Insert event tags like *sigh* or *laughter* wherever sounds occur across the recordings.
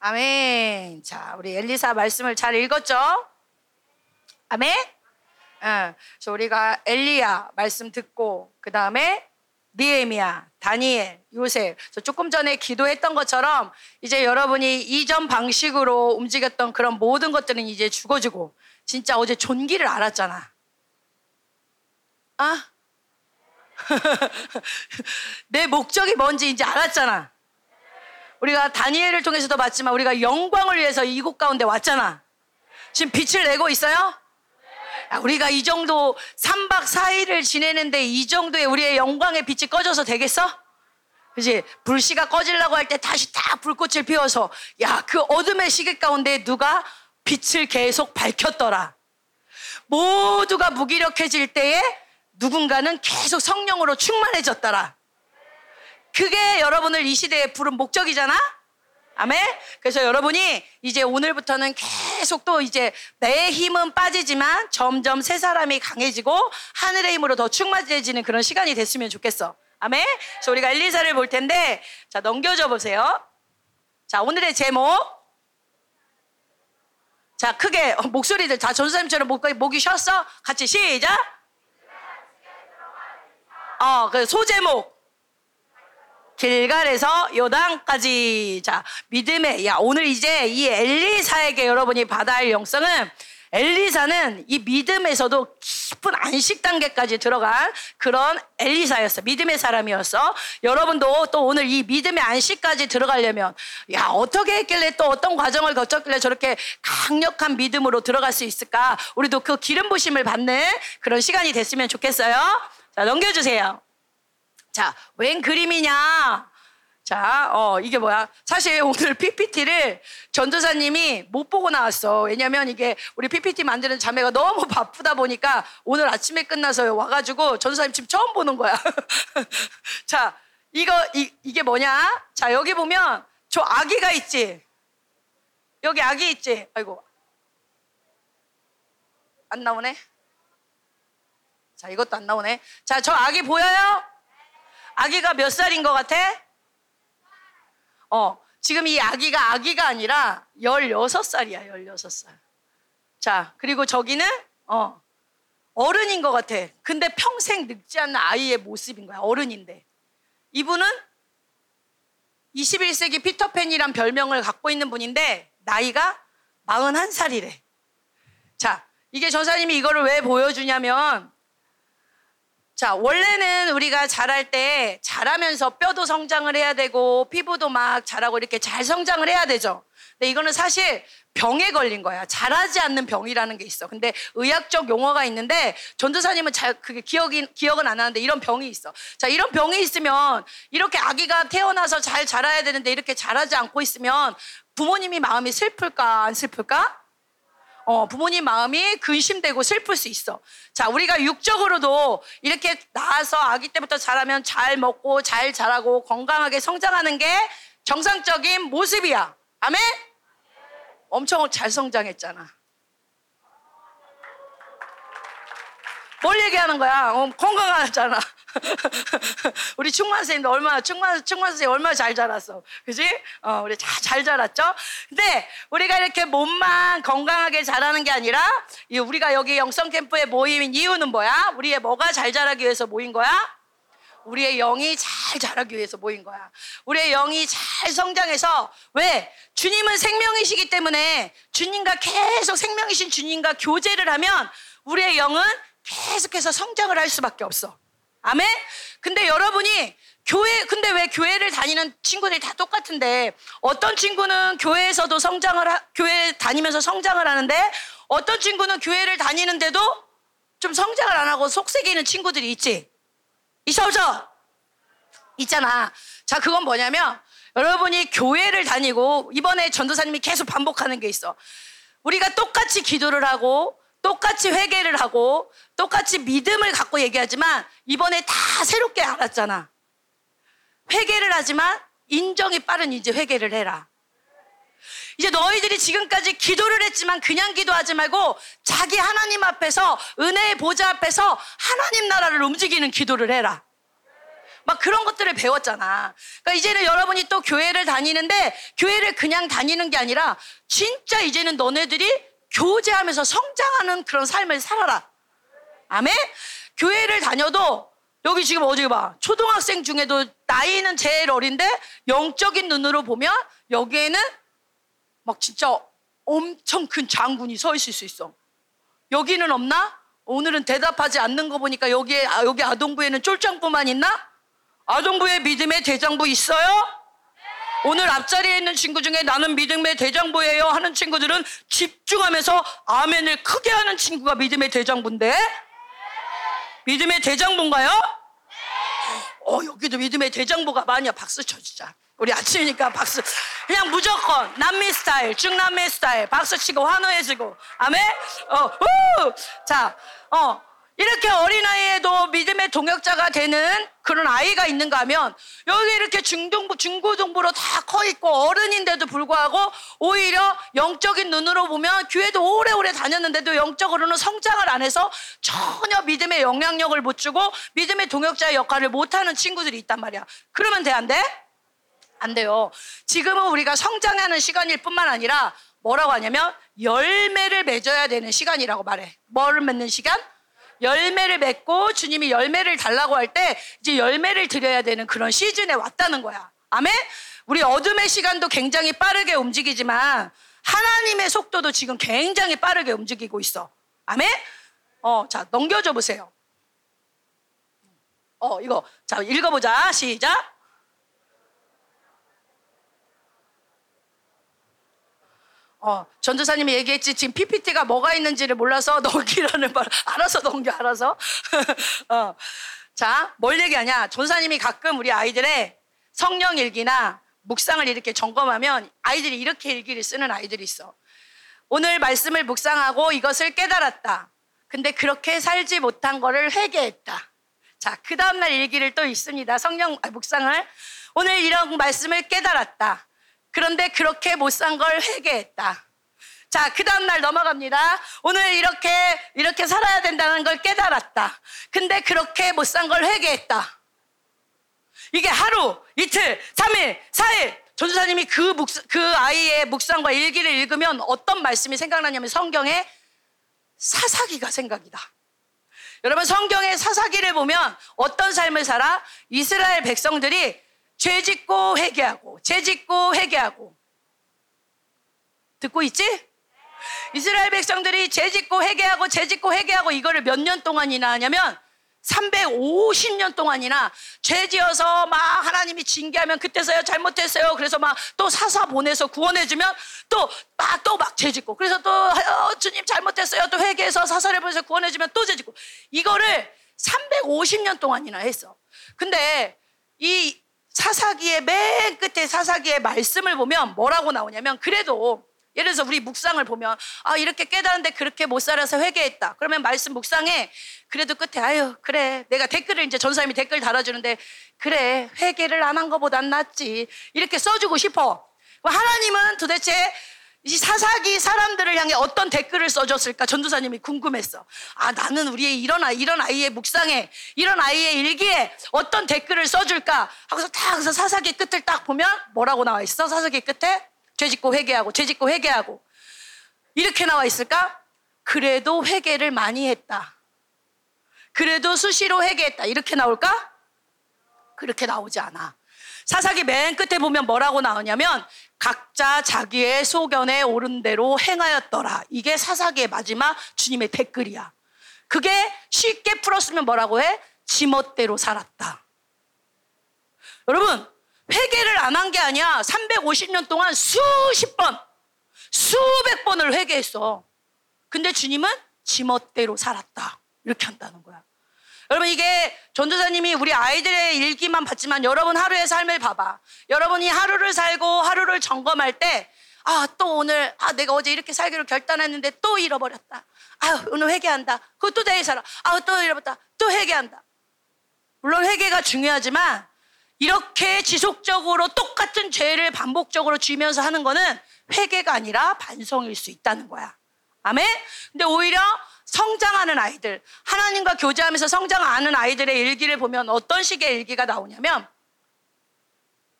아멘. 자, 우리 엘리사 말씀을 잘 읽었죠? 아멘. 응. 그래서 우리가 엘리야 말씀 듣고 그 다음에 니에미야, 다니엘, 요셉. 조금 전에 기도했던 것처럼 이제 여러분이 이전 방식으로 움직였던 그런 모든 것들은 이제 죽어지고 진짜 어제 존귀를 알았잖아. 아? *laughs* 내 목적이 뭔지 이제 알았잖아. 우리가 다니엘을 통해서도 봤지만 우리가 영광을 위해서 이곳 가운데 왔잖아. 지금 빛을 내고 있어요? 야, 우리가 이 정도 3박 4일을 지내는데 이 정도의 우리의 영광의 빛이 꺼져서 되겠어? 그지? 불씨가 꺼지려고 할 때 다시 딱 불꽃을 피워서 야, 그 어둠의 시계 가운데 누가 빛을 계속 밝혔더라. 모두가 무기력해질 때에 누군가는 계속 성령으로 충만해졌더라. 그게 여러분을 이 시대에 부른 목적이잖아? 아멘? 그래서 여러분이 이제 오늘부터는 계속 또 이제 내 힘은 빠지지만 점점 새 사람이 강해지고 하늘의 힘으로 더 충만해지는 그런 시간이 됐으면 좋겠어. 아멘? 그래서 우리가 엘리사를 볼 텐데, 자, 넘겨줘 보세요. 자, 오늘의 제목. 자, 크게 어, 목소리들 다 전사님처럼 목, 목이 쉬었어? 같이 시작. 어, 그 소제목. 길갈에서 요단까지. 자, 믿음의, 야, 오늘 이제 이 엘리사에게 여러분이 받아야 할 영성은 엘리사는 이 믿음에서도 깊은 안식 단계까지 들어간 그런 엘리사였어. 믿음의 사람이었어. 여러분도 또 오늘 이 믿음의 안식까지 들어가려면, 야, 어떻게 했길래 또 어떤 과정을 거쳤길래 저렇게 강력한 믿음으로 들어갈 수 있을까? 우리도 그 기름 부심을 받는 그런 시간이 됐으면 좋겠어요. 자, 넘겨주세요. 자, 웬 그림이냐? 자, 어, 이게 뭐야? 사실 오늘 PPT를 전도사님이 못 보고 나왔어. 왜냐면 이게 우리 PPT 만드는 자매가 너무 *laughs* 바쁘다 보니까 오늘 아침에 끝나서 와가지고 전도사님 지금 처음 보는 거야. *laughs* 자, 이거, 이, 이게 뭐냐? 자, 여기 보면 저 아기가 있지? 여기 아기 있지? 아이고. 안 나오네? 자, 이것도 안 나오네. 자, 저 아기 보여요? 아기가 몇 살인 것 같아? 어, 지금 이 아기가 아기가 아니라 16살이야, 16살. 자, 그리고 저기는, 어, 어른인 것 같아. 근데 평생 늙지 않는 아이의 모습인 거야, 어른인데. 이분은 21세기 피터팬이란 별명을 갖고 있는 분인데, 나이가 41살이래. 자, 이게 전사님이 이거를 왜 보여주냐면, 자, 원래는 우리가 자랄 때 자라면서 뼈도 성장을 해야 되고 피부도 막 자라고 이렇게 잘 성장을 해야 되죠. 근데 이거는 사실 병에 걸린 거야. 자라지 않는 병이라는 게 있어. 근데 의학적 용어가 있는데 전도사님은 잘 그게 기억이 기억은 안 나는데 이런 병이 있어. 자, 이런 병이 있으면 이렇게 아기가 태어나서 잘 자라야 되는데 이렇게 자라지 않고 있으면 부모님이 마음이 슬플까 안 슬플까? 어, 부모님 마음이 근심되고 슬플 수 있어. 자, 우리가 육적으로도 이렇게 나와서 아기 때부터 자라면 잘 먹고 잘 자라고 건강하게 성장하는 게 정상적인 모습이야. 아멘? 엄청 잘 성장했잖아. 뭘 얘기하는 거야? 어, 건강하잖아. *laughs* 우리 충만 선생님도 얼마나 충만 충만 선생님 얼마나 잘 자랐어, 그지? 어, 우리 잘, 잘 자랐죠. 근데 우리가 이렇게 몸만 건강하게 자라는 게 아니라 우리가 여기 영성 캠프에 모인 이유는 뭐야? 우리의 뭐가 잘 자라기 위해서 모인 거야? 우리의 영이 잘 자라기 위해서 모인 거야. 우리의 영이 잘 성장해서 왜? 주님은 생명이시기 때문에 주님과 계속 생명이신 주님과 교제를 하면 우리의 영은 계속해서 성장을 할 수밖에 없어. 아멘? 근데 여러분이 교회, 근데 왜 교회를 다니는 친구들이 다 똑같은데 어떤 친구는 교회에서도 성장을, 하, 교회 다니면서 성장을 하는데 어떤 친구는 교회를 다니는데도 좀 성장을 안 하고 속색이는 친구들이 있지? 있어 없어? 있잖아. 자, 그건 뭐냐면 여러분이 교회를 다니고 이번에 전도사님이 계속 반복하는 게 있어. 우리가 똑같이 기도를 하고 똑같이 회개를 하고 똑같이 믿음을 갖고 얘기하지만 이번에 다 새롭게 알았잖아. 회개를 하지만 인정이 빠른 이제 회개를 해라. 이제 너희들이 지금까지 기도를 했지만 그냥 기도하지 말고 자기 하나님 앞에서 은혜의 보좌 앞에서 하나님 나라를 움직이는 기도를 해라. 막 그런 것들을 배웠잖아. 그러니까 이제는 여러분이 또 교회를 다니는데 교회를 그냥 다니는 게 아니라 진짜 이제는 너네들이 교제하면서 성장하는 그런 삶을 살아라. 아멘? 교회를 다녀도 여기 지금 어디 봐. 초등학생 중에도 나이는 제일 어린데 영적인 눈으로 보면 여기에는 막 진짜 엄청 큰 장군이 서 있을 수 있어. 여기는 없나? 오늘은 대답하지 않는 거 보니까 여기에 아, 여기 아동부에는 쫄장부만 있나? 아동부에 믿음의 대장부 있어요? 오늘 앞자리에 있는 친구 중에 나는 믿음의 대장부예요 하는 친구들은 집중하면서 아멘을 크게 하는 친구가 믿음의 대장부인데? 믿음의 대장부인가요? 어 여기도 믿음의 대장부가 많이야. 박수 쳐주자. 우리 아침이니까 박수. 그냥 무조건 남미 스타일 중남미 스타일 박수 치고 환호해주고. 아멘? 어, 우! 자 어, 이렇게 어린아이에도 믿음의 동역자가 되는 그런 아이가 있는가 하면 여기 이렇게 중등부, 중고등부로 다 커 있고 어른인데도 불구하고 오히려 영적인 눈으로 보면 교회도 오래오래 다녔는데도 영적으로는 성장을 안 해서 전혀 믿음의 영향력을 못 주고 믿음의 동역자의 역할을 못하는 친구들이 있단 말이야. 그러면 돼, 안 돼? 안 돼요. 지금은 우리가 성장하는 시간일 뿐만 아니라 뭐라고 하냐면 열매를 맺어야 되는 시간이라고 말해. 뭐를 맺는 시간? 열매를 맺고 주님이 열매를 달라고 할 때 이제 열매를 드려야 되는 그런 시즌에 왔다는 거야. 아멘? 우리 어둠의 시간도 굉장히 빠르게 움직이지만 하나님의 속도도 지금 굉장히 빠르게 움직이고 있어. 아멘? 어, 자, 넘겨줘 보세요. 어, 이거. 자, 읽어보자. 시작. 어, 전도사님이 얘기했지 지금 PPT가 뭐가 있는지를 몰라서 *laughs* 넘기라는 말 알아서 넘겨 알아서. *laughs* 어. 자, 뭘 얘기하냐? 전도사님이 가끔 우리 아이들의 성령 일기나 묵상을 이렇게 점검하면 아이들이 이렇게 일기를 쓰는 아이들이 있어. 오늘 말씀을 묵상하고 이것을 깨달았다. 근데 그렇게 살지 못한 거를 회개했다. 자, 그 다음날 일기를 또 있습니다. 성령 아, 묵상을. 오늘 이런 말씀을 깨달았다 그런데 그렇게 못 산 걸 회개했다. 자, 그 다음날 넘어갑니다. 오늘 이렇게, 이렇게 살아야 된다는 걸 깨달았다. 근데 그렇게 못 산 걸 회개했다. 이게 하루, 이틀, 삼일, 사일. 전주사님이 그, 묵, 그 아이의 묵상과 일기를 읽으면 어떤 말씀이 생각나냐면 성경에 사사기가 생각이다. 여러분 성경의 사사기를 보면 어떤 삶을 살아? 이스라엘 백성들이 죄 짓고 회개하고 죄 짓고 회개하고 듣고 있지? 이스라엘 백성들이 죄 짓고 회개하고 죄 짓고 회개하고 이거를 몇 년 동안이나 하냐면 350년 동안이나 죄 지어서 막 하나님이 징계하면 그때서야 잘못했어요. 그래서 막 또 사사 보내서 구원해주면 또 막 또 막 죄 짓고 그래서 또 어, 주님 잘못했어요. 또 회개해서 사사를 보내서 구원해주면 또 죄 짓고 이거를 350년 동안이나 했어. 근데 이 사사기의 맨 끝에 사사기의 말씀을 보면 뭐라고 나오냐면 그래도 예를 들어서 우리 묵상을 보면 아 이렇게 깨달은데 그렇게 못 살아서 회개했다. 그러면 말씀 묵상에 그래도 끝에 아유 그래 내가 댓글을 이제 전사님이 댓글 달아주는데 그래 회개를 안한 것보단 낫지 이렇게 써주고 싶어. 하나님은 도대체 이 사사기 사람들을 향해 어떤 댓글을 써줬을까 전도사님이 궁금했어. 아 나는 우리의 이런 아이, 이런 아이의 묵상에 이런 아이의 일기에 어떤 댓글을 써줄까 하고서 딱 그래서 사사기 끝을 딱 보면 뭐라고 나와 있어? 사사기 끝에 죄짓고 회개하고 죄짓고 회개하고 이렇게 나와 있을까? 그래도 회개를 많이 했다. 그래도 수시로 회개했다. 이렇게 나올까? 그렇게 나오지 않아. 사사기 맨 끝에 보면 뭐라고 나오냐면 각자 자기의 소견에 옳은 대로 행하였더라. 이게 사사기의 마지막 주님의 댓글이야. 그게 쉽게 풀었으면 뭐라고 해? 지멋대로 살았다. 여러분, 회개를 안 한 게 아니야. 350년 동안 수십 번, 수백 번을 회개했어. 근데 주님은 지멋대로 살았다. 이렇게 한다는 거야. 여러분 이게 전도사님이 우리 아이들의 일기만 봤지만 여러분 하루의 삶을 봐봐. 여러분이 하루를 살고 하루를 점검할 때 아, 또 오늘, 아, 내가 어제 이렇게 살기로 결단했는데 또 잃어버렸다. 아, 오늘 회개한다. 그것도 내일 살아. 아, 또 잃어버렸다. 또 회개한다. 물론 회개가 중요하지만 이렇게 지속적으로 똑같은 죄를 반복적으로 지면서 하는 거는 회개가 아니라 반성일 수 있다는 거야. 아멘? 근데 오히려 성장하는 아이들, 하나님과 교제하면서 성장하는 아이들의 일기를 보면 어떤 식의 일기가 나오냐면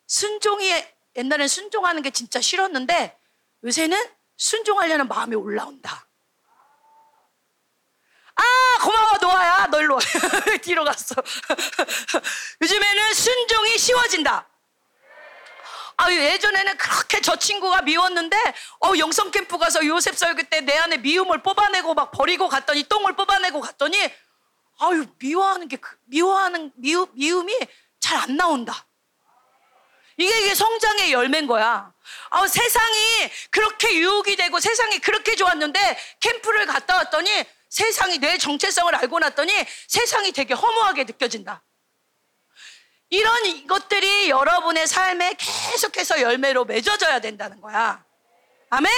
순종이 옛날엔 순종하는 게 진짜 싫었는데 요새는 순종하려는 마음이 올라온다. 아 고마워 노아야. 너 일로 와. *laughs* 뒤로 갔어. *laughs* 요즘에는 순종이 쉬워진다 아 예전에는 그렇게 저 친구가 미웠는데 어 영성 캠프 가서 요셉 설교 때 내 안에 미움을 뽑아내고 막 버리고 갔더니 똥을 뽑아내고 갔더니 아유 미워하는 게 그, 미워하는 미움, 미움이 잘 안 나온다 이게 이게 성장의 열매인 거야. 아, 세상이 그렇게 유혹이 되고 세상이 그렇게 좋았는데 캠프를 갔다 왔더니 세상이 내 정체성을 알고 났더니 세상이 되게 허무하게 느껴진다. 이런 것들이 여러분의 삶에 계속해서 열매로 맺어져야 된다는 거야. 아멘?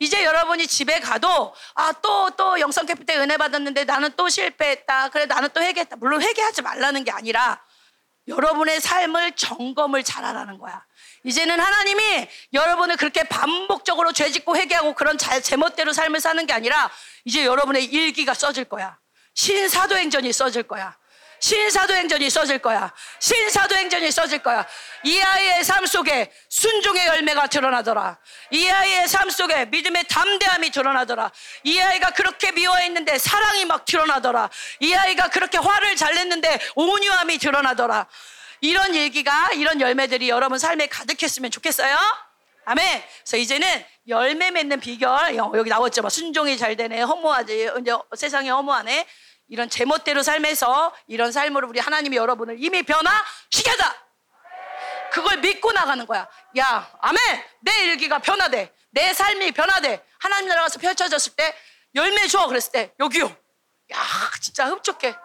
이제 여러분이 집에 가도 아또또 영성 캠프 때 은혜 받았는데 나는 또 실패했다. 그래 나는 또 회개했다. 물론 회개하지 말라는 게 아니라 여러분의 삶을 점검을 잘하라는 거야. 이제는 하나님이 여러분을 그렇게 반복적으로 죄짓고 회개하고 그런 제멋대로 삶을 사는 게 아니라 이제 여러분의 일기가 써질 거야. 신사도행전이 써질 거야. 신사도행전이 써질 거야. 신사도행전이 써질 거야. 이 아이의 삶 속에 순종의 열매가 드러나더라. 이 아이의 삶 속에 믿음의 담대함이 드러나더라. 이 아이가 그렇게 미워했는데 사랑이 막 드러나더라. 이 아이가 그렇게 화를 잘 냈는데 온유함이 드러나더라. 이런 얘기가 이런 열매들이 여러분 삶에 가득했으면 좋겠어요. 아멘. 그래서 이제는 열매 맺는 비결 여기 나왔죠. 순종이 잘 되네. 허무하지. 이제 세상에 허무하네. 이런 제멋대로 삶에서 이런 삶으로 우리 하나님이 여러분을 이미 변화시켜다. 그걸 믿고 나가는 거야. 야, 아멘. 내 일기가 변화돼. 내 삶이 변화돼. 하나님 나라 가서 펼쳐졌을 때 열매 줘. 그랬을 때 여기요. 야, 진짜 흡족해.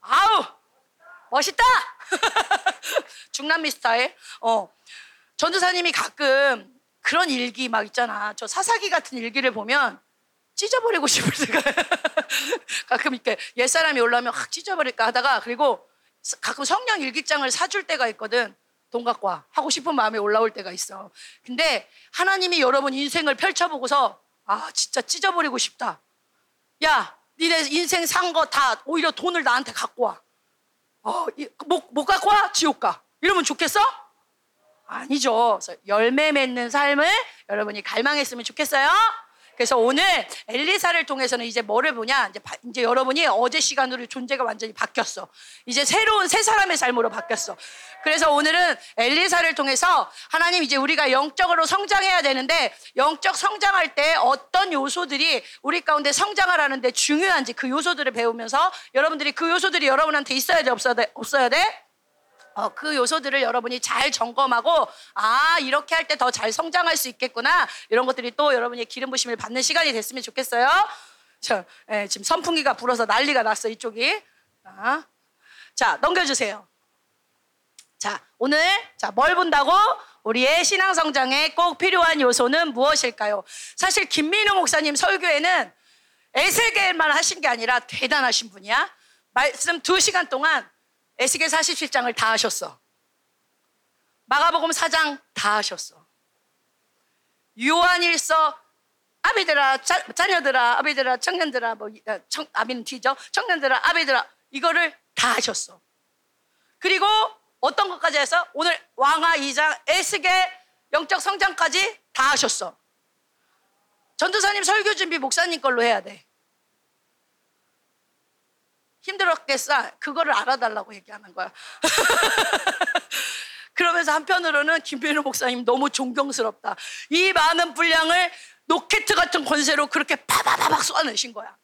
아우, 멋있다. *laughs* 중남미 스타일. 어, 전도사님이 가끔 그런 일기 막 있잖아. 저 사사기 같은 일기를 보면 찢어버리고 싶을 때가 *laughs* 가끔 이렇게 옛사람이 올라오면 확 찢어버릴까 하다가 그리고 가끔 성령 일기장을 사줄 때가 있거든. 돈 갖고 와. 하고 싶은 마음이 올라올 때가 있어. 근데 하나님이 여러분 인생을 펼쳐보고서 아, 진짜 찢어버리고 싶다. 야, 니네 인생 산 거 다 오히려 돈을 나한테 갖고 와. 어, 못, 못 갖고 와? 지옥 가. 이러면 좋겠어? 아니죠. 열매 맺는 삶을 여러분이 갈망했으면 좋겠어요. 그래서 오늘 엘리사를 통해서는 이제 뭐를 보냐? 이제, 이제 여러분이 어제 시간으로 존재가 완전히 바뀌었어. 이제 새로운 새 사람의 삶으로 바뀌었어. 그래서 오늘은 엘리사를 통해서 하나님 이제 우리가 영적으로 성장해야 되는데 영적 성장할 때 어떤 요소들이 우리 가운데 성장을 하는데 중요한지 그 요소들을 배우면서 여러분들이 그 요소들이 여러분한테 있어야 돼, 없어야 돼? 없어야 돼? 어, 그 요소들을 여러분이 잘 점검하고 아 이렇게 할 때 더 잘 성장할 수 있겠구나 이런 것들이 또 여러분이 기름 부심을 받는 시간이 됐으면 좋겠어요. 자, 예, 지금 선풍기가 불어서 난리가 났어 이쪽이. 아, 자 넘겨주세요. 자 오늘 자뭘 본다고 우리의 신앙 성장에 꼭 필요한 요소는 무엇일까요? 사실 김민우 목사님 설교에는 에셀겔만 하신 게 아니라 대단하신 분이야. 말씀 두 시간 동안 에스겔 47장을 다 하셨어. 마가복음 4장 다 하셨어. 요한일서 아비들아 자, 자녀들아 아비들아 청년들아 뭐 아, 청, 아비는 뒤죠. 청년들아 아비들아 이거를 다 하셨어. 그리고 어떤 것까지 해서 오늘 왕하 2장 에스겔 영적 성장까지 다 하셨어. 전도사님 설교 준비 목사님 걸로 해야 돼. 힘들었겠어. 그거를 알아달라고 얘기하는 거야. *laughs* 그러면서 한편으로는 김민우 목사님 너무 존경스럽다. 이 많은 분량을 로켓 같은 권세로 그렇게 파바바박 쏘아내신 거야.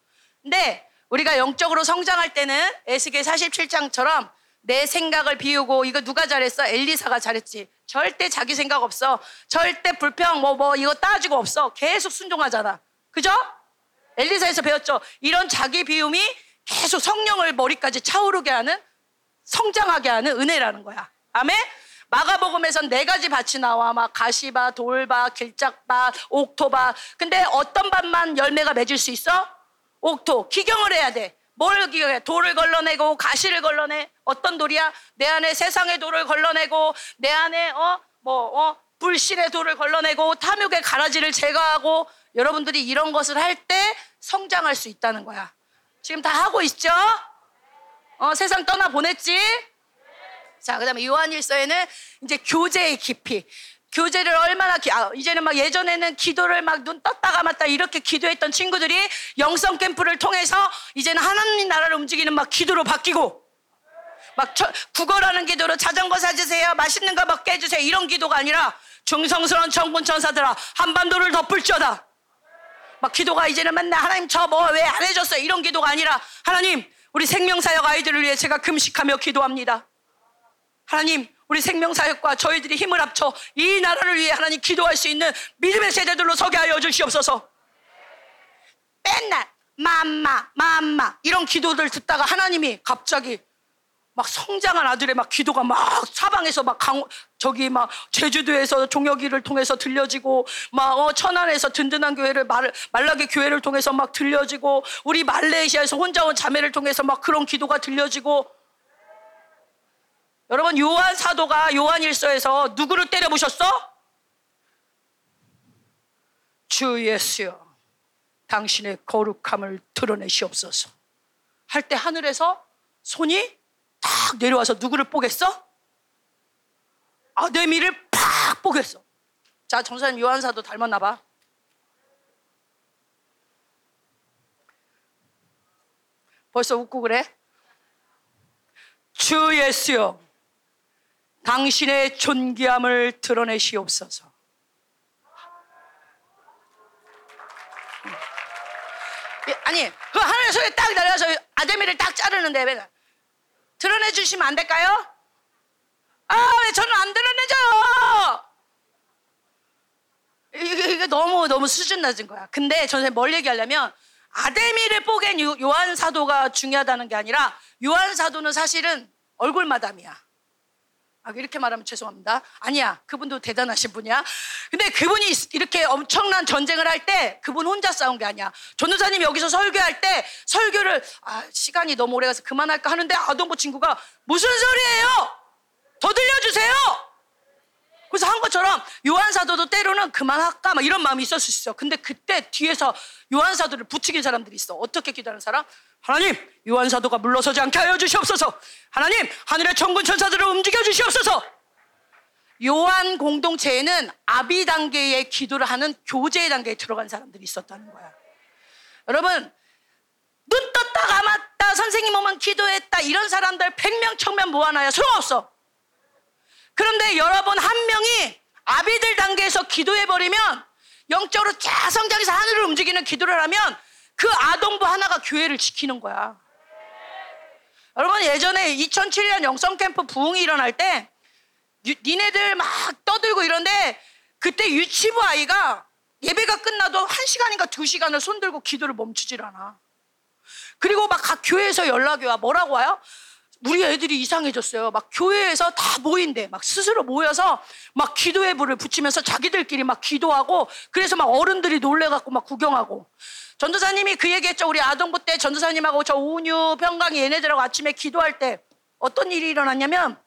근데 우리가 영적으로 성장할 때는 에스겔 47장처럼 내 생각을 비우고 이거 누가 잘했어? 엘리사가 잘했지. 절대 자기 생각 없어. 절대 불평 뭐뭐 뭐 이거 따지고 없어. 계속 순종하잖아. 그죠? 엘리사에서 배웠죠. 이런 자기 비움이 계속 성령을 머리까지 차오르게 하는 성장하게 하는 은혜라는 거야. 아멘? 마가복음에선 네 가지 밭이 나와 막 가시밭, 돌밭, 길짝밭, 옥토밭. 근데 어떤 밭만 열매가 맺을 수 있어? 옥토. 기경을 해야 돼. 뭘 기경해? 돌을 걸러내고 가시를 걸러내. 어떤 돌이야? 내 안에 세상의 돌을 걸러내고 내 안에 어뭐 어, 불신의 돌을 걸러내고 탐욕의 가라지를 제거하고 여러분들이 이런 것을 할 때 성장할 수 있다는 거야. 지금 다 하고 있죠? 어, 세상 떠나 보냈지? 자, 그 다음에 요한일서에는 이제 교제의 깊이. 교제를 얼마나 기, 아, 이제는 막 예전에는 기도를 막 눈 떴다 감았다 이렇게 기도했던 친구들이 영성 캠프를 통해서 이제는 하나님 나라를 움직이는 막 기도로 바뀌고 막 저, 구걸하는 기도로 자전거 사주세요 맛있는 거 먹게 해주세요 이런 기도가 아니라 중성스러운 천군 천사들아 한반도를 덮을지어다 막 기도가 이제는 맨날 하나님 저 뭐 왜 안 해줬어요? 이런 기도가 아니라 하나님 우리 생명사역 아이들을 위해 제가 금식하며 기도합니다. 하나님 우리 생명사역과 저희들이 힘을 합쳐 이 나라를 위해 하나님 기도할 수 있는 믿음의 세대들로 서게 하여 주시옵소서. 맨날 맘마 맘마 이런 기도들 듣다가 하나님이 갑자기 막 성장한 아들의 막 기도가 막 사방에서 막 강, 저기 막 제주도에서 종혁이를 통해서 들려지고 막 어, 천안에서 든든한 교회를 말, 말라기 교회를 통해서 막 들려지고 우리 말레이시아에서 혼자 온 자매를 통해서 막 그런 기도가 들려지고 여러분 요한 사도가 요한 일서에서 누구를 때려보셨어? 주 예수여 당신의 거룩함을 드러내시옵소서 할 때 하늘에서 손이 탁 내려와서 누구를 뽀겠어? 아데미를 팍 뽀겠어 자 전사님 요한 사도 닮았나 봐 벌써 웃고 그래? 주 예수여 당신의 존귀함을 드러내시옵소서. 아니, 그 하늘의 소리 딱 내려서 아데미를 딱 자르는데 왜 드러내 주시면 안 될까요? 아, 왜 저는 안 드러내줘요? 이게, 이게 너무 너무 수준 낮은 거야. 근데 저는 뭘 얘기하려면 아데미를 뽀갠 요한 사도가 중요하다는 게 아니라 요한 사도는 사실은 얼굴 마담이야. 아, 이렇게 말하면 죄송합니다. 아니야. 그분도 대단하신 분이야. 근데 그분이 이렇게 엄청난 전쟁을 할 때 그분 혼자 싸운 게 아니야. 전도사님 여기서 설교할 때 설교를 아, 시간이 너무 오래 가서 그만할까 하는데 아동부 친구가 무슨 소리예요? 더 들려주세요. 그래서 한 것처럼 요한 사도도 때로는 그만할까 막 이런 마음이 있었을 수 있어. 근데 그때 뒤에서 요한 사도를 부추긴 사람들이 있어. 어떻게 기도하는 사람? 하나님, 요한 사도가 물러서지 않게 하여 주시옵소서. 하나님, 하늘의 천군 천사들을 움직여 주시옵소서. 요한 공동체에는 아비 단계의 기도를 하는 교제 단계에 들어간 사람들이 있었다는 거야. 여러분, 눈 떴다 감았다 선생님 오면 기도했다 이런 사람들 100명 청면 모아놔야 소용없어. 그런데 여러분 한 명이 아비들 단계에서 기도해버리면 영적으로 쫙 성장해서 하늘을 움직이는 기도를 하면 그 아동부 하나가 교회를 지키는 거야. 여러분 예전에 2007년 영성 캠프 부흥이 일어날 때 유, 니네들 막 떠들고 이런데 그때 유치부 아이가 예배가 끝나도 한 시간인가 두 시간을 손들고 기도를 멈추질 않아. 그리고 막 각 교회에서 연락이 와. 뭐라고 와요? 우리 애들이 이상해졌어요. 막 교회에서 다 모인대. 막 스스로 모여서 막 기도의 불을 붙이면서 자기들끼리 막 기도하고 그래서 막 어른들이 놀래갖고 막 구경하고. 전도사님이 그 얘기했죠. 우리 아동부 때 전도사님하고 저 우뉴, 평강이 얘네들하고 아침에 기도할 때 어떤 일이 일어났냐면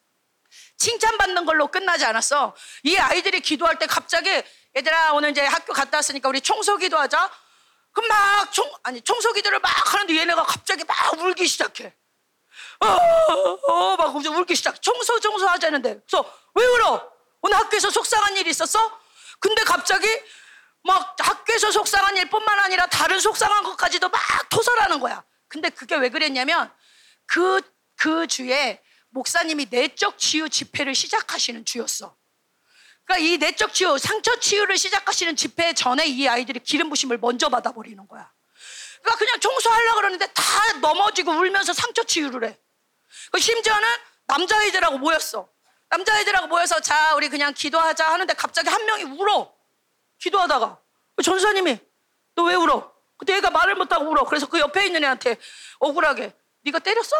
칭찬받는 걸로 끝나지 않았어. 이 아이들이 기도할 때 갑자기 얘들아 오늘 이제 학교 갔다 왔으니까 우리 청소 기도하자. 그럼 막 총, 아니 청소 기도를 막 하는데 얘네가 갑자기 막 울기 시작해. 어, 어, 막 울기 시작. 청소 청소 하자는데. 그래서 왜 울어? 오늘 학교에서 속상한 일이 있었어? 근데 갑자기 막 학교에서 속상한 일뿐만 아니라 다른 속상한 것까지도 막 토설하는 거야. 근데 그게 왜 그랬냐면 그, 그 주에 목사님이 내적 치유 집회를 시작하시는 주였어. 그러니까 이 내적 치유, 상처 치유를 시작하시는 집회 전에 이 아이들이 기름 부심을 먼저 받아버리는 거야. 그러니까 그냥 청소하려고 그러는데 다 넘어지고 울면서 상처 치유를 해. 그 심지어는 남자아이들하고 모였어. 남자아이들하고 모여서 자, 우리 그냥 기도하자 하는데 갑자기 한 명이 울어. 기도하다가 그 전사님이 너 왜 울어? 그때 애가 말을 못하고 울어. 그래서 그 옆에 있는 애한테 억울하게 네가 때렸어?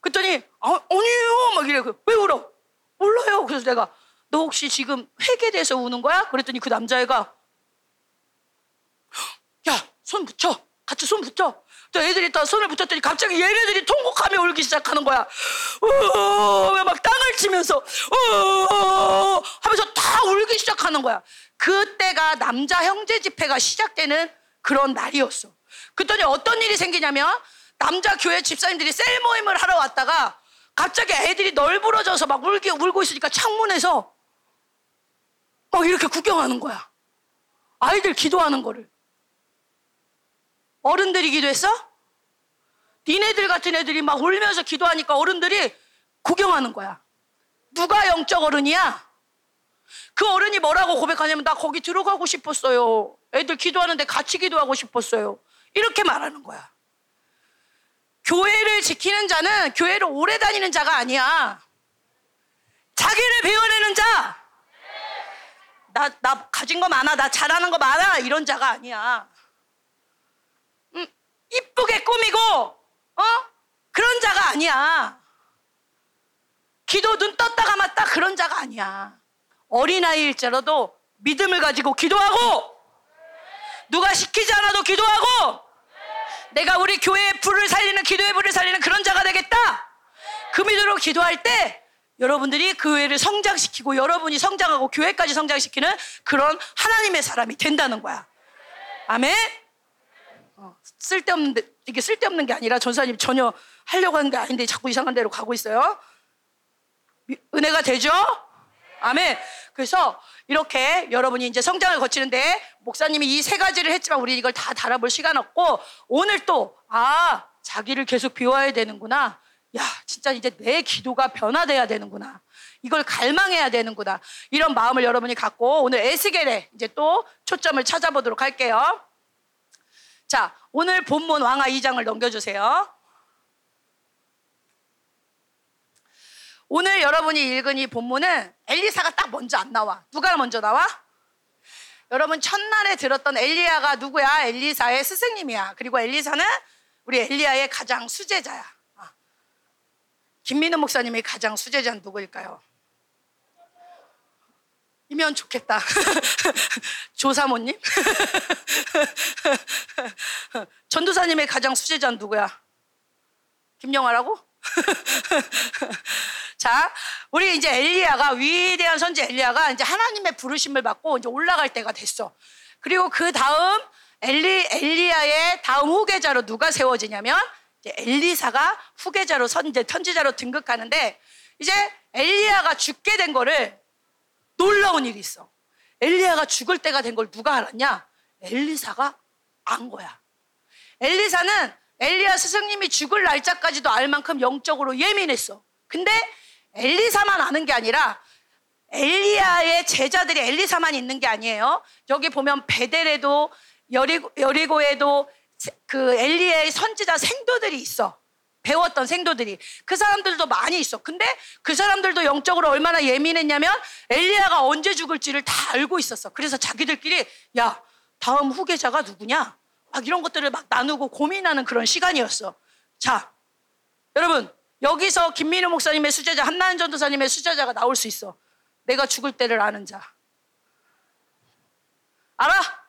그랬더니 아, 아니에요 막 이래 왜 울어? 몰라요. 그래서 내가 너 혹시 지금 회개돼서 우는 거야? 그랬더니 그 남자애가 야 손 붙여 같이 손 붙여 또 애들이 다 손을 붙였더니 갑자기 얘네들이 통곡하며 울기 시작하는 거야. 막 땅을 치면서 하면서 다 울기 시작하는 거야. 그때가 남자 형제 집회가 시작되는 그런 날이었어. 그랬더니 어떤 일이 생기냐면 남자 교회 집사님들이 셀 모임을 하러 왔다가 갑자기 애들이 널브러져서 막 울기, 울고 있으니까 창문에서 막 이렇게 구경하는 거야. 아이들 기도하는 거를. 어른들이 기도했어? 니네들 같은 애들이 막 울면서 기도하니까 어른들이 구경하는 거야. 누가 영적 어른이야? 그 어른이 뭐라고 고백하냐면 나 거기 들어가고 싶었어요. 애들 기도하는데 같이 기도하고 싶었어요. 이렇게 말하는 거야. 교회를 지키는 자는 교회를 오래 다니는 자가 아니야. 자기를 배워내는 자. 나, 나 가진 거 많아. 나 잘하는 거 많아. 이런 자가 아니야. 음, 이쁘게 꾸미고, 어? 그런 자가 아니야. 기도 눈 떴다 감았다 그런 자가 아니야. 어린아이일지라도 믿음을 가지고 기도하고, 누가 시키지 않아도 기도하고, 내가 우리 교회의 불을 살리는 기도의 불을 살리는 그런 자가 되겠다. 그 믿음으로 기도할 때 여러분들이 그 교회를 성장시키고 여러분이 성장하고 교회까지 성장시키는 그런 하나님의 사람이 된다는 거야. 아멘. 어, 쓸데없는 데, 이게 쓸데없는 게 아니라 전사님 전혀 하려고 하는 게 아닌데 자꾸 이상한 데로 가고 있어요. 은혜가 되죠? 아멘. 그래서 이렇게 여러분이 이제 성장을 거치는데 목사님이 이 세 가지를 했지만 우리 이걸 다 달아볼 시간 없고 오늘 또 아, 자기를 계속 비워야 되는구나. 야, 진짜 이제 내 기도가 변화돼야 되는구나. 이걸 갈망해야 되는구나. 이런 마음을 여러분이 갖고 오늘 에스겔에 이제 또 초점을 찾아보도록 할게요. 자, 오늘 본문 왕하 2장을 넘겨주세요. 오늘 여러분이 읽은 이 본문은 엘리사가 딱 먼저 안 나와. 누가 먼저 나와? 여러분 첫날에 들었던 엘리야가 누구야? 엘리사의 스승님이야. 그리고 엘리사는 우리 엘리야의 가장 수제자야. 아. 김민우 목사님의 가장 수제자는 누구일까요? 이면 좋겠다. *laughs* 조사모님? *laughs* 전도사님의 가장 수제자는 누구야? 김영아라고? *laughs* 자, 우리 이제 엘리야가 위대한 선지 엘리야가 이제 하나님의 부르심을 받고 이제 올라갈 때가 됐어. 그리고 그 다음 엘리 엘리야의 다음 후계자로 누가 세워지냐면 이제 엘리사가 후계자로 선제 선지자로 등극하는데 이제 엘리야가 죽게 된 거를 놀라운 일이 있어. 엘리야가 죽을 때가 된 걸 누가 알았냐? 엘리사가 안 거야. 엘리사는 엘리야 스승님이 죽을 날짜까지도 알 만큼 영적으로 예민했어. 근데 엘리사만 아는 게 아니라 엘리야의 제자들이 엘리사만 있는 게 아니에요. 여기 보면 베델에도 여리고, 여리고에도 그 엘리야의 선지자 생도들이 있어. 배웠던 생도들이 그 사람들도 많이 있어. 근데 그 사람들도 영적으로 얼마나 예민했냐면 엘리야가 언제 죽을지를 다 알고 있었어. 그래서 자기들끼리 야 다음 후계자가 누구냐? 막 이런 것들을 막 나누고 고민하는 그런 시간이었어. 자, 여러분 여기서 김민우 목사님의 수제자, 한나은 전도사님의 수제자가 나올 수 있어. 내가 죽을 때를 아는 자. 알아?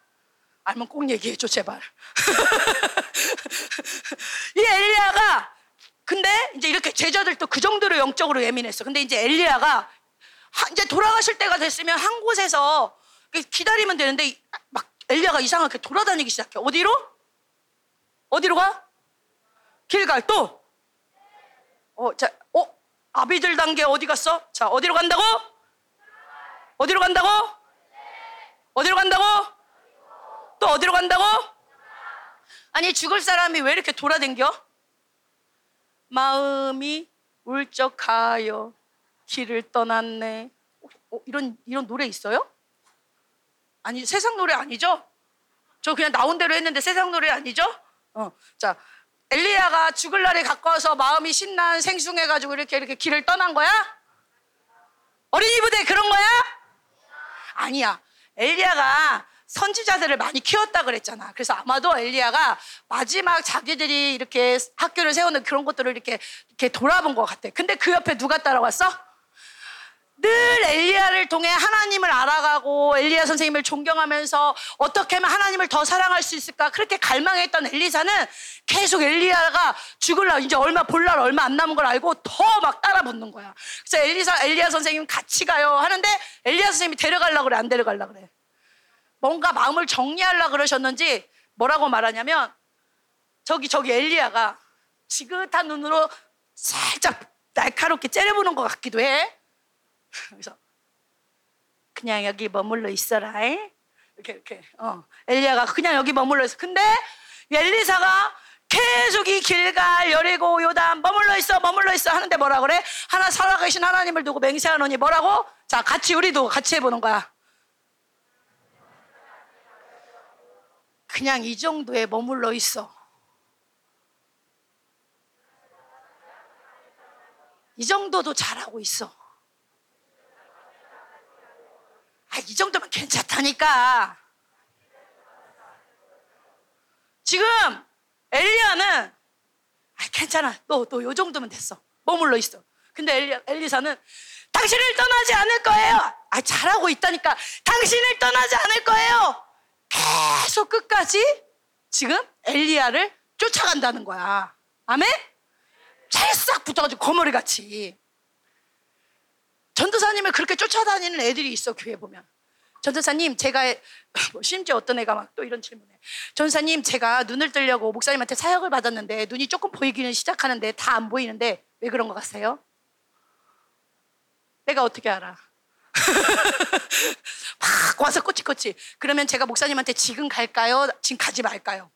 알면 꼭 얘기해줘, 제발. *laughs* 이 엘리야가, 근데 이제 이렇게 제자들도 그 정도로 영적으로 예민했어. 근데 이제 엘리야가 이제 돌아가실 때가 됐으면 한 곳에서 기다리면 되는데 막 엘리야가 이상하게 돌아다니기 시작해. 어디로? 어디로 가? 길갈 또 어, 자, 어, 아비들 단계 어디 갔어? 자, 어디로 간다고? 어디로 간다고? 어디로 간다고? 또 어디로 간다고? 아니, 죽을 사람이 왜 이렇게 돌아댕겨? 마음이 울적하여 길을 떠났네. 어, 이런, 이런 노래 있어요? 아니, 세상 노래 아니죠? 저 그냥 나온 대로 했는데 세상 노래 아니죠? 어, 자, 엘리야가 죽을 날이 가까워서 마음이 신난 생숭해 가지고 이렇게 이렇게 길을 떠난 거야? 어린이 부대 그런 거야? 아니야. 엘리야가 선지자들을 많이 키웠다 그랬잖아. 그래서 아마도 엘리야가 마지막 자기들이 이렇게 학교를 세우는 그런 것들을 이렇게 이렇게 돌아본 것 같아. 근데 그 옆에 누가 따라왔어? 늘 엘리야를 통해 하나님을 알아가고 엘리야 선생님을 존경하면서 어떻게 하면 하나님을 더 사랑할 수 있을까 그렇게 갈망했던 엘리사는 계속 엘리야가 죽을 날 이제 얼마 볼 날 얼마 안 남은 걸 알고 더 막 따라 붙는 거야. 그래서 엘리사 엘리야 선생님 같이 가요 하는데 엘리야 선생님이 데려가려고 그래 안 데려가려고 그래. 뭔가 마음을 정리하려 고 그러셨는지 뭐라고 말하냐면 저기 저기 엘리야가 지긋한 눈으로 살짝 날카롭게 째려보는 것 같기도 해. 그래서 그냥 여기 머물러 있어라. 잉? 이렇게 이렇게 어 엘리야가 그냥 여기 머물러 있어. 근데 엘리사가 계속 이 길갈 여리고 요단 머물러 있어 머물러 있어 하는데 뭐라 그래? 하나 살아계신 하나님을 두고 맹세하노니 뭐라고? 자 같이 우리도 같이 해보는 거야. 그냥 이 정도에 머물러 있어. 이 정도도 잘하고 있어. 아, 이 정도면 괜찮다니까. 지금 엘리야는 아, 괜찮아. 너 너 요 정도면 됐어. 머물러 있어. 근데 엘리, 엘리사는 당신을 떠나지 않을 거예요. 아, 잘하고 있다니까. 당신을 떠나지 않을 거예요. 계속 끝까지 지금 엘리야를 쫓아간다는 거야. 아멘? 찰싹 붙어가지고 거머리 같이. 전도사님을 그렇게 쫓아다니는 애들이 있어 교회 보면. 전도사님 제가 *laughs* 뭐 심지어 어떤 애가 막 또 이런 질문해. 전도사님 제가 눈을 뜨려고 목사님한테 사역을 받았는데 눈이 조금 보이기는 시작하는데 다 안 보이는데 왜 그런 것 같아요? 내가 어떻게 알아? *laughs* 막 와서 꼬치꼬치. 그러면 제가 목사님한테 지금 갈까요? 지금 가지 말까요?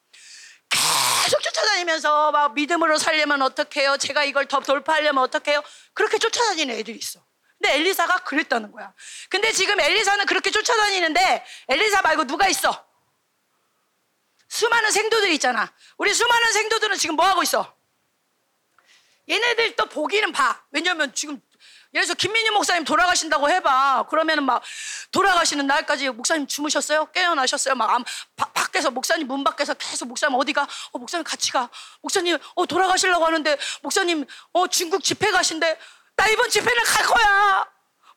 계속 쫓아다니면서 막 믿음으로 살려면 어떡해요? 제가 이걸 더 돌파하려면 어떡해요? 그렇게 쫓아다니는 애들이 있어. 근데 엘리사가 그랬다는 거야. 근데 지금 엘리사는 그렇게 쫓아다니는데 엘리사 말고 누가 있어? 수많은 생도들이 있잖아. 우리 수많은 생도들은 지금 뭐 하고 있어? 얘네들 또 보기는 봐. 왜냐면 지금 예를 들어서 김민희 목사님 돌아가신다고 해봐. 그러면은 막 돌아가시는 날까지 목사님 주무셨어요? 깨어나셨어요? 막 밖에서 목사님 문 밖에서 계속 목사님 어디가? 어 목사님 같이 가. 목사님 어 돌아가시려고 하는데 목사님 어 중국 집회 가신대. 나 이번 집회는 갈 거야.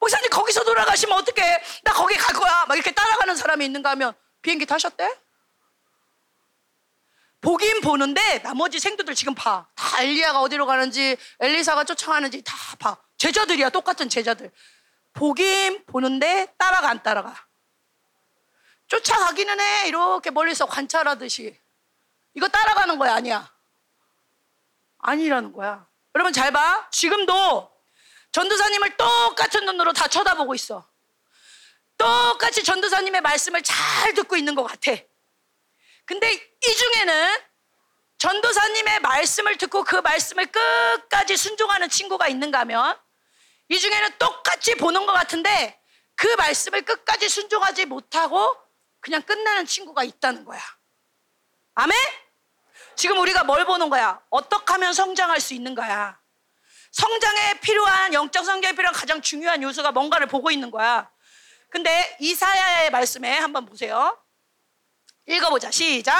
목사님 거기서 돌아가시면 어떡해? 나 거기 갈 거야. 막 이렇게 따라가는 사람이 있는가 하면 비행기 타셨대? 보긴 보는데 나머지 생도들 지금 봐. 다 엘리야가 어디로 가는지 엘리사가 쫓아가는지 다 봐. 제자들이야 똑같은 제자들. 보긴 보는데 따라가 안 따라가. 쫓아가기는 해 이렇게 멀리서 관찰하듯이. 이거 따라가는 거야 아니야? 아니라는 거야. 여러분 잘 봐. 지금도 전도사님을 똑같은 눈으로 다 쳐다보고 있어. 똑같이 전도사님의 말씀을 잘 듣고 있는 것 같아. 근데 이 중에는 전도사님의 말씀을 듣고 그 말씀을 끝까지 순종하는 친구가 있는가 하면 이 중에는 똑같이 보는 것 같은데 그 말씀을 끝까지 순종하지 못하고 그냥 끝나는 친구가 있다는 거야. 아멘? 지금 우리가 뭘 보는 거야? 어떻게 하면 성장할 수 있는 거야? 성장에 필요한 영적 성장에 필요한 가장 중요한 요소가 뭔가를 보고 있는 거야. 근데 이사야의 말씀에 한번 보세요. 읽어보자. 시작.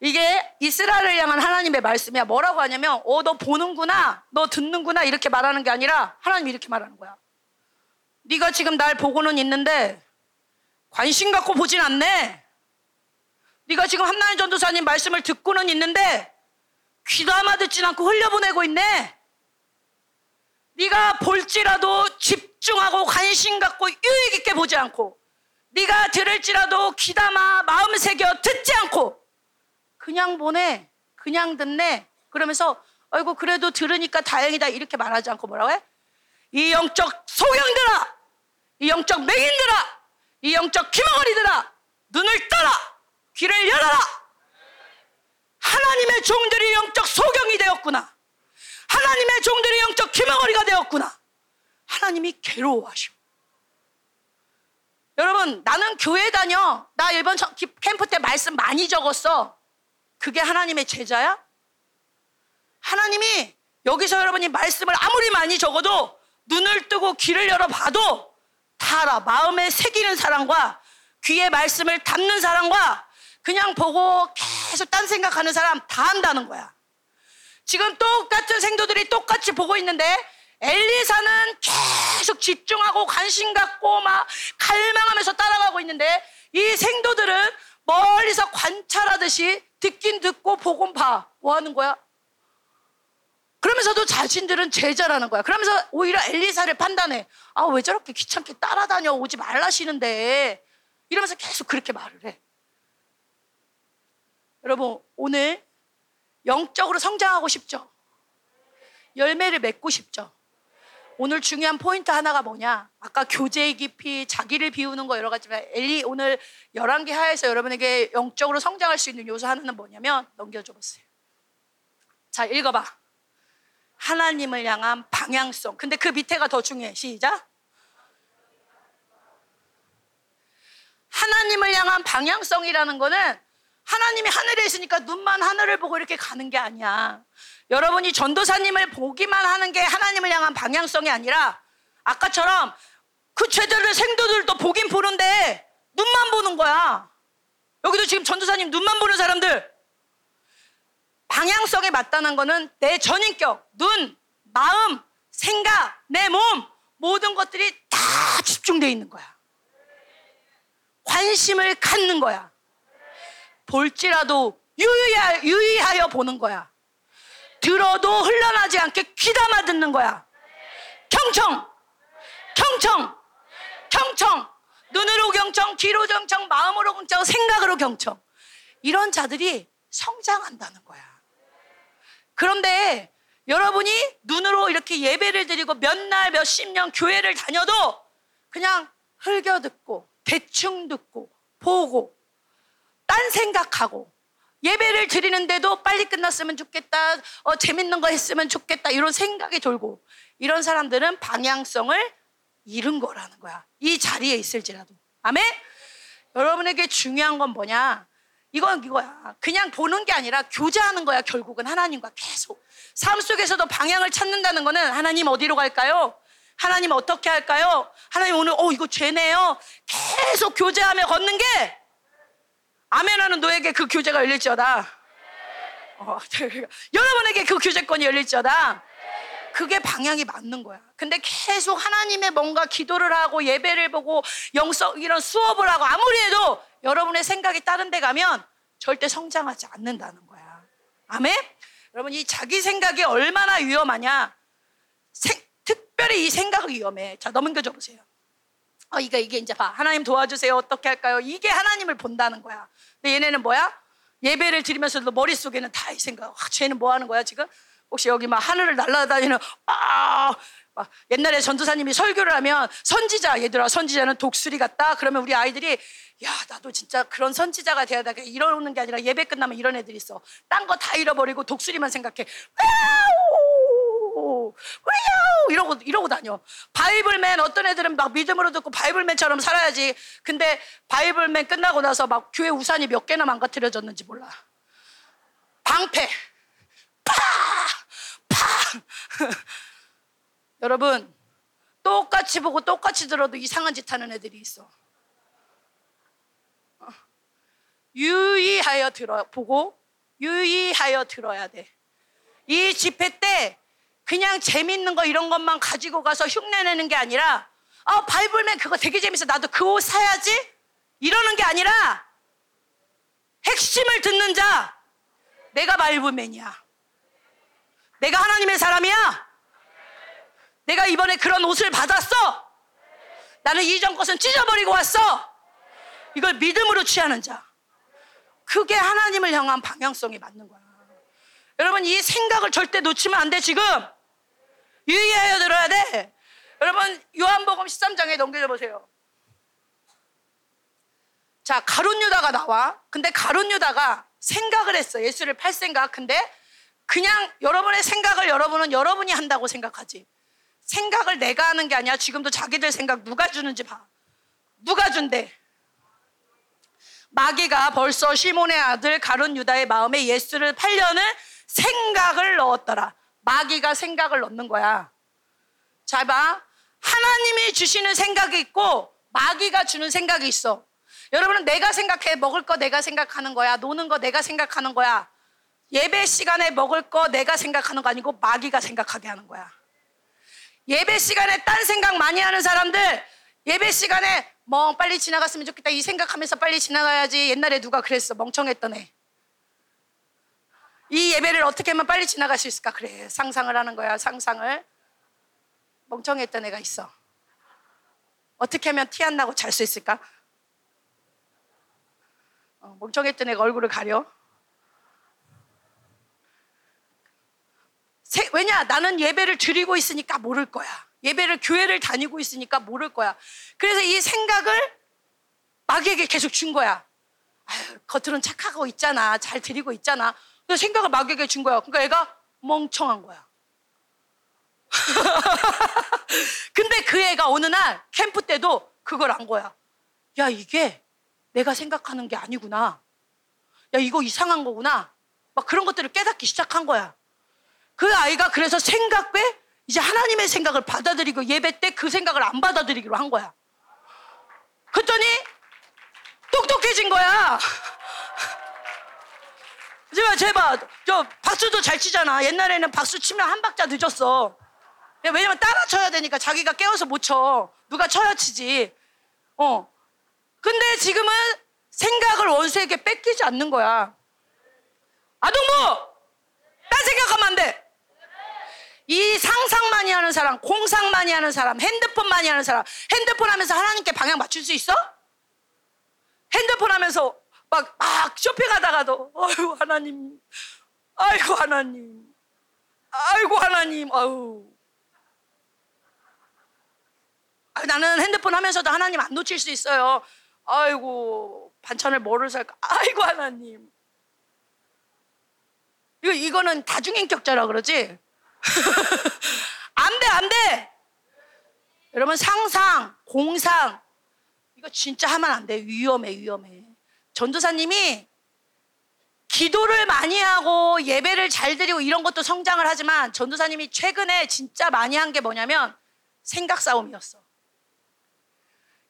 이게 이스라엘을 향한 하나님의 말씀이야. 뭐라고 하냐면, 어, 너 보는구나, 너 듣는구나 이렇게 말하는 게 아니라 하나님이 이렇게 말하는 거야. 네가 지금 날 보고는 있는데 관심 갖고 보진 않네. 네가 지금 한나인 전도사님 말씀을 듣고는 있는데 귀담아 듣진 않고 흘려보내고 있네. 네가 볼지라도 집중하고 관심 갖고 유익 있게 보지 않고 네가 들을지라도 귀담아 마음 새겨 듣지 않고 그냥 보내 그냥 듣네 그러면서 아이고 그래도 들으니까 다행이다 이렇게 말하지 않고 뭐라고 해? 이 영적 소경들아 이 영적 맹인들아 이 영적 귀머거리들아 눈을 떠라 귀를 열어라 하나님의 종들이 영적 소경이 되었구나 하나님의 종들이 영적 기망어리가 되었구나. 하나님이 괴로워하시오. 여러분, 나는 교회 다녀. 나 이번 캠프 때 말씀 많이 적었어. 그게 하나님의 제자야? 하나님이 여기서 여러분이 말씀을 아무리 많이 적어도 눈을 뜨고 귀를 열어봐도 다 알아. 마음에 새기는 사람과 귀에 말씀을 담는 사람과 그냥 보고 계속 딴 생각하는 사람 다 안다는 거야. 지금 똑같은 생도들이 똑같이 보고 있는데 엘리사는 계속 집중하고 관심 갖고 막 갈망하면서 따라가고 있는데 이 생도들은 멀리서 관찰하듯이 듣긴 듣고 보곤 봐. 뭐 하는 거야? 그러면서도 자신들은 제자라는 거야. 그러면서 오히려 엘리사를 판단해. 아, 왜 저렇게 귀찮게 따라다녀 오지 말라시는데. 이러면서 계속 그렇게 말을 해. 여러분, 오늘 영적으로 성장하고 싶죠? 열매를 맺고 싶죠? 오늘 중요한 포인트 하나가 뭐냐? 아까 교제의 깊이, 자기를 비우는 거 여러 가지만 엘리 오늘 11개 하에서 여러분에게 영적으로 성장할 수 있는 요소 하나는 뭐냐면 넘겨줘 보세요. 자, 읽어봐. 하나님을 향한 방향성. 근데 그 밑에가 더 중요해. 시작. 하나님을 향한 방향성이라는 거는 하나님이 하늘에 있으니까 눈만 하늘을 보고 이렇게 가는 게 아니야. 여러분이 전도사님을 보기만 하는 게 하나님을 향한 방향성이 아니라 아까처럼 그 죄들을 생도들도 보긴 보는데 눈만 보는 거야. 여기도 지금 전도사님 눈만 보는 사람들 방향성에 맞다는 거는 내 전인격, 눈, 마음, 생각, 내 몸 모든 것들이 다 집중되어 있는 거야. 관심을 갖는 거야. 볼지라도 유의하, 유의하여 보는 거야. 들어도 흘러나지 않게 귀담아 듣는 거야. 경청, 경청, 경청. 눈으로 경청, 귀로 경청, 마음으로 경청, 생각으로 경청. 이런 자들이 성장한다는 거야. 그런데 여러분이 눈으로 이렇게 예배를 드리고 몇 날, 몇 십 년 교회를 다녀도 그냥 흘겨 듣고, 대충 듣고, 보고, 딴 생각하고, 예배를 드리는데도 빨리 끝났으면 좋겠다, 어, 재밌는 거 했으면 좋겠다, 이런 생각이 돌고, 이런 사람들은 방향성을 잃은 거라는 거야. 이 자리에 있을지라도. 아멘? 여러분에게 중요한 건 뭐냐? 이건 이거야. 그냥 보는 게 아니라 교제하는 거야, 결국은 하나님과 계속. 삶 속에서도 방향을 찾는다는 거는 하나님 어디로 갈까요? 하나님 어떻게 할까요? 하나님 오늘, 어, 이거 죄네요. 계속 교제하며 걷는 게 아멘하는 너에게 그 교제가 열릴지어다. 어, *laughs* 여러분에게 그 교제권이 열릴지어다. 그게 방향이 맞는 거야. 근데 계속 하나님의 뭔가 기도를 하고 예배를 보고 영성 이런 수업을 하고 아무리 해도 여러분의 생각이 다른 데 가면 절대 성장하지 않는다는 거야. 아멘? 여러분 이 자기 생각이 얼마나 위험하냐? 생, 특별히 이 생각이 위험해. 자 넘겨줘 보세요. 어, 이게 이게 이제 봐. 하나님 도와주세요. 어떻게 할까요? 이게 하나님을 본다는 거야. 근데 얘네는 뭐야? 예배를 드리면서도 머릿속에는 다 이 생각. 아, 쟤는 뭐 하는 거야, 지금? 혹시 여기 막 하늘을 날아다니는 아, 막 옛날에 전도사님이 설교를 하면 선지자 얘들아 선지자는 독수리 같다. 그러면 우리 아이들이 야 나도 진짜 그런 선지자가 돼야 돼. 이러는 게 아니라 예배 끝나면 이런 애들이 있어. 딴 거 다 잃어버리고 독수리만 생각해. Wow! Wow! 이러고 이러고 다녀. 바이블맨 어떤 애들은 막 믿음으로 듣고 바이블맨처럼 살아야지. 근데 바이블맨 끝나고 나서 막 교회 우산이 몇 개나 망가뜨려졌는지 몰라. 방패. 파! 파! *laughs* 여러분, 똑같이 보고 똑같이 들어도 이상한 짓 하는 애들이 있어. 어. 유의하여 들어 보고 유의하여 들어야 돼. 이 집회 때 그냥 재밌는 거 이런 것만 가지고 가서 흉내내는 게 아니라 아 바이블맨 그거 되게 재밌어 나도 그 옷 사야지 이러는 게 아니라 핵심을 듣는 자 내가 바이블맨이야. 내가 하나님의 사람이야. 내가 이번에 그런 옷을 받았어. 나는 이전 것은 찢어버리고 왔어. 이걸 믿음으로 취하는 자. 그게 하나님을 향한 방향성이 맞는 거야. 여러분, 이 생각을 절대 놓치면 안 돼, 지금. 유의하여 들어야 돼. 여러분, 요한복음 13장에 넘겨줘 보세요. 자, 가론 유다가 나와. 근데 가론 유다가 생각을 했어. 예수를 팔 생각. 근데 그냥 여러분의 생각을 여러분은 여러분이 한다고 생각하지. 생각을 내가 하는 게 아니야. 지금도 자기들 생각 누가 주는지 봐. 누가 준대? 마귀가 벌써 시몬의 아들 가룟 유다의 마음에 예수를 팔려는 생각을 넣었더라. 마귀가 생각을 넣는 거야. 잘 봐. 하나님이 주시는 생각이 있고 마귀가 주는 생각이 있어. 여러분은 내가 생각해 먹을 거 내가 생각하는 거야. 노는 거 내가 생각하는 거야. 예배 시간에 먹을 거 내가 생각하는 거 아니고 마귀가 생각하게 하는 거야. 예배 시간에 딴 생각 많이 하는 사람들 예배 시간에 뭐 빨리 지나갔으면 좋겠다 이 생각하면서 빨리 지나가야지 옛날에 누가 그랬어 멍청했던 애 이 예배를 어떻게 하면 빨리 지나갈 수 있을까? 그래, 상상을 하는 거야, 상상을. 멍청했던 애가 있어. 어떻게 하면 티 안 나고 잘 수 있을까? 어, 멍청했던 애가 얼굴을 가려. 세- 왜냐? 나는 예배를 드리고 있으니까 모를 거야. 예배를 교회를 다니고 있으니까 모를 거야. 그래서 이 생각을 마귀에게 계속 준 거야. 아유, 겉으로는 착하고 있잖아. 잘 드리고 있잖아. 근데 생각을 마귀에게 준 거야. 그러니까 애가 멍청한 거야. *laughs* 근데 그 애가 어느 날 캠프 때도 그걸 안 거야. 야, 이게 내가 생각하는 게 아니구나. 야, 이거 이상한 거구나. 막 그런 것들을 깨닫기 시작한 거야. 그 아이가 그래서 생각에 이제 하나님의 생각을 받아들이고 예배 때 그 생각을 안 받아들이기로 한 거야. 그랬더니 똑똑해진 거야. 제발 제발 저 박수도 잘 치잖아. 옛날에는 박수 치면 한 박자 늦었어. 왜냐면 따라 쳐야 되니까 자기가 깨워서 못 쳐. 누가 쳐야 치지. 어. 근데 지금은 생각을 원수에게 뺏기지 않는 거야. 아동부! 딴 생각하면 안 돼. 이 상상 많이 하는 사람, 공상 많이 하는 사람, 핸드폰 많이 하는 사람, 핸드폰 하면서 하나님께 방향 맞출 수 있어? 핸드폰 하면서 막, 막 쇼핑하다가도, 아유, 하나님, 아이고, 하나님, 아이고, 하나님, 아유. 아, 나는 핸드폰 하면서도 하나님 안 놓칠 수 있어요. 아이고, 반찬을 뭐를 살까? 아이고, 하나님. 이거, 이거는 다중인격자라 그러지? *laughs* 안 돼, 안 돼! 여러분, 상상, 공상, 이거 진짜 하면 안 돼. 위험해, 위험해. 전도사님이 기도를 많이 하고 예배를 잘 드리고 이런 것도 성장을 하지만 전도사님이 최근에 진짜 많이 한 게 뭐냐면 생각 싸움이었어.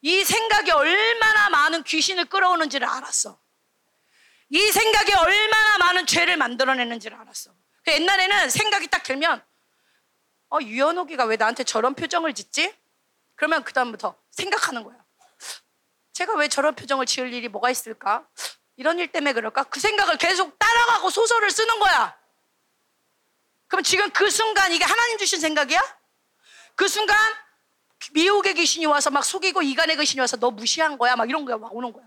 이 생각이 얼마나 많은 귀신을 끌어오는지를 알았어. 이 생각이 얼마나 많은 죄를 만들어내는지를 알았어. 그 옛날에는 생각이 딱 들면, 어, 유연옥이가 왜 나한테 저런 표정을 짓지? 그러면 그다음부터 생각하는 거야. 제가 왜 저런 표정을 지을 일이 뭐가 있을까? 이런 일 때문에 그럴까? 그 생각을 계속 따라가고 소설을 쓰는 거야. 그럼 지금 그 순간 이게 하나님 주신 생각이야? 그 순간 미혹의 귀신이 와서 막 속이고 이간의 귀신이 와서 너 무시한 거야 막 이런 거야 막 오는 거야.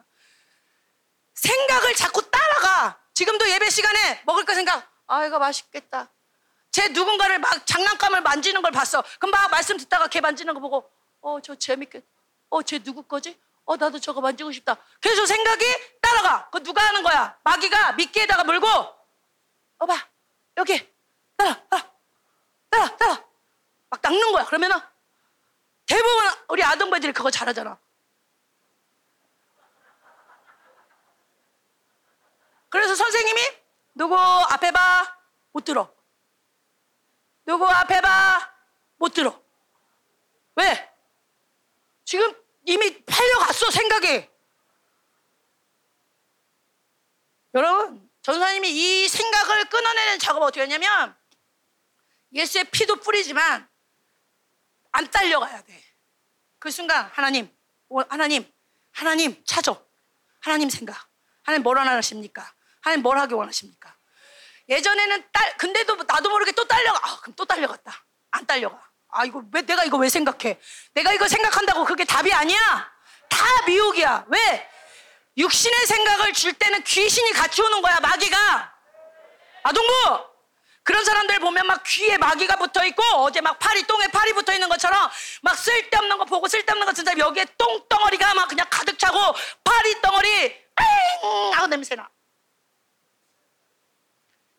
생각을 자꾸 따라가. 지금도 예배 시간에 먹을 거 생각. 아 이거 맛있겠다. 쟤 누군가를 막 장난감을 만지는 걸 봤어. 그럼 막 말씀 듣다가 걔 만지는 거 보고 어 저 재밌겠. 어쟤 누구 거지? 어 나도 저거 만지고 싶다. 계속 생각이 따라가. 그 누가 하는 거야? 마귀가 미끼에다가 물고 어 봐 여기 따라 따라 따라 따라 막 닦는 거야. 그러면은 대부분 우리 아동배들이 그거 잘하잖아. 그래서 선생님이 누구 앞에 봐 못 들어. 누구 앞에 봐 못 들어. 왜? 지금 이미 팔려갔어 생각이. 여러분 전사님이 이 생각을 끊어내는 작업을 어떻게 했냐면 예수의 피도 뿌리지만 안 딸려가야 돼. 그 순간 하나님, 오, 하나님, 하나님 찾아. 하나님 생각. 하나님 뭘 원하십니까? 하나님 뭘 하기 원하십니까? 예전에는 딸, 근데도 나도 모르게 또 딸려가. 아, 그럼 또 딸려갔다. 안 딸려가. 아, 이거 왜, 내가 이거 왜 생각해? 내가 이거 생각한다고 그게 답이 아니야. 다 미혹이야. 왜? 육신의 생각을 줄 때는 귀신이 같이 오는 거야, 마귀가. 아동부! 그런 사람들 보면 막 귀에 마귀가 붙어 있고 어제 막 팔이 똥에 팔이 붙어 있는 것처럼 막 쓸데없는 거 보고 쓸데없는 거 진짜 여기에 똥덩어리가 막 그냥 가득 차고 파리 덩어리 뺑 하고 냄새나.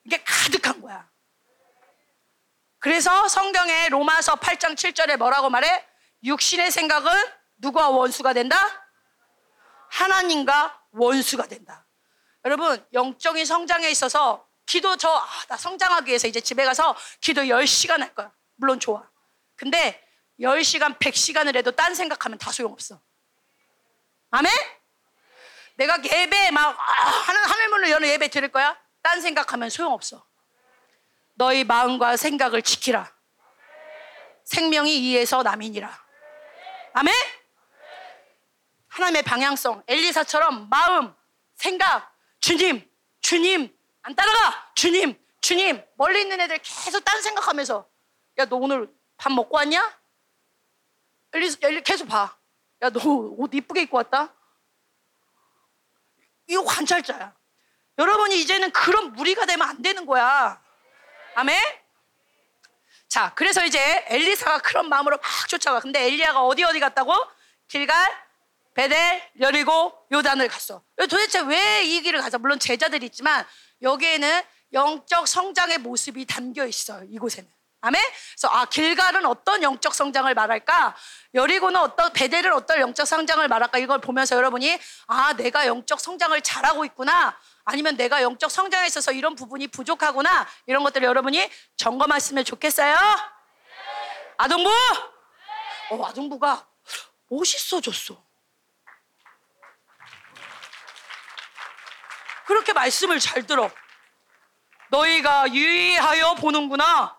이게 가득한 거야. 그래서 성경에 로마서 8장 7절에 뭐라고 말해? 육신의 생각은 누구와 원수가 된다? 하나님과 원수가 된다. 여러분, 영적인 성장에 있어서 기도 저, 아, 나 성장하기 위해서 이제 집에 가서 기도 10시간 할 거야. 물론 좋아. 근데 10시간, 100시간을 해도 딴 생각하면 다 소용없어. 아멘? 내가 예배 막, 아, 하늘, 하늘문을 여는 예배 드릴 거야? 딴 생각하면 소용없어. 너희 마음과 생각을 지키라. 생명이 이에서 남이니라. 아멘? 하나님의 방향성, 엘리사처럼 마음, 생각, 주님, 주님, 안 따라가! 주님, 주님, 멀리 있는 애들 계속 딴 생각하면서 야, 너 오늘 밥 먹고 왔냐? 엘리, 엘리 계속 봐. 야, 너 옷 이쁘게 입고 왔다? 이거 관찰자야. 여러분이 이제는 그런 무리가 되면 안 되는 거야. 아멘? 자, 그래서 이제 엘리사가 그런 마음으로 막 쫓아가. 근데 엘리야가 어디 어디 갔다고? 길갈, 베델, 여리고, 요단을 갔어. 도대체 왜 이 길을 가서? 물론 제자들이 있지만 여기에는 영적 성장의 모습이 담겨 있어요. 이곳에는. 아멘? 그래서 아 길갈은 어떤 영적 성장을 말할까? 여리고는 어떤 베델은 어떤 영적 성장을 말할까? 이걸 보면서 여러분이 아 내가 영적 성장을 잘하고 있구나. 아니면 내가 영적 성장에 있어서 이런 부분이 부족하구나. 이런 것들을 여러분이 점검하시면 좋겠어요. 아동부? 어, 아동부가 멋있어졌어. 그렇게 말씀을 잘 들어. 너희가 유의하여 보는구나.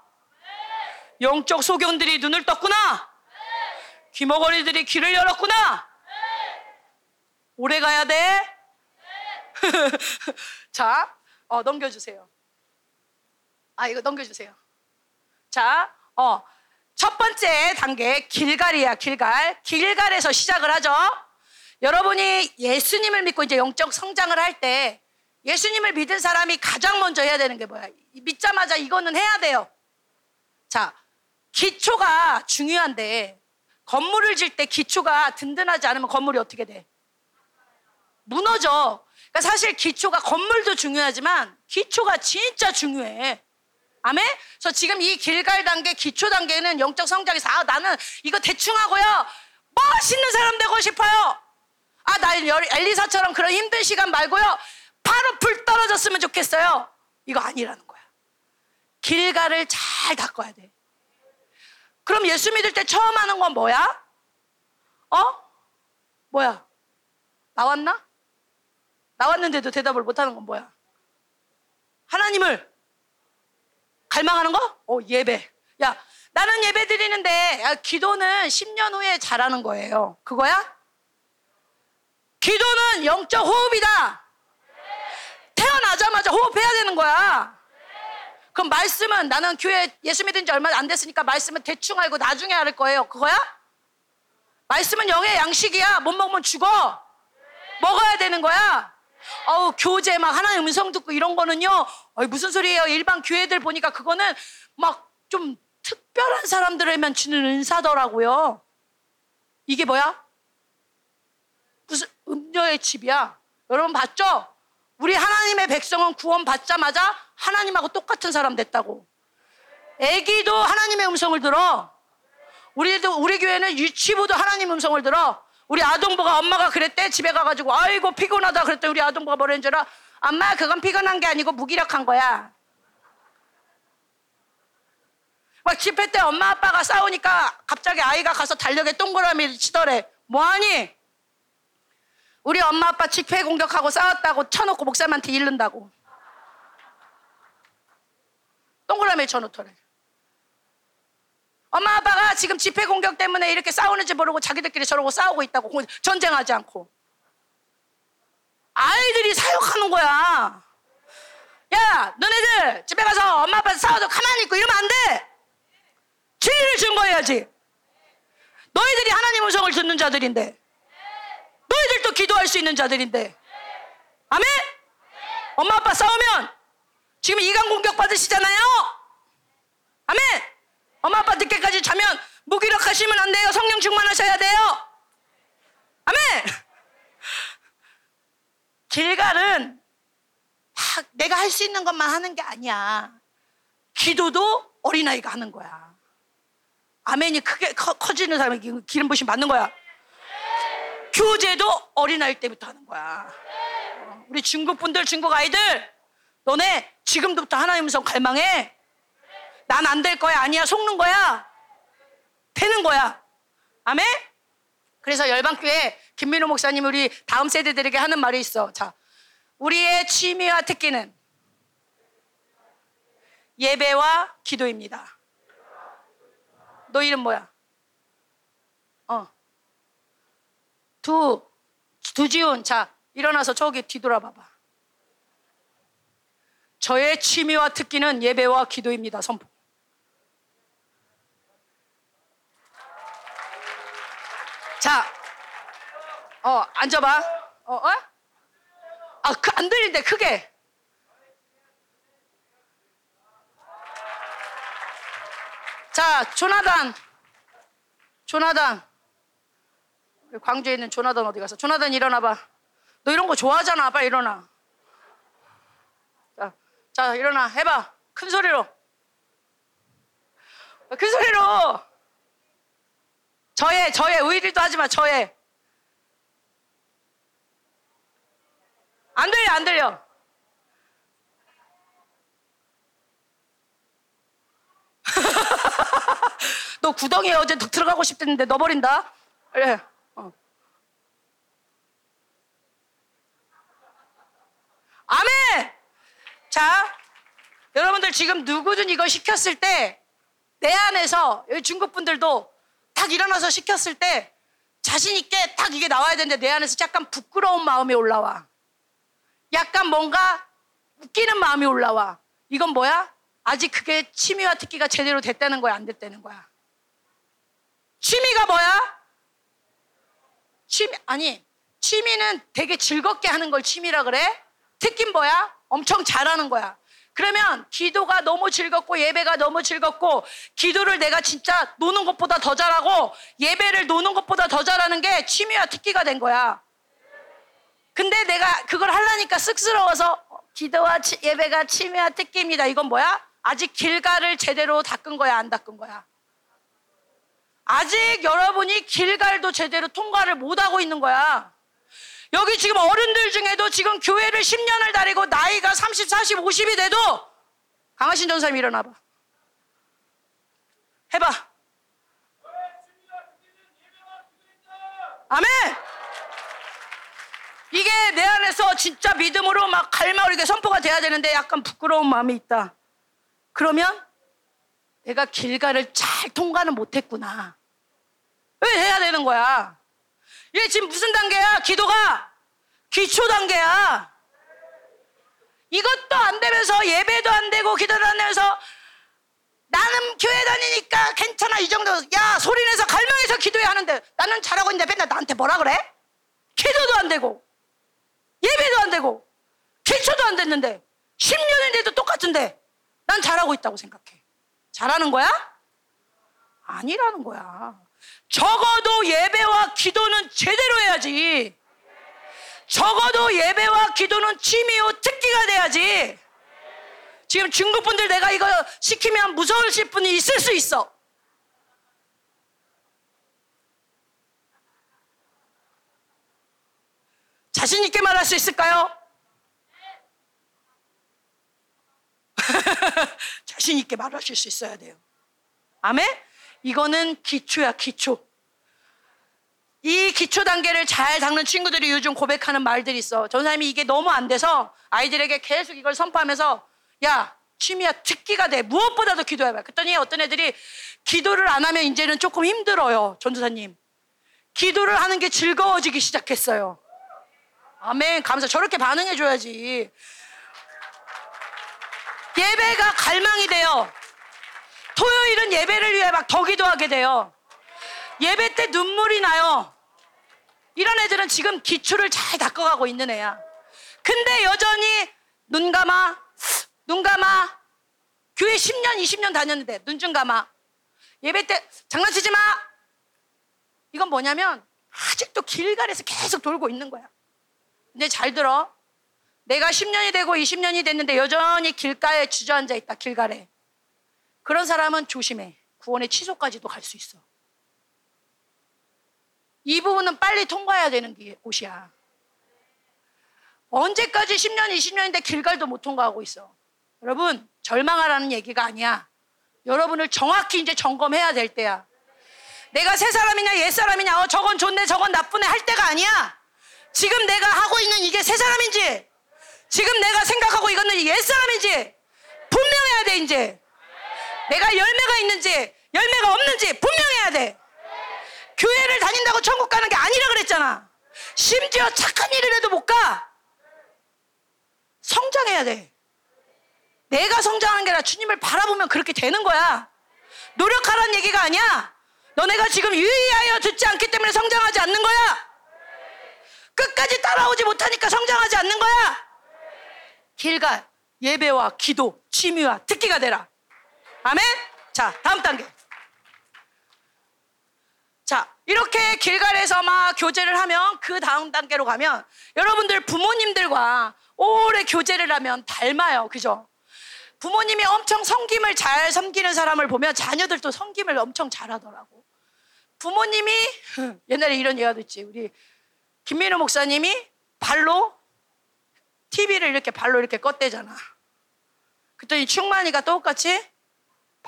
영적 소견들이 눈을 떴구나. 귀머거리들이 귀를 열었구나. 오래 가야 돼. *laughs* 자, 어, 넘겨주세요. 아, 이거 넘겨주세요. 자, 어, 첫 번째 단계, 길갈이야, 길갈. 길갈에서 시작을 하죠. 여러분이 예수님을 믿고 이제 영적 성장을 할 때, 예수님을 믿은 사람이 가장 먼저 해야 되는 게 뭐야? 믿자마자 이거는 해야 돼요. 자, 기초가 중요한데, 건물을 질 때 기초가 든든하지 않으면 건물이 어떻게 돼? 무너져. 그러니까 사실 기초가 건물도 중요하지만 기초가 진짜 중요해. 아멘? 그래서 지금 이 길갈 단계, 기초 단계는 영적 성장에서 아, 나는 이거 대충 하고요. 멋있는 사람 되고 싶어요. 아, 나 엘리사처럼 그런 힘든 시간 말고요. 바로 불 떨어졌으면 좋겠어요. 이거 아니라는 거야. 길갈을 잘 닦아야 돼. 그럼 예수 믿을 때 처음 하는 건 뭐야? 어? 뭐야? 나왔나? 나왔는데도 대답을 못하는 건 뭐야? 하나님을 갈망하는 거? 어, 예배. 야, 나는 예배 드리는데 야, 기도는 10년 후에 잘하는 거예요. 그거야? 기도는 영적 호흡이다. 태어나자마자 호흡해야 되는 거야. 그럼 말씀은 나는 교회 예수 믿은 지 얼마 안 됐으니까 말씀은 대충 알고 나중에 알 거예요. 그거야? 말씀은 영의 양식이야. 못 먹으면 죽어. 먹어야 되는 거야. 어우 교재 막 하나님 음성 듣고 이런 거는요. 어이, 무슨 소리예요? 일반 교회들 보니까 그거는 막 좀 특별한 사람들에만 주는 은사더라고요. 이게 뭐야? 무슨 음녀의 집이야. 여러분 봤죠? 우리 하나님의 백성은 구원 받자마자 하나님하고 똑같은 사람 됐다고. 애기도 하나님의 음성을 들어. 우리도 우리 교회는 유치부도 하나님 음성을 들어. 우리 아동부가 엄마가 그랬대 집에 가가지고 아이고 피곤하다 그랬더니 우리 아동부가 뭐라는 줄 알아? 엄마 그건 피곤한 게 아니고 무기력한 거야. 막 집회 때 엄마 아빠가 싸우니까 갑자기 아이가 가서 달력에 동그라미를 치더래. 뭐하니? 우리 엄마 아빠 집회 공격하고 싸웠다고 쳐놓고 목사님한테 잃는다고. 동그라미 쳐놓더래. 엄마 아빠가 지금 집회 공격 때문에 이렇게 싸우는지 모르고 자기들끼리 저러고 싸우고 있다고 전쟁하지 않고 아이들이 사역하는 거야. 야, 너네들 집에 가서 엄마 아빠 싸워도 가만히 있고 이러면 안 돼. 진리를 증거해야지. 너희들이 하나님 음성을 듣는 자들인데, 너희들도 기도할 수 있는 자들인데, 아멘? 엄마 아빠 싸우면 지금 이간 공격 받으시잖아요. 아멘. 엄마 아빠 늦게까지 자면 무기력하시면 안 돼요. 성령 충만하셔야 돼요. 아멘. *laughs* 길갈은 내가 할 수 있는 것만 하는 게 아니야. 기도도 어린아이가 하는 거야. 아멘이 크게 커, 지는 사람이 기름 부심 받는 거야. 교제도 어린아이 때부터 하는 거야. 우리 중국 분들, 중국 아이들, 너네 지금부터 하나님 음성 갈망해. 난 안 될 거야. 아니야. 속는 거야. 되는 거야. 아멘? 그래서 열방교회 김민호 목사님 우리 다음 세대들에게 하는 말이 있어. 자, 우리의 취미와 특기는 예배와 기도입니다. 너 이름 뭐야? 어. 두, 두지훈. 자, 일어나서 저기 뒤돌아봐봐. 저의 취미와 특기는 예배와 기도입니다. 선포. 자, 어, 앉아봐. 어, 어? 아, 그, 안 들린대, 크게. 자, 조나단. 조나단. 광주에 있는 조나단 어디 갔어? 조나단 일어나봐. 너 이런 거 좋아하잖아. 빨리 일어나. 자, 자, 일어나. 해봐. 큰 소리로. 큰 소리로. 저의, 저의, 의리도 하지 마, 저의. 안 들려, 안 들려. *laughs* 너 구덩이에 어제 들어가고 싶댔는데 넣어버린다. 그래. 어. 아멘! 자, 여러분들 지금 누구든 이거 시켰을 때 내 안에서 여기 중국 분들도 딱 일어나서 시켰을 때 자신 있게 딱 이게 나와야 되는데 내 안에서 약간 부끄러운 마음이 올라와. 약간 뭔가 웃기는 마음이 올라와. 이건 뭐야? 아직 그게 취미와 특기가 제대로 됐다는 거야, 안 됐다는 거야. 취미가 뭐야? 취미 아니 취미는 되게 즐겁게 하는 걸 취미라 그래. 특기는 뭐야? 엄청 잘하는 거야. 그러면 기도가 너무 즐겁고 예배가 너무 즐겁고 기도를 내가 진짜 노는 것보다 더 잘하고 예배를 노는 것보다 더 잘하는 게 취미와 특기가 된 거야. 근데 내가 그걸 하려니까 쑥스러워서 기도와 치, 예배가 취미와 특기입니다. 이건 뭐야? 아직 길가를 제대로 닦은 거야, 안 닦은 거야? 아직 여러분이 길갈도 제대로 통과를 못 하고 있는 거야. 여기 지금 어른들 중에도 지금 교회를 10년을 다니고 나이가 30, 40, 50이 돼도 강하신 전사님 일어나봐. 해봐. 아멘! 이게 내 안에서 진짜 믿음으로 막 갈마오르게 선포가 돼야 되는데 약간 부끄러운 마음이 있다. 그러면 내가 길가를 잘 통과는 못했구나. 왜 해야 되는 거야? 이게 지금 무슨 단계야? 기도가 기초 단계야. 이것도 안 되면서 예배도 안 되고 기도도 안 되면서 나는 교회 다니니까 괜찮아 이 정도 야 소리 내서 갈망해서 기도해야 하는데 나는 잘하고 있는데 맨날 나한테 뭐라 그래? 기도도 안 되고 예배도 안 되고 기초도 안 됐는데 10년이 돼도 똑같은데 난 잘하고 있다고 생각해 잘하는 거야? 아니라는 거야 적어도 예배와 기도는 제대로 해야지. 적어도 예배와 기도는 취미요 특기가 돼야지. 지금 중국 분들 내가 이거 시키면 무서우실 분이 있을 수 있어. 자신 있게 말할 수 있을까요? *laughs* 자신 있게 말하실 수 있어야 돼요. 아멘? 이거는 기초야, 기초. 이 기초 단계를 잘 닦는 친구들이 요즘 고백하는 말들이 있어. 전사님이 이게 너무 안 돼서 아이들에게 계속 이걸 선포하면서 야, 취미야, 특기가 돼. 무엇보다도 기도해봐. 그랬더니 어떤 애들이 기도를 안 하면 이제는 조금 힘들어요. 전도사님. 기도를 하는 게 즐거워지기 시작했어요. 아멘. 감사. 저렇게 반응해줘야지. 예배가 갈망이 돼요. 토요일은 예배를 위해 막 더 기도하게 돼요. 예배 때 눈물이 나요. 이런 애들은 지금 기초를 잘 닦아가고 있는 애야. 근데 여전히 눈 감아, 눈 감아. 교회 10년, 20년 다녔는데 눈 좀 감아. 예배 때 장난치지 마. 이건 뭐냐면 아직도 길가에서 계속 돌고 있는 거야. 근데 잘 들어. 내가 10년이 되고 20년이 됐는데 여전히 길가에 주저앉아 있다, 길가에. 그런 사람은 조심해. 구원의 취소까지도 갈 수 있어. 이 부분은 빨리 통과해야 되는 곳이야. 언제까지 10년, 20년인데 길갈도 못 통과하고 있어. 여러분, 절망하라는 얘기가 아니야. 여러분을 정확히 이제 점검해야 될 때야. 내가 새 사람이냐, 옛 사람이냐, 어, 저건 좋네, 저건 나쁘네 할 때가 아니야. 지금 내가 하고 있는 이게 새 사람인지, 지금 내가 생각하고 이거는 옛 사람인지, 분명해야 돼, 이제. 내가 열매가 있는지 열매가 없는지 분명해야 돼. 교회를 다닌다고 천국 가는 게 아니라 그랬잖아. 심지어 착한 일을 해도 못 가. 성장해야 돼. 내가 성장하는 게 아니라 주님을 바라보면 그렇게 되는 거야. 노력하라는 얘기가 아니야. 너네가 지금 유의하여 듣지 않기 때문에 성장하지 않는 거야. 끝까지 따라오지 못하니까 성장하지 않는 거야. 길가 예배와 기도, 취미와 특기가 되라. 아멘? 자, 다음 단계. 자, 이렇게 길갈에서 막 교제를 하면 그 다음 단계로 가면 여러분들 부모님들과 오래 교제를 하면 닮아요. 그죠? 부모님이 엄청 성김을 잘 섬기는 사람을 보면 자녀들도 성김을 엄청 잘하더라고. 부모님이 *laughs* 옛날에 이런 얘기도 있지. 우리 김민호 목사님이 발로 TV를 이렇게 발로 이렇게 껐대잖아. 그랬더니 충만이가 똑같이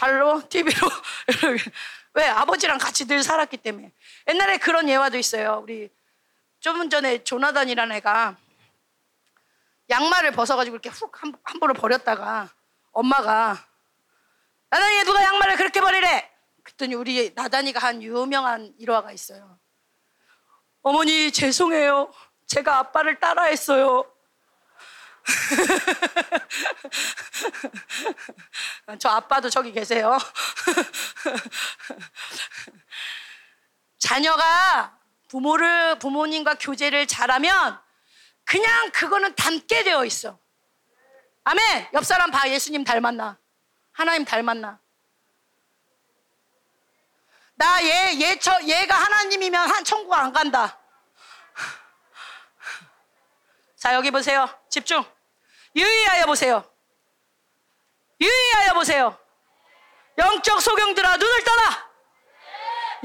발로 TV로 *laughs* 왜 아버지랑 같이 늘 살았기 때문에 옛날에 그런 예화도 있어요. 우리 좀 전에 조나단이라는 애가 양말을 벗어가지고 이렇게 훅 함부로 버렸다가 엄마가 나단이 누가 양말을 그렇게 버리래? 그랬더니 우리 나단이가 한 유명한 일화가 있어요. 어머니 죄송해요. 제가 아빠를 따라했어요. *laughs* 저 아빠도 저기 계세요. *laughs* 자녀가 부모를 부모님과 교제를 잘하면 그냥 그거는 닮게 되어 있어. 아멘. 옆 사람 봐 예수님 닮았나? 하나님 닮았나? 나 얘, 얘, 저, 얘가 하나님이면 한 천국 안 간다. 자, 여기 보세요. 집중. 유의하여 보세요. 유의하여 보세요. 영적 소경들아, 눈을 떠라.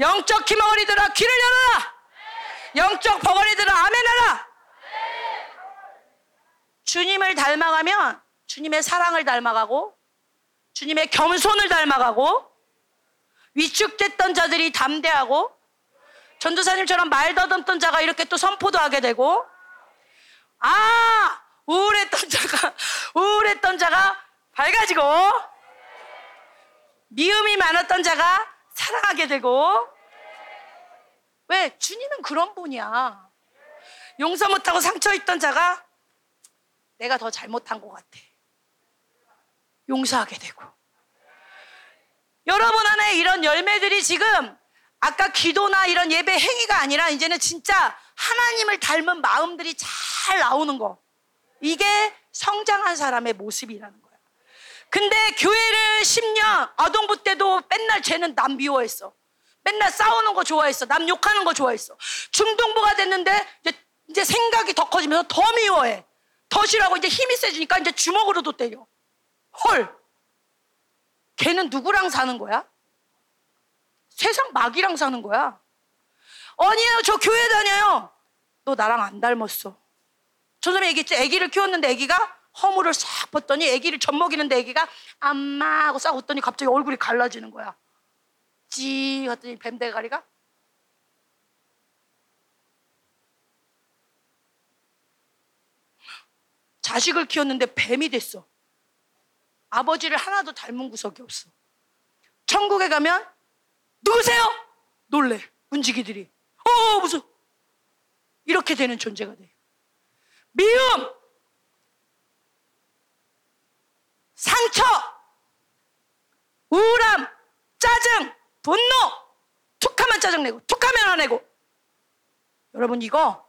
영적 기머리들아, 귀를 열어라. 영적 버거리들아, 아멘하라. 주님을 닮아가면 주님의 사랑을 닮아가고, 주님의 겸손을 닮아가고, 위축됐던 자들이 담대하고 전도사님처럼 말 더듬던 자가 이렇게 또 선포도 하게 되고 아 우울했던 자가 우울했던 자가 밝아지고 미움이 많았던 자가 사랑하게 되고. 왜? 주님은 그런 분이야. 용서 못하고 상처 있던 자가 내가 더 잘못한 것 같아. 용서하게 되고. 여러분 안에 이런 열매들이 지금 아까 기도나 이런 예배 행위가 아니라 이제는 진짜 하나님을 닮은 마음들이 잘 나오는 거. 이게 성장한 사람의 모습이라는 거야. 근데 교회를 10년 아동부 때도 맨날 쟤는 남 미워했어. 맨날 싸우는 거 좋아했어. 남 욕하는 거 좋아했어. 중동부가 됐는데 이제, 이제 생각이 더 커지면서 더 미워해. 더 싫어하고 이제 힘이 세지니까 이제 주먹으로도 때려. 헐. 걔는 누구랑 사는 거야? 세상 마귀랑 사는 거야. 아니에요, 저 교회 다녀요. 너 나랑 안 닮았어. 저전에 얘기했지, 아기를 키웠는데 아기가 허물을 싹 벗더니 아기를 젖먹이는데 아기가 엄마 하고 싹 웃더니 갑자기 얼굴이 갈라지는 거야. 찌 했더니 뱀 대가리가 자식을 키웠는데 뱀이 됐어. 아버지를 하나도 닮은 구석이 없어. 천국에 가면 누구세요? 놀래. 문지기들이. 어, 무슨 이렇게 되는 존재가 돼. 미움, 상처, 우울함, 짜증, 분노, 툭하면 짜증내고, 툭하면 화내고. 여러분 이거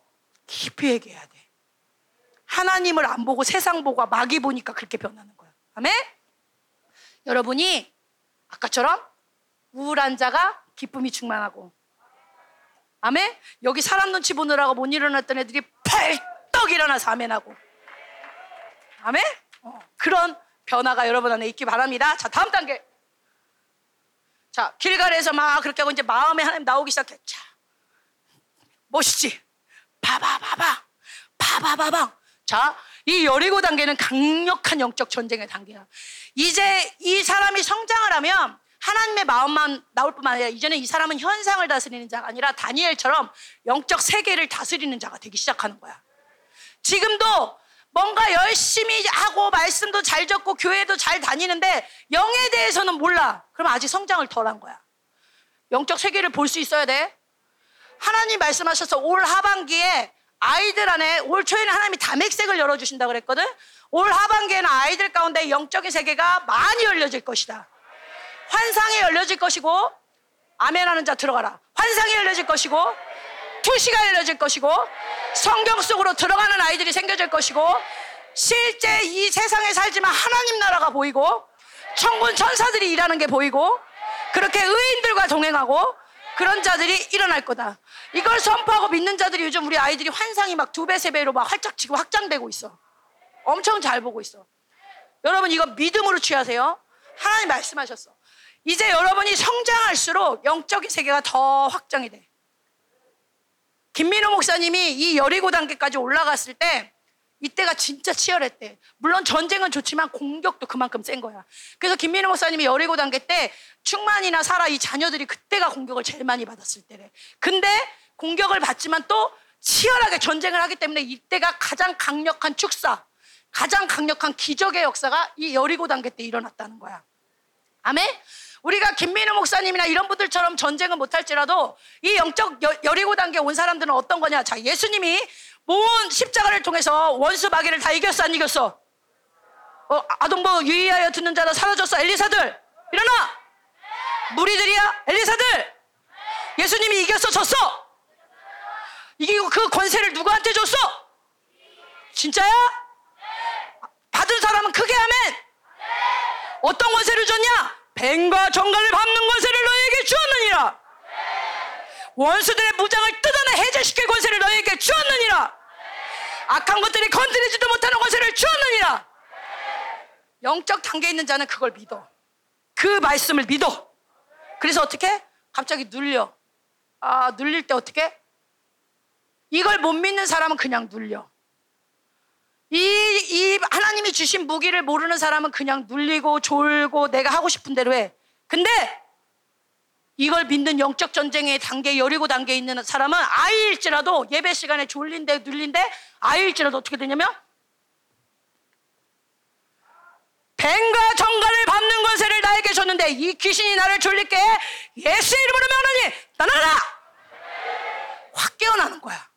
깊이 얘기해야 돼. 하나님을 안 보고 세상 보고 마귀 보니까 그렇게 변하는 거야. 아멘? 여러분이 아까처럼 우울한 자가 기쁨이 충만하고 아멘? 여기 사람 눈치 보느라고 못 일어났던 애들이 펄떡 일어나서 아멘하고 아멘? 어, 그런 변화가 여러분 안에 있기 바랍니다. 자, 다음 단계. 자, 길갈에서 막 그렇게 하고 이제 마음에 하나님 나오기 시작해. 자, 멋있지? 봐봐, 봐봐. 자, 이 여리고 단계는 강력한 영적 전쟁의 단계야. 이제 이 사람이 성장을 하면 하나님의 마음만 나올 뿐만 아니라 이제는 이 사람은 현상을 다스리는 자가 아니라 다니엘처럼 영적 세계를 다스리는 자가 되기 시작하는 거야. 지금도 뭔가 열심히 하고 말씀도 잘 적고 교회도 잘 다니는데 영에 대해서는 몰라. 그럼 아직 성장을 덜 한 거야. 영적 세계를 볼 수 있어야 돼. 하나님 말씀하셔서 올 하반기에 아이들 안에 올 초에는 하나님이 다맥색을 열어주신다 그랬거든. 올 하반기에는 아이들 가운데 영적인 세계가 많이 열려질 것이다. 환상이 열려질 것이고 아멘 하는 자 들어가라. 환상이 열려질 것이고 투시가 열려질 것이고 성경 속으로 들어가는 아이들이 생겨질 것이고 실제 이 세상에 살지만 하나님 나라가 보이고 천군 천사들이 일하는 게 보이고 그렇게 의인들과 동행하고 그런 자들이 일어날 거다. 이걸 선포하고 믿는 자들이 요즘 우리 아이들이 환상이 막 두 배, 세 배로 막 활짝 지금 확장되고 있어. 엄청 잘 보고 있어. 여러분 이거 믿음으로 취하세요. 하나님 말씀하셨어. 이제 여러분이 성장할수록 영적인 세계가 더 확장이 돼. 김민호 목사님이 이 여리고 단계까지 올라갔을 때 이때가 진짜 치열했대. 물론 전쟁은 좋지만 공격도 그만큼 센 거야. 그래서 김민호 목사님이 여리고 단계 때 충만이나 사라 이 자녀들이 그때가 공격을 제일 많이 받았을 때래. 근데 공격을 받지만 또 치열하게 전쟁을 하기 때문에 이때가 가장 강력한 축사, 가장 강력한 기적의 역사가 이 여리고 단계 때 일어났다는 거야. 아멘? 우리가 김민우 목사님이나 이런 분들처럼 전쟁은 못할지라도 이 영적 여, 리고 단계 온 사람들은 어떤 거냐? 자, 예수님이 모은 십자가를 통해서 원수 마귀를 다 이겼어, 안 이겼어? 어, 아동부 유의하여 듣는 자다 사라졌어, 엘리사들! 일어나! 무리들이야, 엘리사들! 예수님이 이겼어, 졌어? 이기고 그 권세를 누구한테 줬어? 진짜야? 받은 사람은 크게 하면 어떤 권세를 줬냐? 뱀과 정갈을 밟는 권세를 너에게 주었느니라. 원수들의 무장을 뜯어내 해제시킬 권세를 너에게 주었느니라. 악한 것들이 건드리지도 못하는 권세를 주었느니라. 영적 단계에 있는 자는 그걸 믿어. 그 말씀을 믿어. 그래서 어떻게? 갑자기 눌려. 아, 눌릴 때 어떻게? 이걸 못 믿는 사람은 그냥 눌려. 이, 이 하나님이 주신 무기를 모르는 사람은 그냥 눌리고 졸고 내가 하고 싶은 대로 해. 근데 이걸 믿는 영적 전쟁의 단계, 여리고 단계에 있는 사람은 아이일지라도 예배 시간에 졸린데 눌린데 아이일지라도 어떻게 되냐면 뱀과 정갈을 밟는 권세를 나에게 줬는데 이 귀신이 나를 졸리게 예수 이름으로 명하니 떠나라! 확 깨어나는 거야.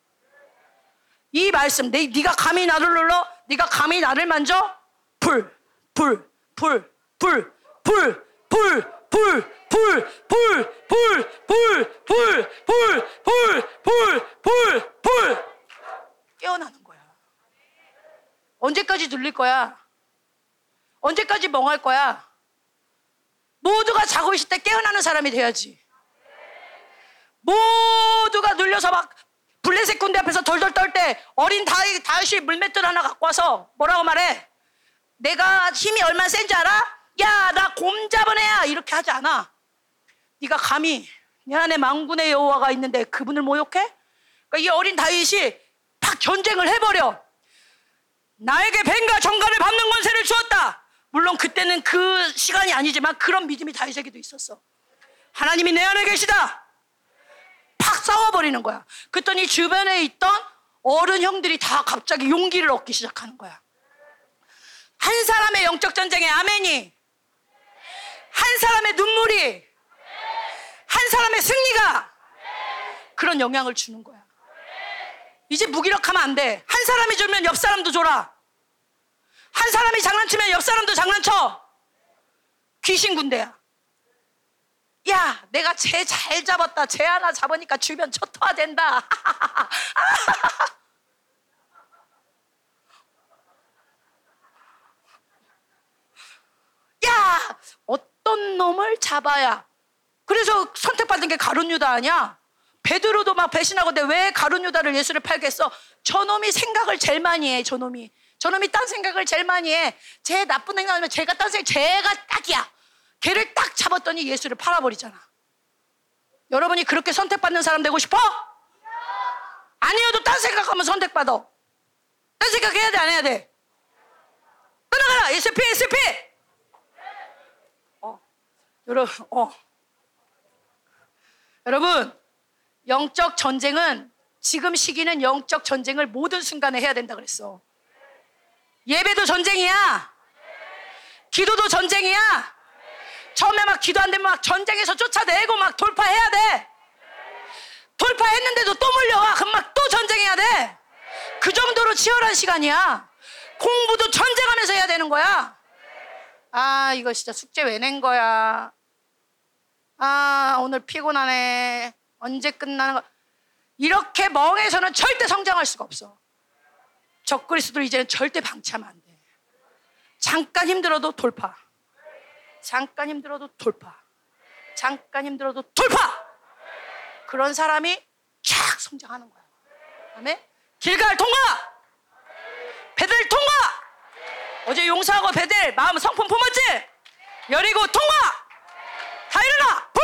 이 말씀, 네, 네가 감히 나를 눌러, 네가 감히 나를 만져, 불, 불, 불, 불, 불, 불, 불, 불, 불, 불, 불, 불, 불, 불, 불, 불, 불, 깨어나는 거야. 언제까지 눌릴 거야? 언제까지 멍할 거야? 모두가 자고 있을 때 깨어나는 사람이 돼야지. 모두가 눌려서 막 블레셋 군대 앞에서 덜덜 떨 때 어린 다윗, 다윗이 물맷돌 하나 갖고 와서 뭐라고 말해? 내가 힘이 얼마나 센지 알아? 야, 나 곰 잡은 애야. 이렇게 하지 않아. 네가 감히 내 안에 망군의 여호와가 있는데 그분을 모욕해? 그러니까 이 어린 다윗이 팍 전쟁을 해버려. 나에게 뱀과 정갈을 밟는 권세를 주었다. 물론 그때는 그 시간이 아니지만 그런 믿음이 다윗에게도 있었어. 하나님이 내 안에 계시다. 팍 싸워버리는 거야. 그랬더니 주변에 있던 어른 형들이 다 갑자기 용기를 얻기 시작하는 거야. 한 사람의 영적 전쟁에 아멘이, 한 사람의 눈물이, 한 사람의 승리가 그런 영향을 주는 거야. 이제 무기력하면 안 돼. 한 사람이 주면 옆 사람도 줘라. 한 사람이 장난치면 옆 사람도 장난쳐. 귀신 군대야. 야, 내가 쟤 잘 잡았다. 쟤 하나 잡으니까 주변 초토화 된다. *laughs* 야, 어떤 놈을 잡아야. 그래서 선택받은 게 가룟 유다 아니야? 베드로도 막 배신하고 왜 가룟 유다를 예수를 팔겠어? 저놈이 생각을 제일 많이 해. 저놈이. 저놈이 딴 생각을 제일 많이 해. 제 나쁜 생각하면 제가 딴 생각, 제가 딱이야. 걔를 딱 잡았더니 예수를 팔아버리잖아. 여러분이 그렇게 선택받는 사람 되고 싶어? 아니어도 딴 생각하면 선택받아. 딴 생각 해야 돼, 안 해야 돼? 떠나가라! SP, SP! 어, 여러분, 어. 여러분, 영적 전쟁은 지금 시기는 영적 전쟁을 모든 순간에 해야 된다 그랬어. 예배도 전쟁이야. 기도도 전쟁이야. 처음에 막 기도 안 되면 막 전쟁에서 쫓아내고 막 돌파해야 돼. 돌파했는데도 또 몰려와. 그럼 막 또 전쟁해야 돼. 그 정도로 치열한 시간이야. 공부도 전쟁하면서 해야 되는 거야. 아, 이거 진짜 숙제 왜 낸 거야? 아, 오늘 피곤하네. 언제 끝나는 거? 이렇게 멍해서는 절대 성장할 수가 없어. 적그리스도를 이제는 절대 방치하면 안 돼. 잠깐 힘들어도 돌파. 잠깐 힘들어도 돌파. 잠깐 힘들어도 돌파. 그런 사람이 쫙 성장하는 거야. 아멘. 길갈 통과. 배들 통과. 어제 용서하고 배들 마음 성품 품었지? 여리고 통과. 다 일어나. 불.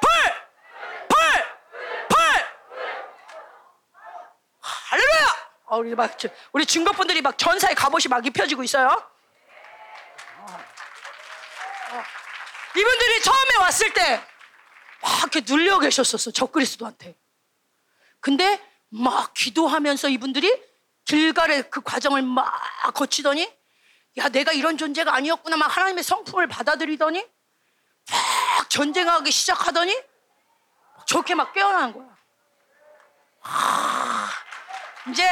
불. 불. 불. 할렐루야. 어, 우리 막 우리 중국분들이 막 전사의 갑옷이 막 입혀지고 있어요. 이분들이 처음에 왔을 때 막 이렇게 눌려 계셨었어 적그리스도한테. 근데 막 기도하면서 이분들이 길갈의 그 과정을 막 거치더니 야 내가 이런 존재가 아니었구나 막 하나님의 성품을 받아들이더니 막 전쟁하기 시작하더니 좋게 막 깨어나는 거야. 하, 이제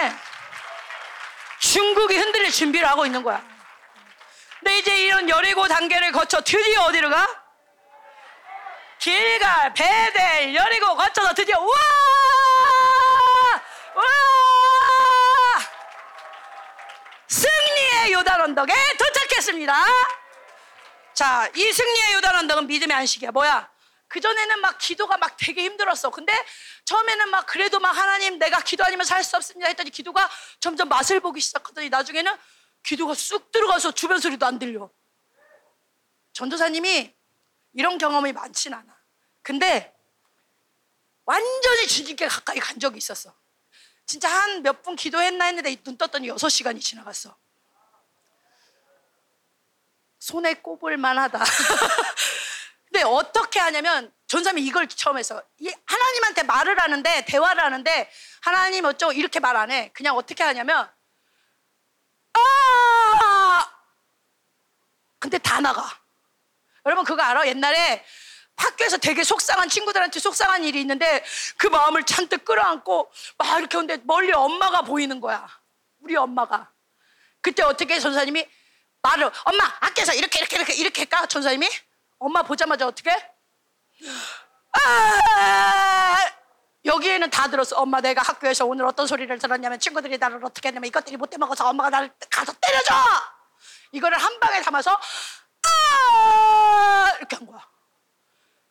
중국이 흔들릴 준비를 하고 있는 거야. 근데 이제 이런 열이고 단계를 거쳐 드디어 어디로 가? 길갈, 베델, 여리고 거쳐서 드디어 우와! 우와! 승리의 요단 언덕에 도착했습니다. 자, 이 승리의 요단 언덕은 믿음의 안식이야. 뭐야? 그전에는 막 기도가 막 되게 힘들었어. 근데 처음에는 막 그래도 막 하나님 내가 기도 아니면 살 수 없습니다 했더니 기도가 점점 맛을 보기 시작하더니 나중에는 기도가 쑥 들어가서 주변 소리도 안 들려. 전도사님이 이런 경험이 많진 않아. 근데 완전히 주님께 가까이 간 적이 있었어. 진짜 한 몇 분 기도했나 했는데 눈 떴더니 여섯 시간이 지나갔어. 손에 꼽을 만 하다. *laughs* 근데 어떻게 하냐면 전사님이 이걸 처음 했어. 하나님한테 말을 하는데 대화를 하는데 하나님 어쩌고 이렇게 말 안 해. 그냥 어떻게 하냐면 아! 근데 다 나가. 여러분 그거 알아? 옛날에 학교에서 되게 속상한 친구들한테 속상한 일이 있는데 그 마음을 잔뜩 끌어안고 막 이렇게 오는데 멀리 엄마가 보이는 거야. 우리 엄마가. 그때 어떻게 전사님이 말을 엄마 학교에서 이렇게 이렇게 이렇게 이렇게 할까 전사님이 엄마 보자마자 어떻게 아 여기에는 다 들었어 엄마 내가 학교에서 오늘 어떤 소리를 들었냐면 친구들이 나를 어떻게 했냐면 이것들이 못해 먹어서 엄마가 나를 가서 때려줘 이거를 한 방에 담아서 아 이렇게 한 거야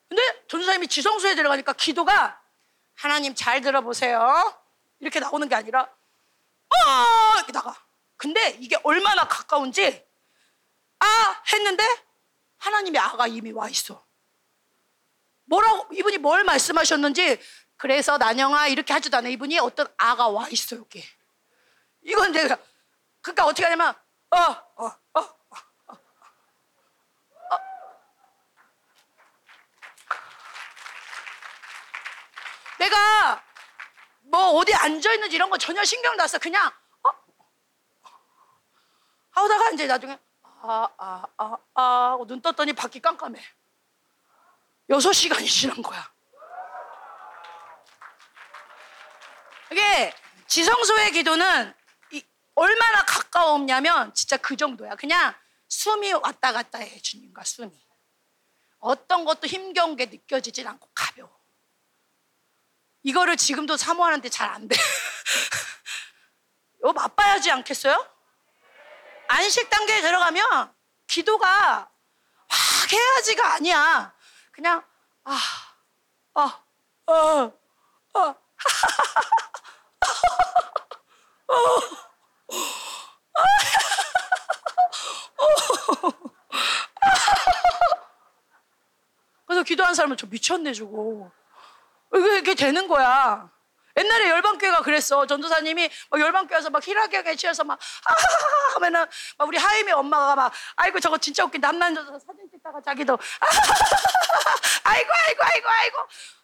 근데 전도사님이 지성소에 들어가니까 기도가 하나님 잘 들어보세요. 이렇게 나오는 게 아니라 아 이렇게 나가. 근데 이게 얼마나 가까운지 아 했는데 하나님의 아가 이미 와 있어. 뭐라고 이분이 뭘 말씀하셨는지 그래서 난영아 이렇게 하지도 않아. 이분이 어떤 아가 와 있어 여기. 이건 내가 그러니까 어떻게 하냐면 어 어, 어, 내가 뭐 어디 앉아 있는지 이런 거 전혀 신경 났어. 그냥 어? 하다가 이제 나중에 아 아 아아 하고 눈 떴더니 밖이 깜깜해. 여섯 시간이 지난 거야. 이게 지성소의 기도는 얼마나 가까웠냐면 진짜 그 정도야. 그냥 숨이 왔다 갔다 해 주님과 숨이. 어떤 것도 힘겨운 게 느껴지질 않고 가벼워. 이거를 지금도 사모하는데 잘 안 돼. *laughs* 이거 맛봐야지 않겠어요? 안식 단계에 들어가면 기도가 막 해야지가 아니야. 그냥 아, 아, 어, 어, 어, *laughs* *laughs* 그래서 기도한 사람은 저 미쳤네 주고 이게 되는 거야. 옛날에 열방교회가 그랬어. 전도사님이 막 열방교회 에서 막 희락경에 취해서 막 아하하하 하면은 막 우리 하임의 엄마가 막 아이고 저거 진짜 웃긴 남남여서 사진 찍다가 자기도 아하하하. 아이고 아이고 아이고 아이고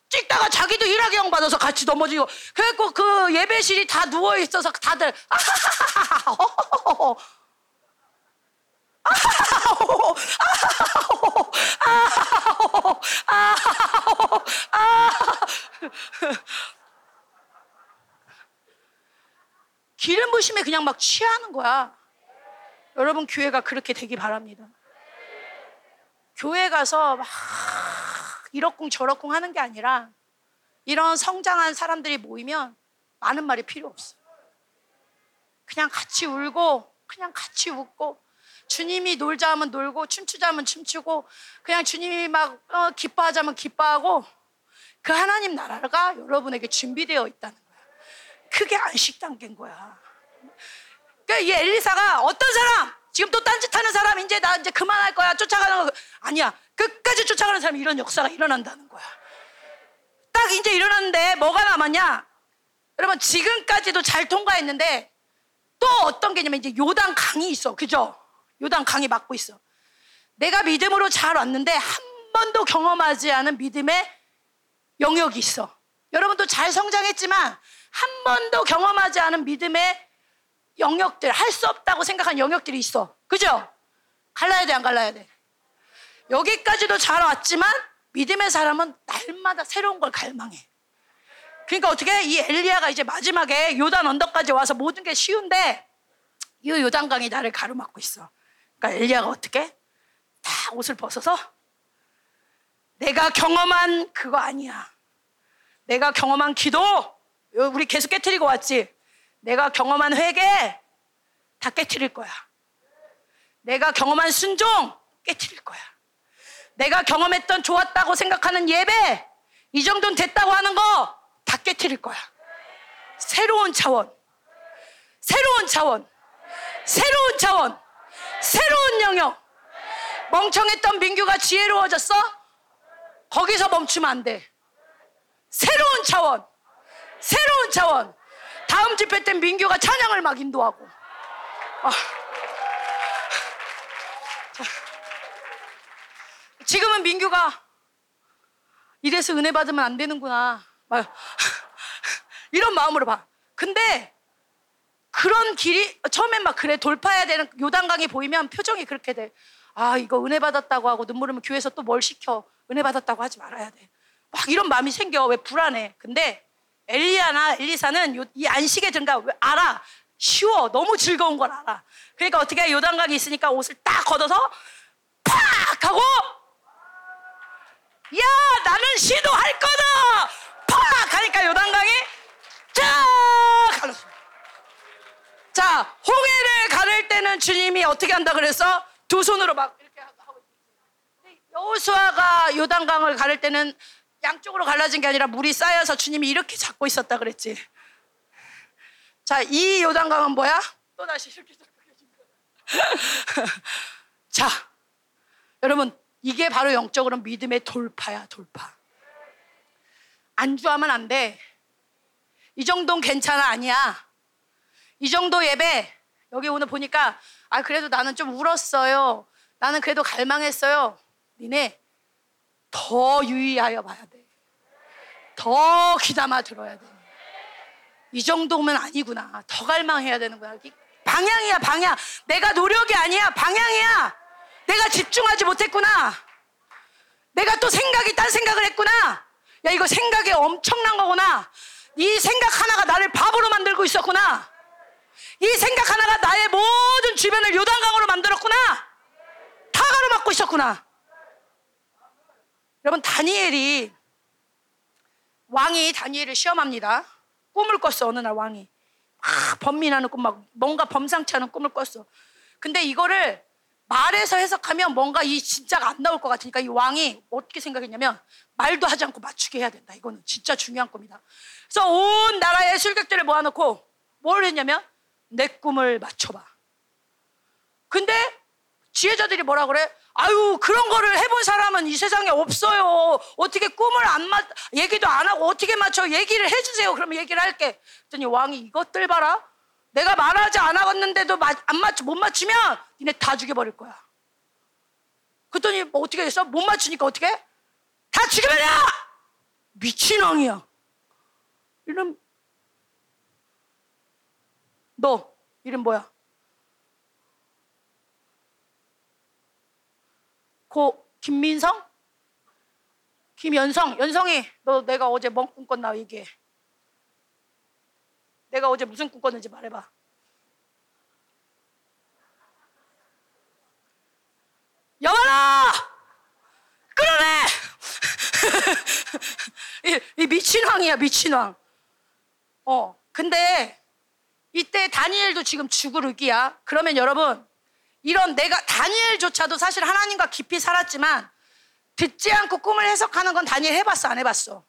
찍다가 자기도 일하경 받아서 같이 넘어지고 그래갖고 그 예배실이 다 누워 있어서 다들 아하하하 *laughs* 기름 부심에 그냥 막 취하는 거야. 여러분 교회가 그렇게 되기 바랍니다. 교회 가서 막 이러쿵 저러쿵 하는 게 아니라 이런 성장한 사람들이 모이면 많은 말이 필요 없어. 그냥 같이 울고 그냥 같이 웃고 주님이 놀자 하면 놀고 춤추자 하면 춤추고 그냥 주님이 막 어, 기뻐하자면 기뻐하고 그 하나님 나라가 여러분에게 준비되어 있다는 거야. 그게 안식 단계인 거야. 그러니까 이 엘리사가 어떤 사람 지금 또 딴짓하는 사람 이제 나 이제 그만할 거야 쫓아가는 거 아니야 끝까지 쫓아가는 사람 이런 역사가 일어난다는 거야. 딱 이제 일어났는데 뭐가 남았냐? 여러분 지금까지도 잘 통과했는데 또 어떤 개냐면 이제 요단 강이 있어, 그죠? 요단 강이 막고 있어. 내가 믿음으로 잘 왔는데 한 번도 경험하지 않은 믿음의 영역이 있어. 여러분도 잘 성장했지만 한 번도 경험하지 않은 믿음의 영역들, 할 수 없다고 생각한 영역들이 있어. 그죠? 갈라야 돼, 안 갈라야 돼? 여기까지도 잘 왔지만 믿음의 사람은 날마다 새로운 걸 갈망해. 그러니까 어떻게 이 엘리야가 이제 마지막에 요단 언덕까지 와서 모든 게 쉬운데 이 요단강이 나를 가로막고 있어. 그러니까 엘리야가 어떻게 다 옷을 벗어서 내가 경험한 그거 아니야. 내가 경험한 기도 우리 계속 깨뜨리고 왔지. 내가 경험한 회개 다 깨뜨릴 거야. 내가 경험한 순종 깨뜨릴 거야. 내가 경험했던 좋았다고 생각하는 예배 이 정도는 됐다고 하는 거 다 깨뜨릴 거야. 새로운 차원, 새로운 차원, 새로운 차원, 새로운 영역. 멍청했던 민규가 지혜로워졌어? 거기서 멈추면 안 돼. 새로운 차원, 새로운 차원. 다음 집회 때 민규가 찬양을 막 인도하고. 아. 지금은 민규가 이래서 은혜 받으면 안 되는구나. 이런 마음으로 봐. 근데 그런 길이 처음엔 막 그래 돌파해야 되는 요단강이 보이면 표정이 그렇게 돼. 아 이거 은혜 받았다고 하고 눈물 흘면 교회에서 또 뭘 시켜 은혜 받았다고 하지 말아야 돼. 막 이런 마음이 생겨 왜 불안해. 근데 엘리야나 엘리사는 요, 이 들어가 왜 알아. 쉬워. 너무 즐거운 걸 알아. 그러니까 어떻게 요단강이 있으니까 옷을 딱 걷어서 팍 하고 야 나는 시도할 거다! 팍 하니까 요단강이 쫙 갈랐어 자 홍해를 가를 때는 주님이 어떻게 한다 그랬어? 두 손으로 막 이렇게 하고 여호수아가 요단강을 가를 때는 양쪽으로 갈라진 게 아니라 물이 쌓여서 주님이 이렇게 잡고 있었다 그랬지 자 이 요단강은 뭐야 또 다시 이렇게 *laughs* 자 여러분 이게 바로 영적으로 믿음의 돌파야, 돌파. 안주하면 안 돼. 이 정도는 괜찮아, 아니야. 이 정도 예배, 여기 오늘 보니까, 아, 그래도 나는 좀 울었어요. 나는 그래도 갈망했어요. 니네 더 유의하여 봐야 돼. 더 귀담아 들어야 돼. 이 정도면 아니구나. 더 갈망해야 되는구나. 방향이야, 방향. 내가 노력이 아니야, 방향이야. 내가 집중하지 못했구나. 내가 또 생각이 딴 생각을 했구나. 야, 이거 생각이 엄청난 거구나. 이 생각 하나가 나를 바보로 만들고 있었구나. 이 생각 하나가 나의 모든 주변을 요단강으로 만들었구나. 다 가로 막고 있었구나. 여러분, 다니엘이, 왕이 다니엘을 시험합니다. 꿈을 꿨어, 어느 날 왕이. 막 번민하는 꿈, 막 뭔가 범상치 않은 꿈을 꿨어. 근데 이거를 말에서 해석하면 뭔가 이 진짜가 안 나올 것 같으니까 이 왕이 어떻게 생각했냐면 말도 하지 않고 맞추게 해야 된다. 이거는 진짜 중요한 겁니다. 그래서 온 나라의 술객들을 모아놓고 뭘 했냐면 내 꿈을 맞춰봐. 근데 지혜자들이 뭐라 그래? 아유 그런 거를 해본 사람은 이 세상에 없어요. 어떻게 꿈을 안 맞, 얘기도 안 하고 어떻게 맞춰? 얘기를 해주세요. 그러면 얘기를 할게. 그랬더니 왕이 이것들 봐라. 내가 말하지 않았는데도 안 맞추, 못 맞추면 니네 다 죽여버릴 거야. 그랬더니 뭐 어떻게 됐어? 못 맞추니까 어떻게? 다 죽여버려! 미친 왕이야. 이름, 너, 이름 뭐야? 고, 김민성? 김연성, 연성이, 너 내가 어제 멍꿈 꿨나 얘기해. 내가 어제 무슨 꿈 꿨는지 말해봐. 여봐라! 끌어내! *laughs* 이, 이 미친 왕이야, 미친 왕. 어, 근데 이때 다니엘도 지금 죽으르기야. 그러면 여러분, 이런 내가 다니엘조차도 사실 하나님과 깊이 살았지만 듣지 않고 꿈을 해석하는 건 다니엘 해봤어, 안 해봤어?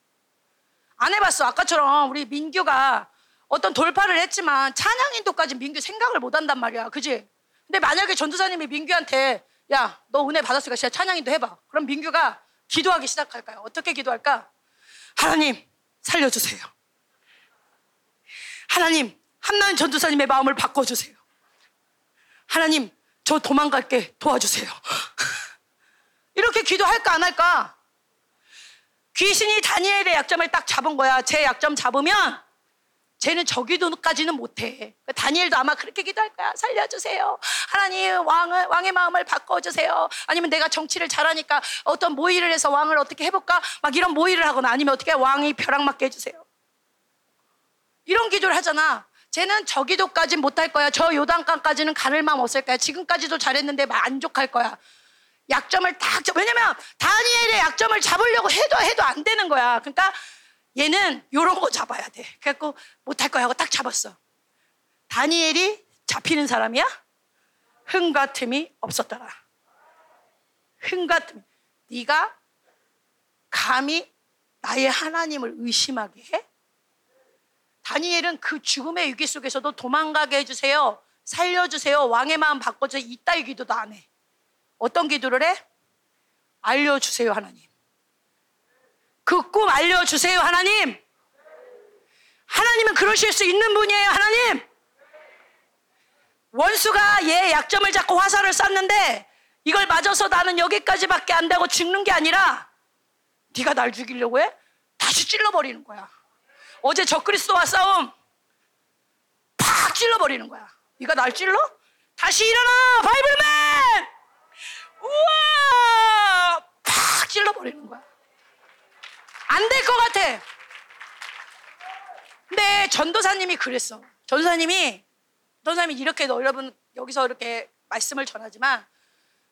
안 해봤어. 아까처럼 우리 민규가 어떤 돌파를 했지만 찬양인도까지 민규 생각을 못 한단 말이야. 그지? 근데 만약에 전도사님이 민규한테 야, 너 은혜 받았으니까 진짜 찬양인도 해봐. 그럼 민규가 기도하기 시작할까요? 어떻게 기도할까? 하나님, 살려주세요. 하나님, 한나은 전도사님의 마음을 바꿔주세요. 하나님, 저 도망갈게 도와주세요. 이렇게 기도할까 안 할까? 귀신이 다니엘의 약점을 딱 잡은 거야. 제 약점 잡으면 쟤는 저 기도까지는 못해. 다니엘도 아마 그렇게 기도할 거야. 살려주세요. 하나님 왕을, 왕의 마음을 바꿔주세요. 아니면 내가 정치를 잘하니까 어떤 모의를 해서 왕을 어떻게 해볼까? 막 이런 모의를 하거나 아니면 어떻게 왕이 벼락 맞게 해주세요. 이런 기도를 하잖아. 쟤는 저 기도까지는 못할 거야. 저 요단강까지는 가를 마음 없을 거야. 지금까지도 잘했는데 만족할 거야. 약점을 딱 잡, 왜냐면 다니엘의 약점을 잡으려고 해도 해도 안 되는 거야. 그러니까 얘는 요런 거 잡아야 돼. 그래갖고 못할 거야 하고 딱 잡았어. 다니엘이 잡히는 사람이야? 흥과 틈이 없었더라. 흥과 틈. 네가 감히 나의 하나님을 의심하게 해? 다니엘은 그 죽음의 위기 속에서도 도망가게 해주세요. 살려주세요. 왕의 마음 바꿔주세요. 이따위 기도도 안 해. 어떤 기도를 해? 알려주세요, 하나님. 그 꿈 알려주세요, 하나님. 하나님은 그러실 수 있는 분이에요, 하나님. 원수가 얘 약점을 잡고 화살을 쐈는데 이걸 맞아서 나는 여기까지밖에 안 되고 죽는 게 아니라 네가 날 죽이려고 해? 다시 찔러버리는 거야. 어제 적그리스도와 싸움 팍 찔러버리는 거야. 네가 날 찔러? 다시 일어나, 바이블맨! 우와! 팍 찔러버리는 거야. 안 될 것 같아. 근데 전도사님이 그랬어. 전도사님이, 전도사님이 이렇게 여러분 여기서 이렇게 말씀을 전하지만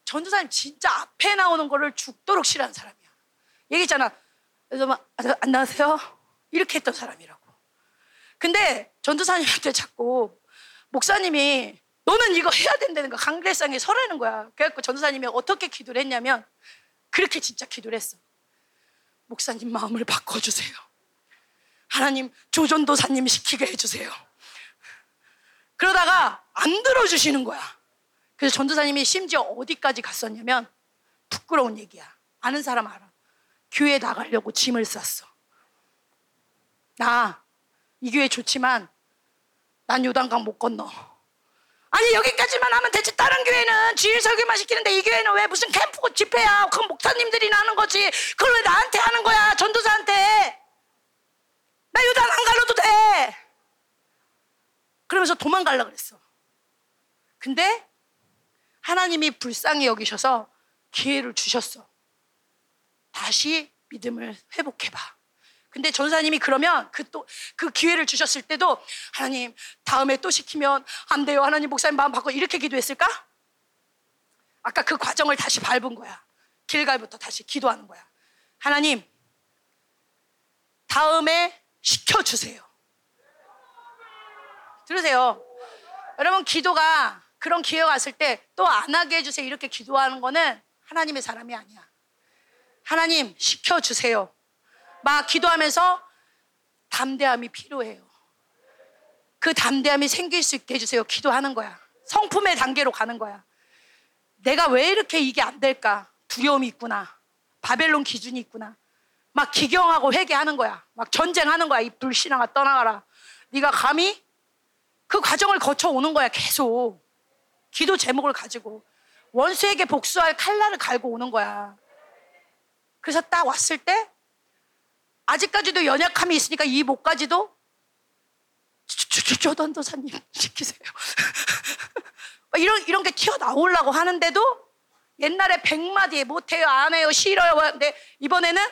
전도사님 진짜 앞에 나오는 거를 죽도록 싫어하는 사람이야. 얘기했잖아. 그래서 막, 아, 안녕하세요. 이렇게 했던 사람이라고. 근데 전도사님한테 자꾸 목사님이 너는 이거 해야 된다는 거 강대상에 설하는 거야. 그래갖고 전도사님이 어떻게 기도를 했냐면 그렇게 진짜 기도를 했어. 목사님 마음을 바꿔주세요. 하나님 조전도사님 시키게 해주세요. 그러다가 안 들어주시는 거야. 그래서 전도사님이 심지어 어디까지 갔었냐면 부끄러운 얘기야. 아는 사람 알아. 교회 나가려고 짐을 쌌어. 나 이 교회 좋지만 난 요단강 못 건너. 아니 여기까지만 하면 대체 다른 교회는 주일 설교만 시키는데 이 교회는 왜 무슨 캠프 집회야? 그건 목사님들이 나는 거지. 그걸 왜 나한테 하는 거야? 전도사한테. 나 요단 안 갈러도 돼. 그러면서 도망갈라 그랬어. 근데 하나님이 불쌍히 여기셔서 기회를 주셨어. 다시 믿음을 회복해봐. 근데 전사님이 그러면 그 또 그 기회를 주셨을 때도 하나님 다음에 또 시키면 안 돼요. 하나님 목사님 마음 바꿔 이렇게 기도했을까? 아까 그 과정을 다시 밟은 거야. 길갈부터 다시 기도하는 거야. 하나님 다음에 시켜 주세요. 들으세요. 여러분 기도가 그런 기회가 왔을 때 또 안 하게 해주세요. 이렇게 기도하는 거는 하나님의 사람이 아니야. 하나님 시켜주세요. 막 기도하면서 담대함이 필요해요. 그 담대함이 생길 수 있게 해주세요. 기도하는 거야. 성품의 단계로 가는 거야. 내가 왜 이렇게 이게 안 될까? 두려움이 있구나. 바벨론 기준이 있구나. 막 기경하고 회개하는 거야. 막 전쟁하는 거야. 이 불신앙아 떠나가라. 네가 감히 그 과정을 거쳐 오는 거야. 계속 기도 제목을 가지고 원수에게 복수할 칼날을 갈고 오는 거야. 그래서 딱 왔을 때 아직까지도 연약함이 있으니까 이 목까지도 조던도사님 시키세요. *laughs* 이런 이런 게 튀어나오려고 하는데도 옛날에 백마디 못해요, 안 해요, 싫어요. 근데 이번에는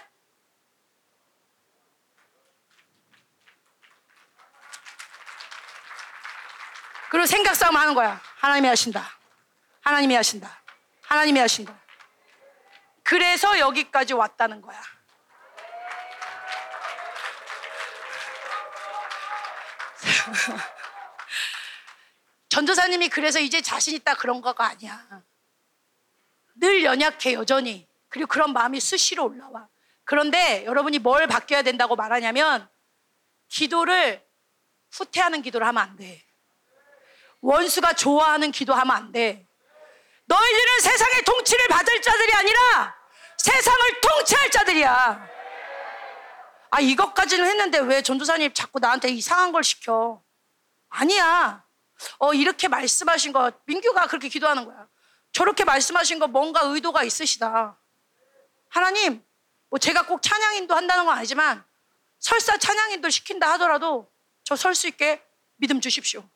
그리고 생각 싸움 하는 거야. 하나님이 하신다. 하나님이 하신다. 하나님이 하신다. 그래서 여기까지 왔다는 거야. *laughs* 전도사님이 그래서 이제 자신 있다 그런 거가 아니야. 늘 연약해 여전히. 그리고 그런 마음이 수시로 올라와. 그런데 여러분이 뭘 바뀌어야 된다고 말하냐면 기도를 후퇴하는 기도를 하면 안 돼. 원수가 좋아하는 기도하면 안 돼. 너희들은 세상의 통치를 받을 자들이 아니라 세상을 통치할 자들이야. 아, 이것까지는 했는데 왜 전도사님 자꾸 나한테 이상한 걸 시켜? 아니야. 어, 이렇게 말씀하신 거, 민규가 그렇게 기도하는 거야. 저렇게 말씀하신 거 뭔가 의도가 있으시다. 하나님, 뭐 제가 꼭 찬양인도 한다는 건 아니지만 설사 찬양인도 시킨다 하더라도 저 설 수 있게 믿음 주십시오.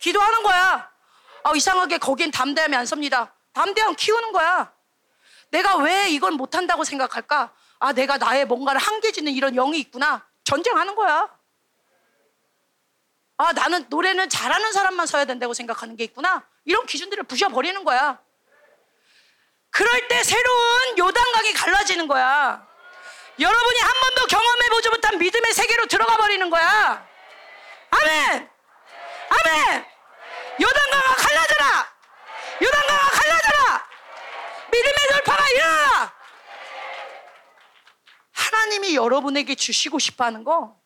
기도하는 거야. 아, 이상하게 거긴 담대함이 안 섭니다. 담대함 키우는 거야. 내가 왜 이건 못한다고 생각할까? 아, 내가 나의 뭔가를 한계 짓는 이런 영이 있구나. 전쟁하는 거야. 아, 나는 노래는 잘하는 사람만 서야 된다고 생각하는 게 있구나. 이런 기준들을 부셔버리는 거야. 그럴 때 새로운 요단강이 갈라지는 거야. 여러분이 한 번도 경험해보지 못한 믿음의 세계로 들어가 버리는 거야. 아멘! 아멘! 요단강아 갈라져라! 요단강아 갈라져라! 믿음의 돌파가 일어나! 하나님이 여러분에게 주시고 싶어 하는 거,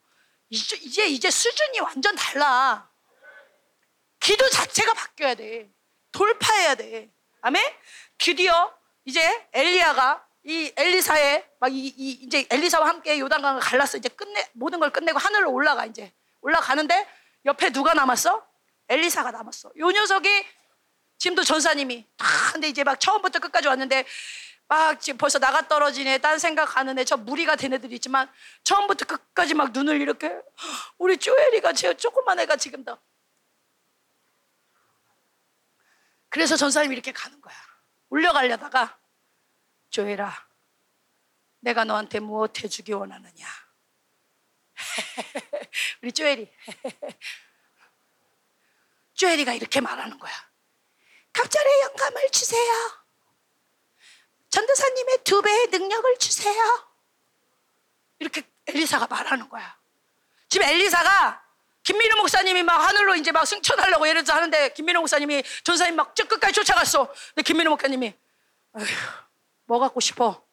이제, 이제, 이제 수준이 완전 달라. 기도 자체가 바뀌어야 돼. 돌파해야 돼. 아멘? 드디어 이제 엘리야가 이 엘리사의 막 이, 이, 이제 엘리사와 함께 요단강을 갈랐어. 이제 끝내 모든 걸 끝내고 하늘로 올라가 이제 올라가는데 옆에 누가 남았어? 엘리사가 남았어. 요 녀석이 지금도 전사님이 다 근데 이제 막 처음부터 끝까지 왔는데 막 지금 벌써 나가 떨어지네. 딴 생각하는 애. 저 무리가 된 애들이 있지만 처음부터 끝까지 막 눈을 이렇게 우리 쪼엘이가 제 조그만 애가 지금 도 그래서 전사님이 이렇게 가는 거야. 올려가려다가 조엘아 내가 너한테 무엇 해주기 원하느냐? *laughs* 우리 쪼엘이. 쪼엘이가 *laughs* 이렇게 말하는 거야 갑절의 영감을 주세요 전도사님의 두 배의 능력을 주세요. 이렇게 엘리사가 말하는 거야. 지금 엘리사가 김민호 목사님이 막 하늘로 이제 막 승천하려고 예를 들어 하는데 김민호 목사님이 전사님 막저 끝까지 쫓아갔어. 근데 김민호 목사님이 뭐 갖고 싶어?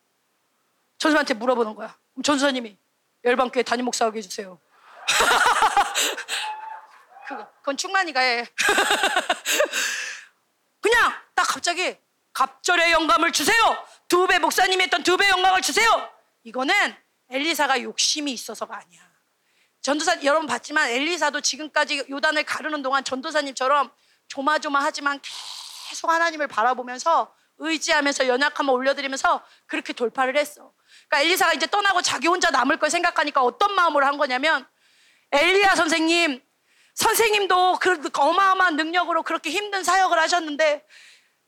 전사님한테 물어보는 거야. 그럼 전사님이 열방교회 담임 목사하게 해주세요. *laughs* 그거, 그건 충만이가 해. *laughs* 그냥 딱 갑자기 갑절의 영감을 주세요. 두 배 목사님이 했던 두 배 영감을 주세요. 이거는 엘리사가 욕심이 있어서가 아니야. 전도사 여러분 봤지만 엘리사도 지금까지 요단을 가르는 동안 전도사님처럼 조마조마하지만 계속 하나님을 바라보면서 의지하면서 연약함을 올려드리면서 그렇게 돌파를 했어. 그러니까 엘리사가 이제 떠나고 자기 혼자 남을 걸 생각하니까 어떤 마음으로 한 거냐면 엘리야 선생님, 선생님도 그 어마어마한 능력으로 그렇게 힘든 사역을 하셨는데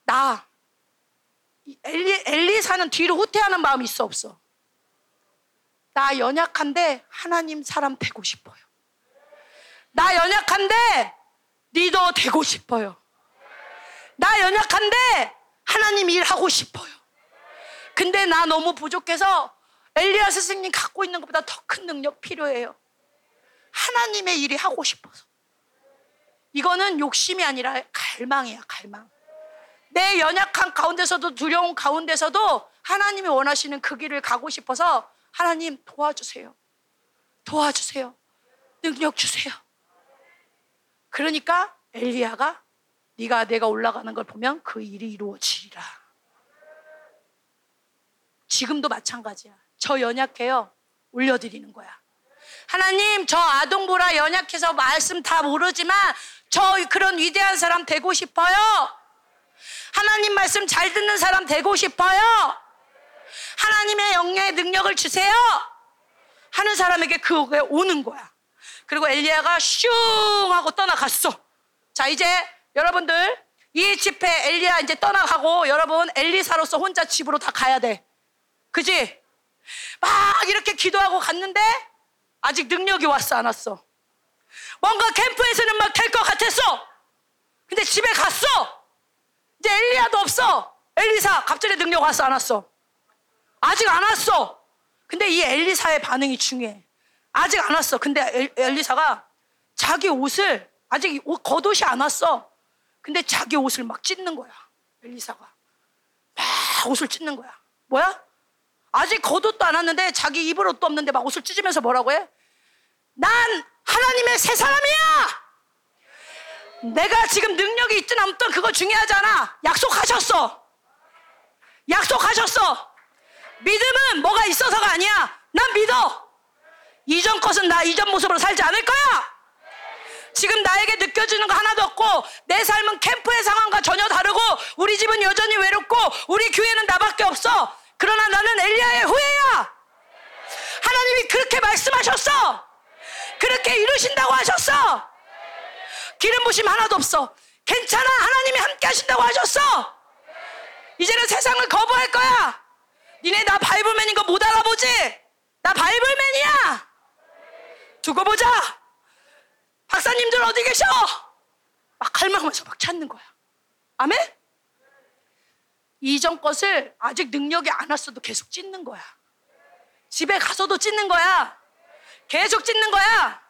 나 엘리, 엘리사는 뒤로 후퇴하는 마음이 있어 없어? 나 연약한데 하나님 사람 되고 싶어요. 나 연약한데 리더 되고 싶어요. 나 연약한데 하나님 일하고 싶어요. 근데 나 너무 부족해서 엘리야 스승님 갖고 있는 것보다 더 큰 능력 필요해요. 하나님의 일이 하고 싶어서. 이거는 욕심이 아니라 갈망이야, 갈망. 내 연약한 가운데서도 두려운 가운데서도 하나님이 원하시는 그 길을 가고 싶어서 하나님 도와주세요. 도와주세요. 능력 주세요. 그러니까 엘리야가 네가 내가 올라가는 걸 보면 그 일이 이루어지리라. 지금도 마찬가지야. 저 연약해요. 올려드리는 거야. 하나님, 저 아동보라 연약해서 말씀 다 모르지만 저 그런 위대한 사람 되고 싶어요. 하나님 말씀 잘 듣는 사람 되고 싶어요? 하나님의 영의 능력을 주세요? 하는 사람에게 그게 오는 거야. 그리고 엘리야가 슝 하고 떠나갔어. 자, 이제 여러분들 이 집회 엘리야 이제 떠나가고 여러분 엘리사로서 혼자 집으로 다 가야 돼. 그지? 막 이렇게 기도하고 갔는데 아직 능력이 왔어 안 왔어? 뭔가 캠프에서는 막 될 것 같았어. 근데 집에 갔어. 이제 엘리야도 없어. 엘리사 갑자기 능력 왔어 안 왔어? 아직 안 왔어. 근데 이 엘리사의 반응이 중요해. 아직 안 왔어. 근데 엘 리사가 자기 옷을 아직 옷 겉옷이 안 왔어. 근데 자기 옷을 막 찢는 거야. 엘리사가 막 옷을 찢는 거야. 뭐야? 아직 겉옷도 안 왔는데 자기 입을 옷도 없는데 막 옷을 찢으면서 뭐라고 해? 난 하나님의 새 사람이야. 내가 지금 능력이 있든 없든 그거 중요하지 않아. 약속하셨어. 약속하셨어. 믿음은 뭐가 있어서가 아니야. 난 믿어. 이전 것은 나 이전 모습으로 살지 않을 거야. 지금 나에게 느껴지는 거 하나도 없고 내 삶은 캠프의 상황과 전혀 다르고 우리 집은 여전히 외롭고 우리 교회는 나밖에 없어. 그러나 나는 엘리야의 후예야. 하나님이 그렇게 말씀하셨어. 그렇게 이루신다고 하셨어. 기름 부심 하나도 없어. 괜찮아. 하나님이 함께 하신다고 하셨어. 이제는 세상을 거부할 거야. 니네 나 바이블맨인 거 못 알아보지? 나 바이블맨이야. 두고 보자. 박사님들 어디 계셔? 막 갈망하면서 막 찾는 거야. 아멘? 이전 것을 아직 능력이 안 왔어도 계속 찢는 거야. 집에 가서도 찢는 거야. 계속 찢는 거야.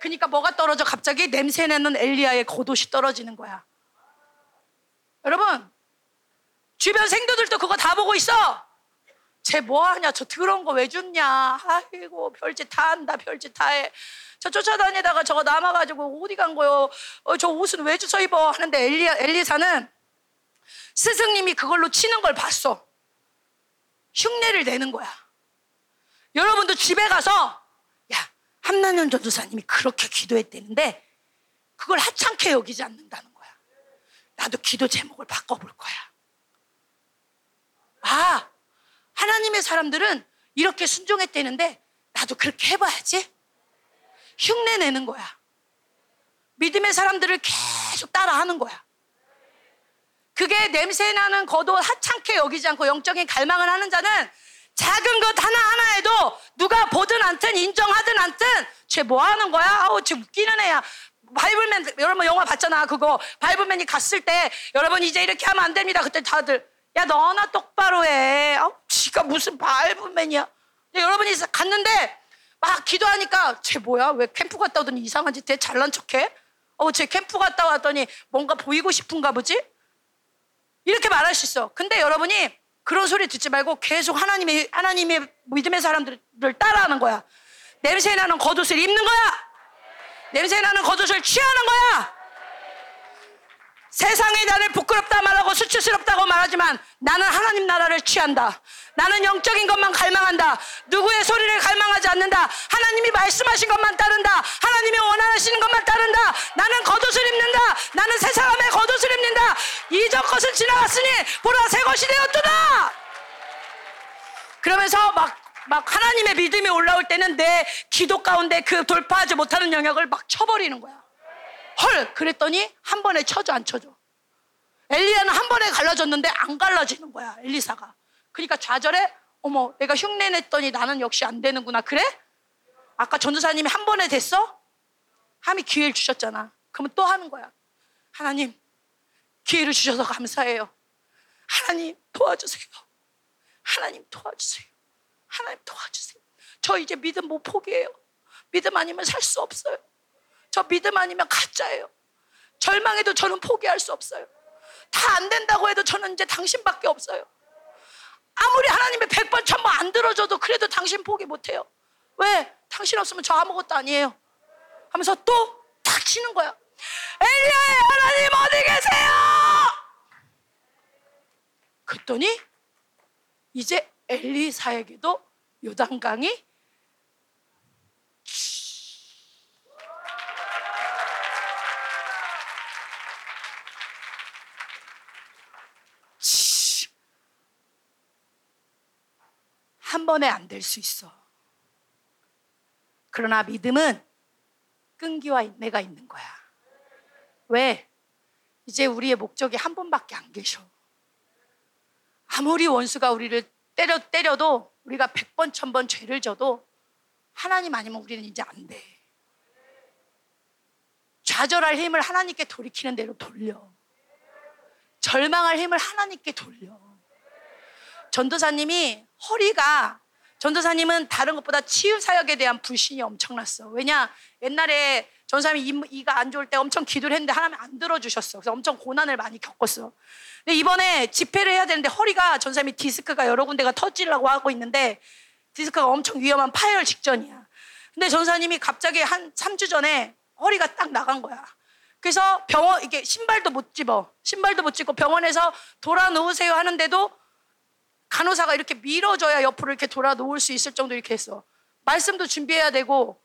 그러니까 뭐가 떨어져? 갑자기 냄새내는 엘리야의 겉옷이 떨어지는 거야. 여러분, 주변 생도들도 그거 다 보고 있어. 쟤 뭐하냐? 저 더러운 거 왜 줬냐? 아이고, 별짓 다 한다, 별짓 다 해. 저 쫓아다니다가 저거 남아가지고 어디 간 거요? 어, 저 옷은 왜 주워 입어? 하는데 엘리, 엘리사는 스승님이 그걸로 치는 걸 봤어. 흉내를 내는 거야. 여러분도 집에 가서 함난현 전도사님이 그렇게 기도했대는데 그걸 하찮게 여기지 않는다는 거야. 나도 기도 제목을 바꿔볼 거야. 아, 하나님의 사람들은 이렇게 순종했대는데 나도 그렇게 해봐야지. 흉내 내는 거야. 믿음의 사람들을 계속 따라하는 거야. 그게 냄새 나는 거도 하찮게 여기지 않고 영적인 갈망을 하는 자는 작은 것 하나하나에도 누가 보든 않든 인정하든 않든 쟤 뭐 하는 거야? 아우, 쟤 웃기는 애야. 바이블맨, 여러분 영화 봤잖아. 그거. 바이블맨이 갔을 때 여러분 이제 이렇게 하면 안 됩니다. 그때 다들 야, 너나 똑바로 해. 아우, 지가 무슨 바이블맨이야. 여러분이 갔는데 막 기도하니까 쟤 뭐야? 왜 캠프 갔다 오더니 이상한 짓 해? 잘난 척 해? 어, 쟤 캠프 갔다 왔더니 뭔가 보이고 싶은가 보지? 이렇게 말할 수 있어. 근데 여러분이 그런 소리 듣지 말고 계속 하나님의 하나님의 믿음의 사람들을 따라하는 거야. 냄새 나는 겉옷을 입는 거야. 냄새 나는 겉옷을 취하는 거야. 세상이 나를 부끄럽다 말하고 수치스럽다고 말하지만 나는 하나님 나라를 취한다. 나는 영적인 것만 갈망한다. 누구의 소리를 갈망하지 않는다. 하나님이 말씀하신 것만 따른다. 하나님이 원하시는 것만 따른다. 나는 겉옷을 입는다. 나는 새 사람의 겉옷을 입는다. 이전 것은 지나갔으니 보라 새 것이 되었도다. 그러면서 막, 막 하나님의 믿음이 올라올 때는 내 기도 가운데 그 돌파하지 못하는 영역을 막 쳐버리는 거야. 헐! 그랬더니 한 번에 쳐줘, 안 쳐줘? 엘리야는 한 번에 갈라졌는데 안 갈라지는 거야, 엘리사가. 그러니까 좌절해? 어머, 내가 흉내 냈더니 나는 역시 안 되는구나. 그래? 아까 전도사님이 한 번에 됐어? 함이 기회를 주셨잖아. 그러면 또 하는 거야. 하나님, 기회를 주셔서 감사해요. 하나님, 도와주세요. 하나님, 도와주세요. 하나님, 도와주세요. 저 이제 믿음 못 포기해요. 믿음 아니면 살 수 없어요. 저 믿음 아니면 가짜예요. 절망해도 저는 포기할 수 없어요. 다 안 된다고 해도 저는 이제 당신밖에 없어요. 아무리 하나님의 백번 천번 안 들어줘도 그래도 당신 포기 못해요. 왜? 당신 없으면 저 아무것도 아니에요. 하면서 또 탁 치는 거야. 엘리야의 하나님 어디 계세요? 그랬더니 이제 엘리사에게도 요단강이 한 번에 안 될 수 있어. 그러나 믿음은 끈기와 인내가 있는 거야. 왜? 이제 우리의 목적이 한 번밖에 안 계셔. 아무리 원수가 우리를 때려, 때려도 우리가 백 번, 천 번 죄를 져도 하나님 아니면 우리는 이제 안 돼. 좌절할 힘을 하나님께 돌이키는 대로 돌려. 절망할 힘을 하나님께 돌려. 전도사님이 허리가 전도사님은 다른 것보다 치유 사역에 대한 불신이 엄청났어. 왜냐 옛날에 전도사님이 이가 안 좋을 때 엄청 기도를 했는데 하나님 안 들어주셨어. 그래서 엄청 고난을 많이 겪었어. 근데 이번에 집회를 해야 되는데 허리가 전도사님이 디스크가 여러 군데가 터지려고 하고 있는데 디스크가 엄청 위험한 파열 직전이야. 근데 전도사님이 갑자기 한 3주 전에 허리가 딱 나간 거야. 그래서 병원 이게 신발도 못 집어 신발도 못 집고 병원에서 돌아 누우세요 하는데도 간호사가 이렇게 밀어줘야 옆으로 이렇게 돌아 누울 수 있을 정도 이렇게 했어. 말씀도 준비해야 되고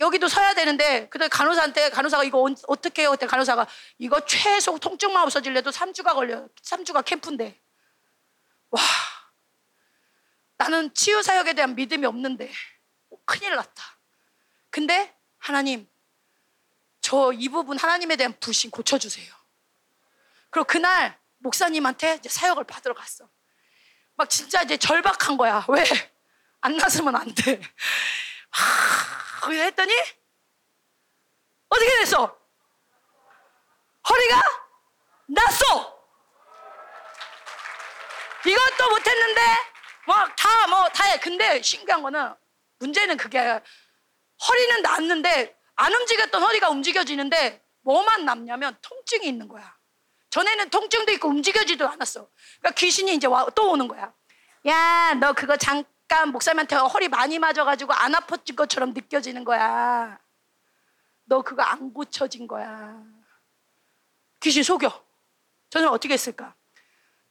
여기도 서야 되는데 그때 간호사한테 간호사가 이거 어떻게 해요? 그때 간호사가 이거 최소 통증만 없어질래도 3주가 걸려. 3주가 캠프인데. 와. 나는 치유 사역에 대한 믿음이 없는데 큰일 났다. 근데 하나님 저 이 부분 하나님에 대한 불신 고쳐 주세요. 그리고 그날 목사님한테 사역을 받으러 갔어. 막 진짜 이제 절박한 거야. 왜? 안 났으면 안 돼. 하, 했더니 어떻게 됐어? 허리가 났어. 이것도 못했는데 막 다 뭐 다 해. 근데 신기한 거는 문제는 그게 허리는 났는데 안 움직였던 허리가 움직여지는데 뭐만 남냐면 통증이 있는 거야. 전에는 통증도 있고 움직여지도 않았어. 그러니까 귀신이 이제 와, 또 오는 거야. 야, 너 그거 잠깐 목사님한테 허리 많이 맞아가지고 안 아팠진 것처럼 느껴지는 거야. 너 그거 안 고쳐진 거야. 귀신 속여. 저는 어떻게 했을까?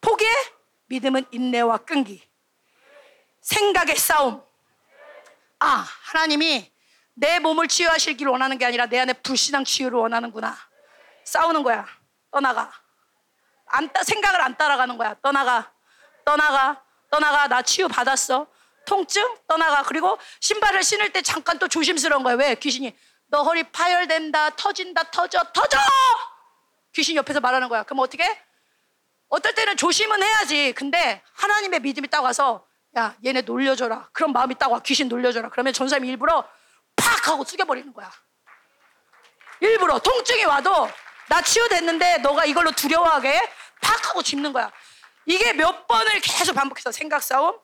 포기해? 믿음은 인내와 끈기. 생각의 싸움. 아, 하나님이 내 몸을 치유하실기를 원하는 게 아니라 내 안에 불신앙 치유를 원하는구나. 싸우는 거야. 떠나가. 안 따, 생각을 안 따라가는 거야. 떠나가. 떠나가. 떠나가. 나 치유 받았어. 통증? 떠나가. 그리고 신발을 신을 때 잠깐 또 조심스러운 거야. 왜? 귀신이. 너 허리 파열된다. 터진다. 터져. 터져! 귀신이 옆에서 말하는 거야. 그럼 어떻게? 어떨 때는 조심은 해야지. 근데 하나님의 믿음이 딱 와서 야, 얘네 놀려줘라. 그런 마음이 딱 와. 귀신 놀려줘라. 그러면 전사님이 일부러 팍 하고 숙여버리는 거야. 일부러 통증이 와도 나 치유됐는데 너가 이걸로 두려워하게 팍 하고 짚는 거야. 이게 몇 번을 계속 반복해서 생각 싸움.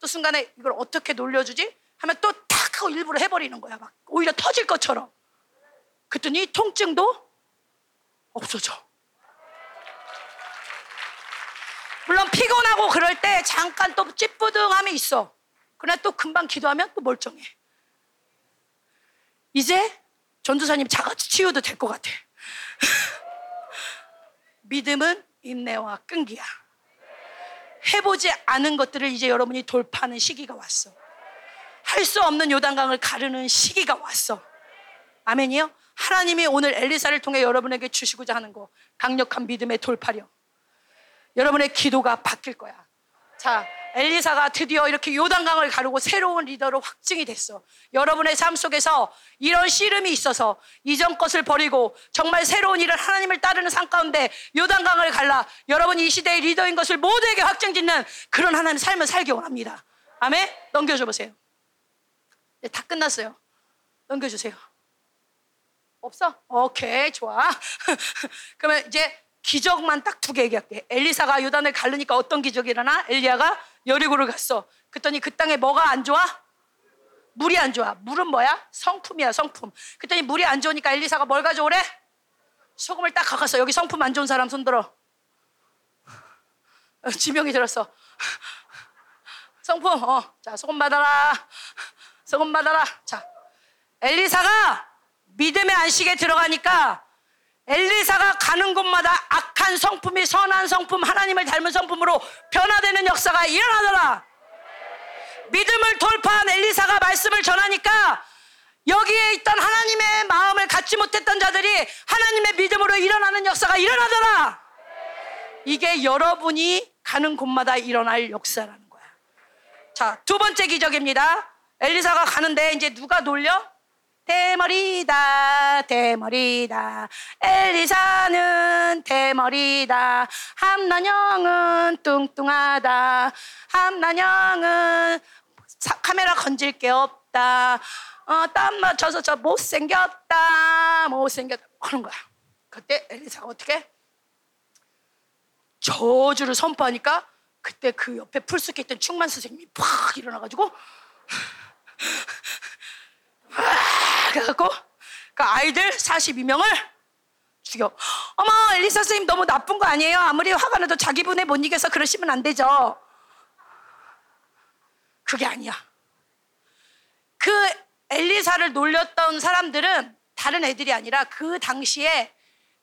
또 순간에 이걸 어떻게 놀려주지? 하면 또 탁 하고 일부러 해버리는 거야. 막 오히려 터질 것처럼. 그랬더니 통증도 없어져. 물론 피곤하고 그럴 때 잠깐 또 찌뿌둥함이 있어. 그러나 또 금방 기도하면 또 멀쩡해. 이제 전도사님 자같이 치유도 될 것 같아. *laughs* 믿음은 인내와 끈기야. 해보지 않은 것들을 이제 여러분이 돌파하는 시기가 왔어. 할 수 없는 요단강을 가르는 시기가 왔어. 아멘이요? 하나님이 오늘 엘리사를 통해 여러분에게 주시고자 하는 거 강력한 믿음의 돌파력. 여러분의 기도가 바뀔 거야. 자, 엘리사가 드디어 이렇게 요단강을 가르고 새로운 리더로 확증이 됐어. 여러분의 삶 속에서 이런 씨름이 있어서 이전 것을 버리고 정말 새로운 일을 하나님을 따르는 삶 가운데 요단강을 갈라 여러분이 이 시대의 리더인 것을 모두에게 확증짓는 그런 하나님의 삶을 살기 원합니다. 아멘? 넘겨줘 보세요. 네, 다 끝났어요. 넘겨주세요. 없어? 오케이, 좋아. *laughs* 그러면 이제 기적만 딱 두 개 얘기할게. 엘리사가 요단을 갈르니까 어떤 기적이 일어나? 엘리야가 여리고를 갔어. 그랬더니 그 땅에 뭐가 안 좋아? 물이 안 좋아. 물은 뭐야? 성품이야, 성품. 그랬더니 물이 안 좋으니까 엘리사가 뭘 가져오래? 소금을 딱 가갔어. 여기 성품 안 좋은 사람 손들어. 어, *laughs* 지명이 들었어. *laughs* 성품, 어, 자, 소금 받아라. 소금 받아라. 자, 엘리사가 믿음의 안식에 들어가니까 엘리사가 가는 곳마다 악한 성품이 선한 성품, 하나님을 닮은 성품으로 변화되는 역사가 일어나더라. 믿음을 돌파한 엘리사가 말씀을 전하니까 여기에 있던 하나님의 마음을 갖지 못했던 자들이 하나님의 믿음으로 일어나는 역사가 일어나더라. 이게 여러분이 가는 곳마다 일어날 역사라는 거야. 자, 두 번째 기적입니다. 엘리사가 가는데 이제 누가 놀려? 대머리다 대머리다 엘리사는 대머리다 함난영은 뚱뚱하다 함난영은 카메라 건질 게 없다. 어, 땀 맞춰서 저 못생겼다. 못생겼다. 그런 거야. 그때 엘리사가 어떻게? 저주를 선포하니까 그때 그 옆에 풀숲에 있던 충만 선생님이 팍 일어나가지고 그래갖고 그 아이들 42명을 죽여. 어머 엘리사 선생님 너무 나쁜 거 아니에요? 아무리 화가 나도 자기 분에 못 이겨서 그러시면 안 되죠. 그게 아니야. 그 엘리사를 놀렸던 사람들은 다른 애들이 아니라 그 당시에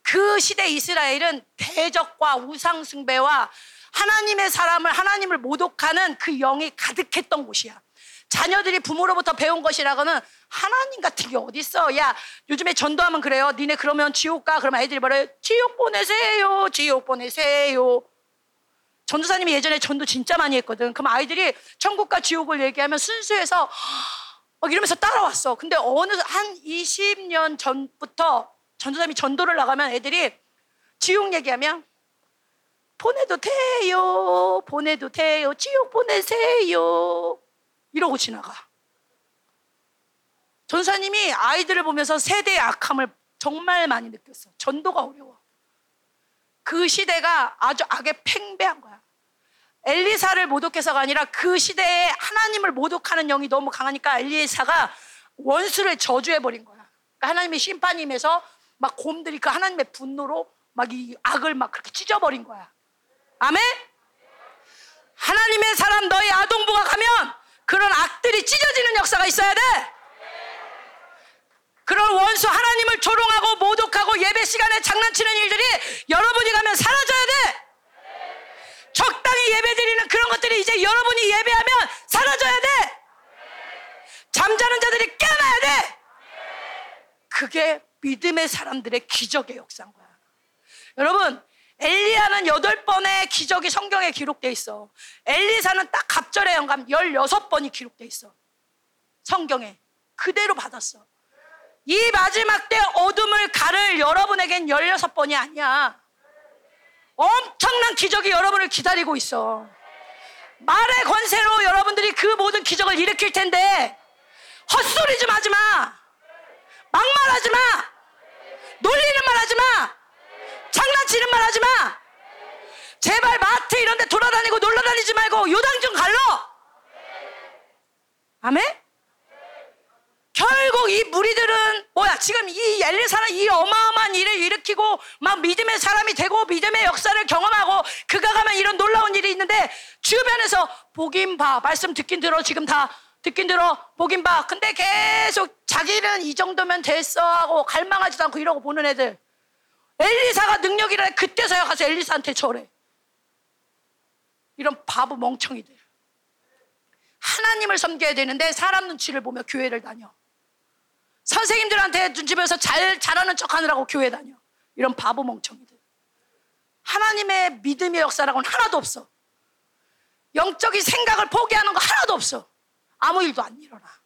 그 시대 이스라엘은 대적과 우상숭배와 하나님의 사람을 하나님을 모독하는 그 영이 가득했던 곳이야. 자녀들이 부모로부터 배운 것이라고는 하나님 같은 게 어딨어. 야, 요즘에 전도하면 그래요. 니네 그러면 지옥 가. 그러면 애들이 말해요. 지옥 보내세요. 지옥 보내세요. 전도사님이 예전에 전도 진짜 많이 했거든. 그럼 아이들이 천국과 지옥을 얘기하면 순수해서 막 이러면서 따라왔어. 근데 어느 한 20년 전부터 전도사님이 전도를 나가면 애들이 지옥 얘기하면 보내도 돼요. 보내도 돼요. 지옥 보내세요. 이러고 지나가. 전사님이 아이들을 보면서 세대의 악함을 정말 많이 느꼈어. 전도가 어려워. 그 시대가 아주 악에 팽배한 거야. 엘리사를 모독해서가 아니라 그 시대에 하나님을 모독하는 영이 너무 강하니까 엘리사가 원수를 저주해버린 거야. 그러니까 하나님의 심판임에서 막 곰들이 그 하나님의 분노로 막 이 악을 막 그렇게 찢어버린 거야. 아멘? 하나님의 사람 너희 아동부가 가면 그런 악들이 찢어지는 역사가 있어야 돼. 그런 원수 하나님을 조롱하고 모독하고 예배 시간에 장난치는 일들이 여러분이 가면 사라져야 돼. 적당히 예배 드리는 그런 것들이 이제 여러분이 예배하면 사라져야 돼. 잠자는 자들이 깨어나야 돼. 그게 믿음의 사람들의 기적의 역사인 거야. 여러분, 엘리야는 여덟 번의 기적이 성경에 기록돼 있어. 엘리사는 딱 갑절의 영감 16번이 기록돼 있어. 성경에. 그대로 받았어. 이 마지막 때 어둠을 가를 여러분에겐 16번이 아니야. 엄청난 기적이 여러분을 기다리고 있어. 말의 권세로 여러분들이 그 모든 기적을 일으킬 텐데 헛소리 좀 하지 마. 막말하지 마. 놀리는 말 하지 마. 장난치는 말 하지 마. 제발 마트 이런 데 돌아다니고 놀러 다니지 말고 요당 좀 갈러. 아멘? 결국 이 무리들은 뭐야 지금 이 엘리사는 이 어마어마한 일을 일으키고 막 믿음의 사람이 되고 믿음의 역사를 경험하고 그가 가면 이런 놀라운 일이 있는데 주변에서 보긴 봐 말씀 듣긴 들어 지금 다 듣긴 들어 보긴 봐 근데 계속 자기는 이 정도면 됐어 하고 갈망하지도 않고 이러고 보는 애들 엘리사가 능력이라 그때서야 가서 엘리사한테 절해 이런 바보 멍청이들 하나님을 섬겨야 되는데 사람 눈치를 보며 교회를 다녀 선생님들한테 눈치 보여서 잘, 잘하는 척 하느라고 교회 다녀. 이런 바보 멍청이들. 하나님의 믿음의 역사라고는 하나도 없어. 영적인 생각을 포기하는 거 하나도 없어. 아무 일도 안 일어나.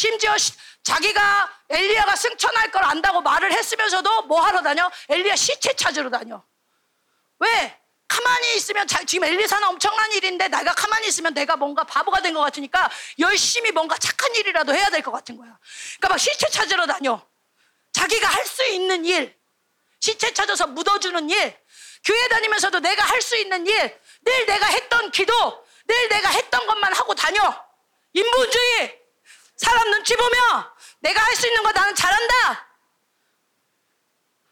심지어 시, 자기가 엘리야가 승천할 걸 안다고 말을 했으면서도 뭐 하러 다녀? 엘리야 시체 찾으러 다녀. 왜? 가만히 있으면 자, 지금 엘리사는 엄청난 일인데 내가 가만히 있으면 내가 뭔가 바보가 된 것 같으니까 열심히 뭔가 착한 일이라도 해야 될 것 같은 거야. 그러니까 막 시체 찾으러 다녀. 자기가 할 수 있는 일, 시체 찾아서 묻어주는 일, 교회 다니면서도 내가 할 수 있는 일, 늘 내가 했던 기도, 늘 내가 했던 것만 하고 다녀. 인본주의, 사람 눈치 보며 내가 할 수 있는 거 나는 잘한다.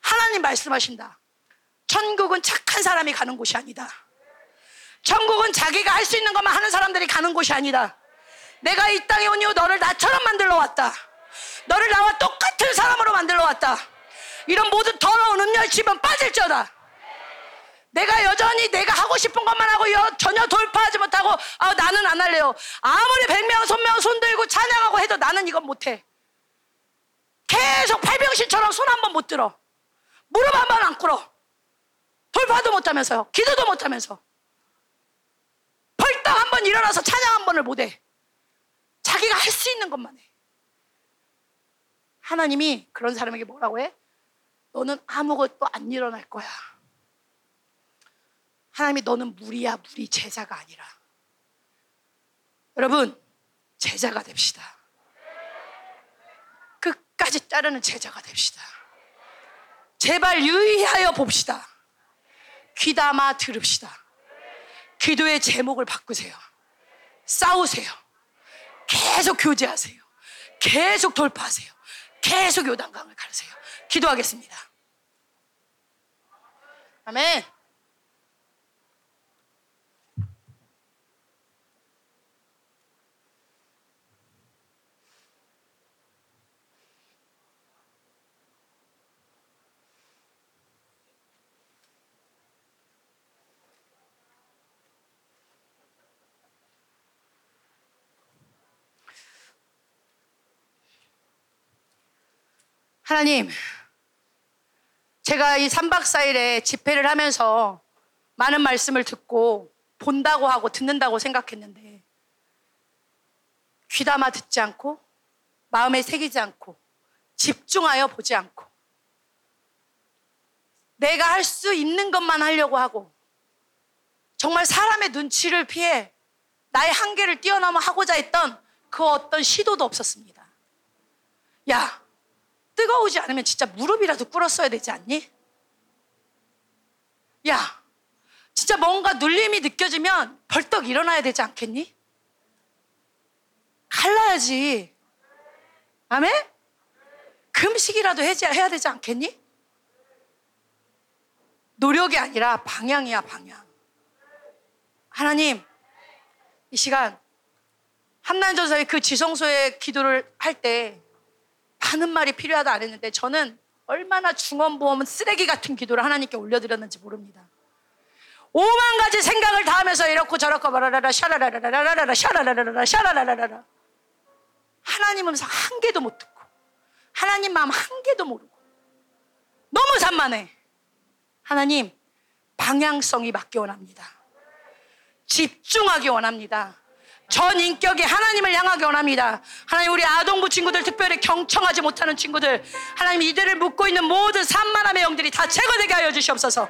하나님 말씀하신다. 천국은 착한 사람이 가는 곳이 아니다. 천국은 자기가 할 수 있는 것만 하는 사람들이 가는 곳이 아니다. 내가 이 땅에 온 이후 너를 나처럼 만들러 왔다. 너를 나와 똑같은 사람으로 만들러 왔다. 이런 모든 더러운 음녀의 집은 빠질지어다. 내가 여전히 내가 하고 싶은 것만 하고 여, 전혀 돌파하지 못하고 아, 나는 안 할래요. 아무리 백명 손명 손 들고 찬양하고 해도 나는 이건 못해. 계속 팔병신처럼 손 한 번 못 들어. 무릎 한 번 안 꿇어. 돌파도 못하면서요. 기도도 못하면서. 벌떡 한 번 일어나서 찬양 한 번을 못해. 자기가 할 수 있는 것만 해. 하나님이 그런 사람에게 뭐라고 해? 너는 아무것도 안 일어날 거야. 하나님이 너는 무리야, 무리 제자가 아니라. 여러분, 제자가 됩시다. 끝까지 따르는 제자가 됩시다. 제발 유의하여 봅시다. 귀담아 들읍시다. 기도의 제목을 바꾸세요. 싸우세요. 계속 교제하세요. 계속 돌파하세요. 계속 요단강을 가르세요. 기도하겠습니다. 아멘. 하나님, 제가 이 3박 4일에 집회를 하면서 많은 말씀을 듣고 본다고 하고 듣는다고 생각했는데 귀담아 듣지 않고 마음에 새기지 않고 집중하여 보지 않고 내가 할 수 있는 것만 하려고 하고 정말 사람의 눈치를 피해 나의 한계를 뛰어넘어 하고자 했던 그 어떤 시도도 없었습니다. 야, 뜨거우지 않으면 진짜 무릎이라도 꿇었어야 되지 않니? 야, 진짜 뭔가 눌림이 느껴지면 벌떡 일어나야 되지 않겠니? 갈라야지. 아멘? 금식이라도 해야 되지 않겠니? 노력이 아니라 방향이야, 방향. 하나님, 이 시간, 한난전사의 그 지성소의 기도를 할 때 많은 말이 필요하다 안 했는데 저는 얼마나 중원보험은 쓰레기 같은 기도를 하나님께 올려드렸는지 모릅니다. 오만 가지 생각을 다 하면서 이렇고 저렇고 말라라라 샤라라라라라라 샤라라라라 샤라라라라 하나님 음성 한 개도 못 듣고 하나님 마음 한 개도 모르고 너무 산만해. 하나님 방향성이 맞기 원합니다. 집중하기 원합니다. 전 인격이 하나님을 향하기 원합니다. 하나님 우리 아동부 친구들 특별히 경청하지 못하는 친구들 하나님 이들을 묶고 있는 모든 산만함의 영들이 다 제거되게 하여 주시옵소서.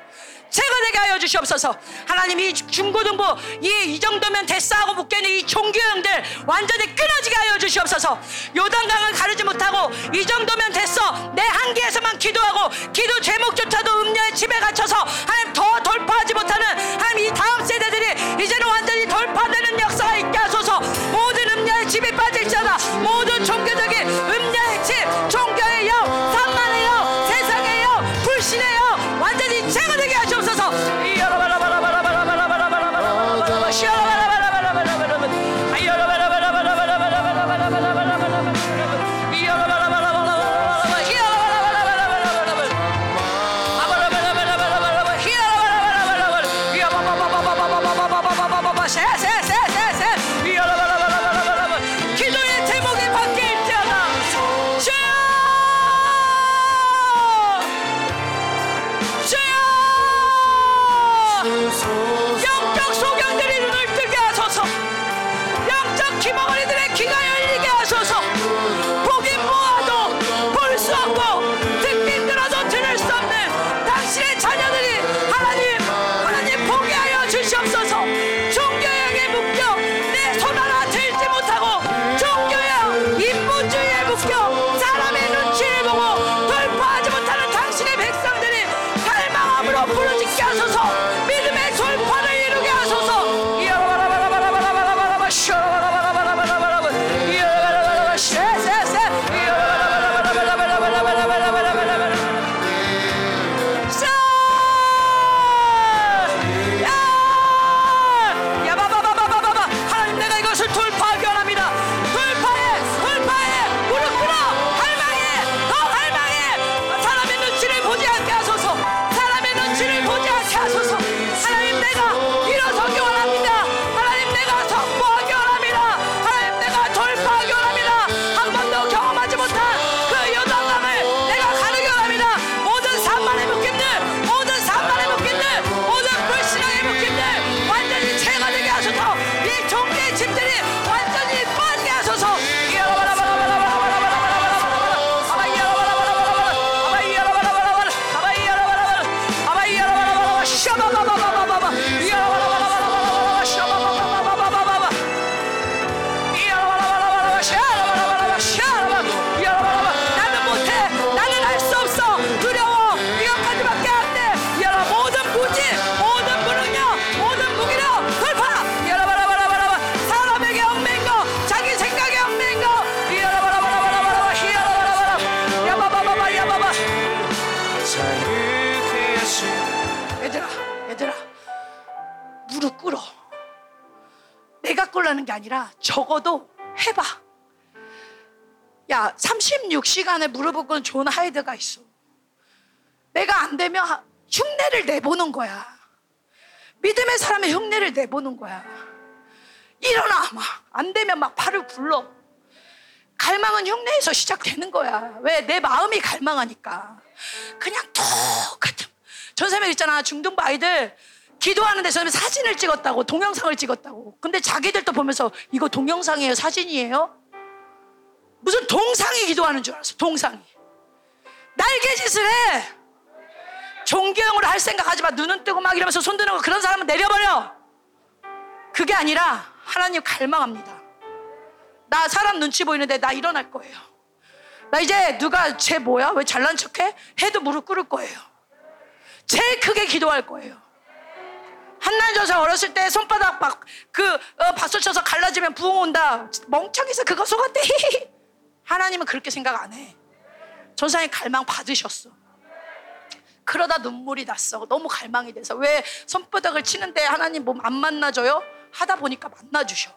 제거되게 하여 주시옵소서. 하나님 이 중고등부 이, 이 정도면 됐어하고 묶여있는 이 종교형들 완전히 끊어지게 하여 주시옵소서. 요단강을 가르지 못하고 이 정도면 됐어. 내 한계에서만 기도하고 기도 제목조차도 음녀의 집에 갇혀서 하나님 더 돌파하지 못하는 하나님 이 다음 세대들이 이제는 완전 적어도 해봐. 야, 36시간에 물어보건 존 하이드가 있어. 내가 안 되면 흉내를 내보는 거야. 믿음의 사람의 흉내를 내보는 거야. 일어나, 막. 안 되면 막 발을 굴러. 갈망은 흉내에서 시작되는 거야. 왜? 내 마음이 갈망하니까. 그냥 똑같은. 전세명 있잖아. 중등부 아이들. 기도하는데 선생님 사진을 찍었다고 동영상을 찍었다고. 근데 자기들도 보면서 이거 동영상이에요? 사진이에요? 무슨 동상이 기도하는 줄 알았어 동상이. 날개짓을 해! 존경으로 할 생각하지 마. 눈은 뜨고 막 이러면서 손 드는 거 그런 사람은 내려버려! 그게 아니라 하나님 갈망합니다. 나 사람 눈치 보이는데 나 일어날 거예요. 나 이제 누가 쟤 뭐야? 왜 잘난 척해? 해도 무릎 꿇을 거예요. 제일 크게 기도할 거예요. 한나여자 어렸을 때 손바닥 박, 그 어, 박수 쳐서 갈라지면 부엉 온다. 멍청해서 그거 속았대. *laughs* 하나님은 그렇게 생각 안 해. 전사님 갈망 받으셨어. 그러다 눈물이 났어. 너무 갈망이 돼서 왜 손바닥을 치는데 하나님 몸 안 만나줘요? 하다 보니까 만나주셔.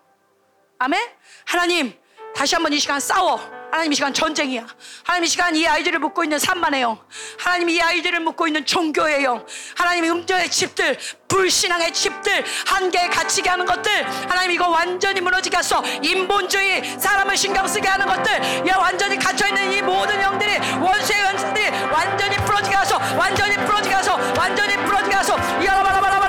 아멘. 하나님 다시 한번 이 시간 싸워. 하나님 이 시간 전쟁이야. 하나님 이 시간 이 아이들을 묶고 있는 산만의 영. 하나님 이 아이들을 묶고 있는 종교의 영. 하나님 음녀의 집들, 불신앙의 집들, 한계에 갇히게 하는 것들. 하나님 이거 완전히 무너지게 하소. 인본주의, 사람을 신경 쓰게 하는 것들. 야 완전히 갇혀있는 이 모든 영들이, 원수의 영들이 완전히 풀어지게 하소. 완전히 풀어지게 하소. 완전히 풀어지게 하소. 여러분, 여러분, 여러분.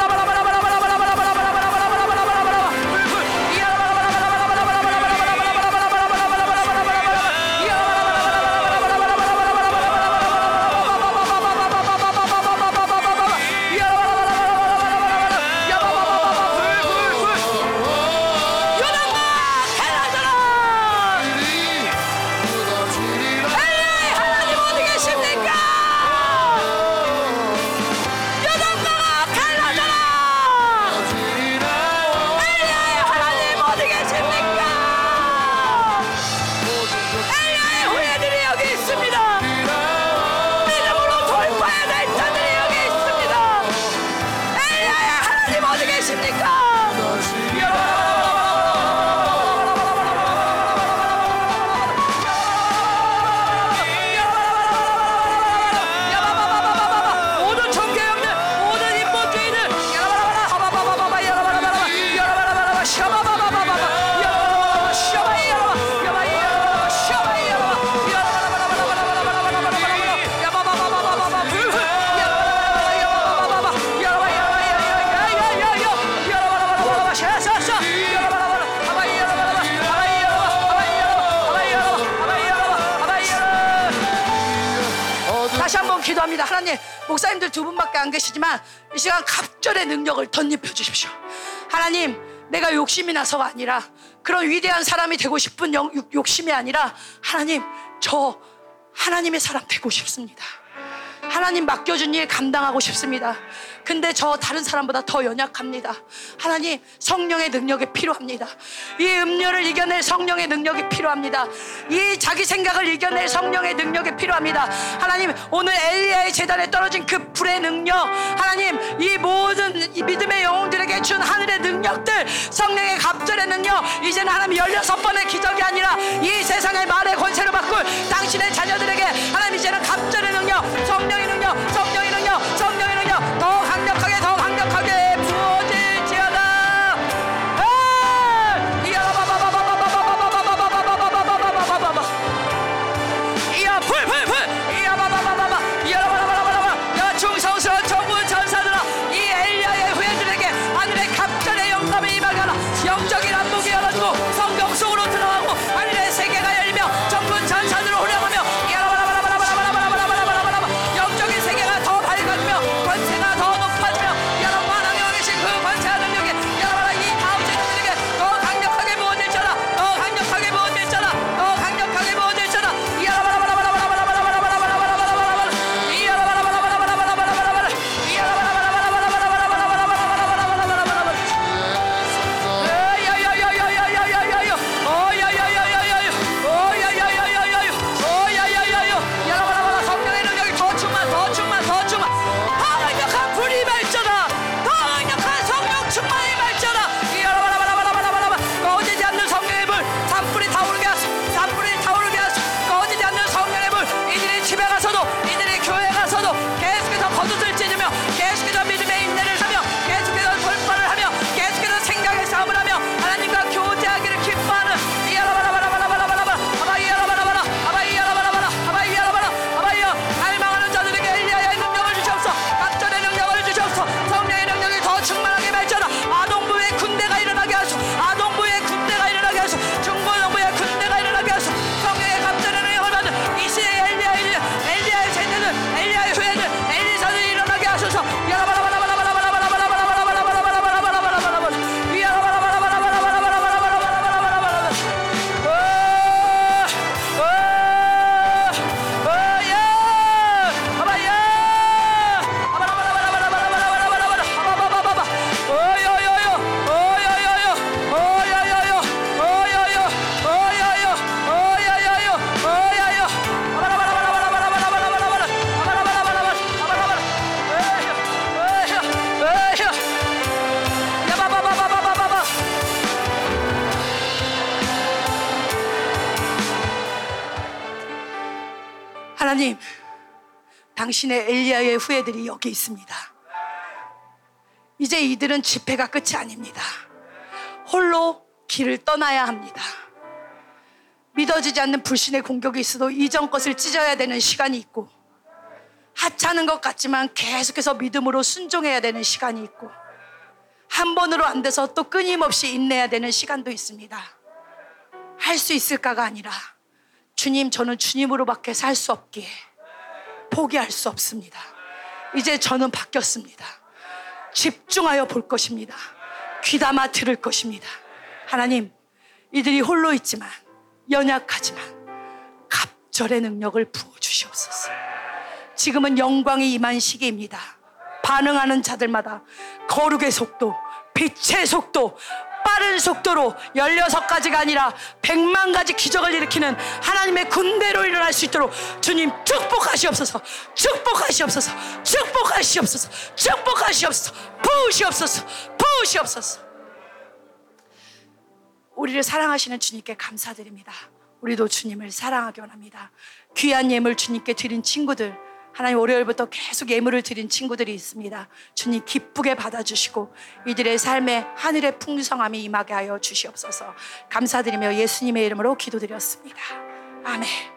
목사님들 두 분밖에 안 계시지만 이 시간 갑절의 능력을 덧입혀 주십시오. 하나님, 내가 욕심이 나서가 아니라 그런 위대한 사람이 되고 싶은 영, 욕심이 아니라 하나님, 저 하나님의 사람 되고 싶습니다. 하나님 맡겨준 일 감당하고 싶습니다. 근데 저 다른 사람보다 더 연약합니다. 하나님, 성령의 능력이 필요합니다. 이 음료를 이겨낼 성령의 능력이 필요합니다. 이 자기 생각을 이겨낼 성령의 능력이 필요합니다. 하나님, 오늘 엘리야의 재단에 떨어진 그 불의 능력, 하나님, 이 모든 믿음의 영웅들에게 준 하늘의 능력들, 성령의 갑절의 능력, 이제는 하나님 16번의 기적이 아니라 이 세상의 말의 권세를 바꿀 당신의 자녀들에게 하나님 이제는 갑절의 능력, 성령의 능력, 성령의 능력, 성령의 능력 好的 여기 있습니다. 이제 이들은 집회가 끝이 아닙니다. 홀로 길을 떠나야 합니다. 믿어지지 않는 불신의 공격이 있어도 이전 것을 찢어야 되는 시간이 있고, 하찮은 것 같지만 계속해서 믿음으로 순종해야 되는 시간이 있고, 한 번으로 안 돼서 또 끊임없이 인내해야 되는 시간도 있습니다. 할 수 있을까가 아니라, 주님, 저는 주님으로밖에 살 수 없기에 포기할 수 없습니다. 이제 저는 바뀌었습니다. 집중하여 볼 것입니다. 귀담아 들을 것입니다. 하나님, 이들이 홀로 있지만, 연약하지만, 갑절의 능력을 부어 주시옵소서. 지금은 영광이 임한 시기입니다. 반응하는 자들마다 거룩의 속도, 빛의 속도, 빠른 속도로 16가지가 아니라 100만 가지 기적을 일으키는 하나님의 군대로 일어날 수 있도록 주님 축복하시옵소서 축복하시옵소서 축복하시옵소서 축복하시옵소서 부으시옵소서 부으시옵소서. 우리를 사랑하시는 주님께 감사드립니다. 우리도 주님을 사랑하기 원합니다. 귀한 예물 주님께 드린 친구들 하나님 월요일부터 계속 예물을 드린 친구들이 있습니다. 주님 기쁘게 받아주시고 이들의 삶에 하늘의 풍성함이 임하게 하여 주시옵소서. 감사드리며 예수님의 이름으로 기도드렸습니다. 아멘.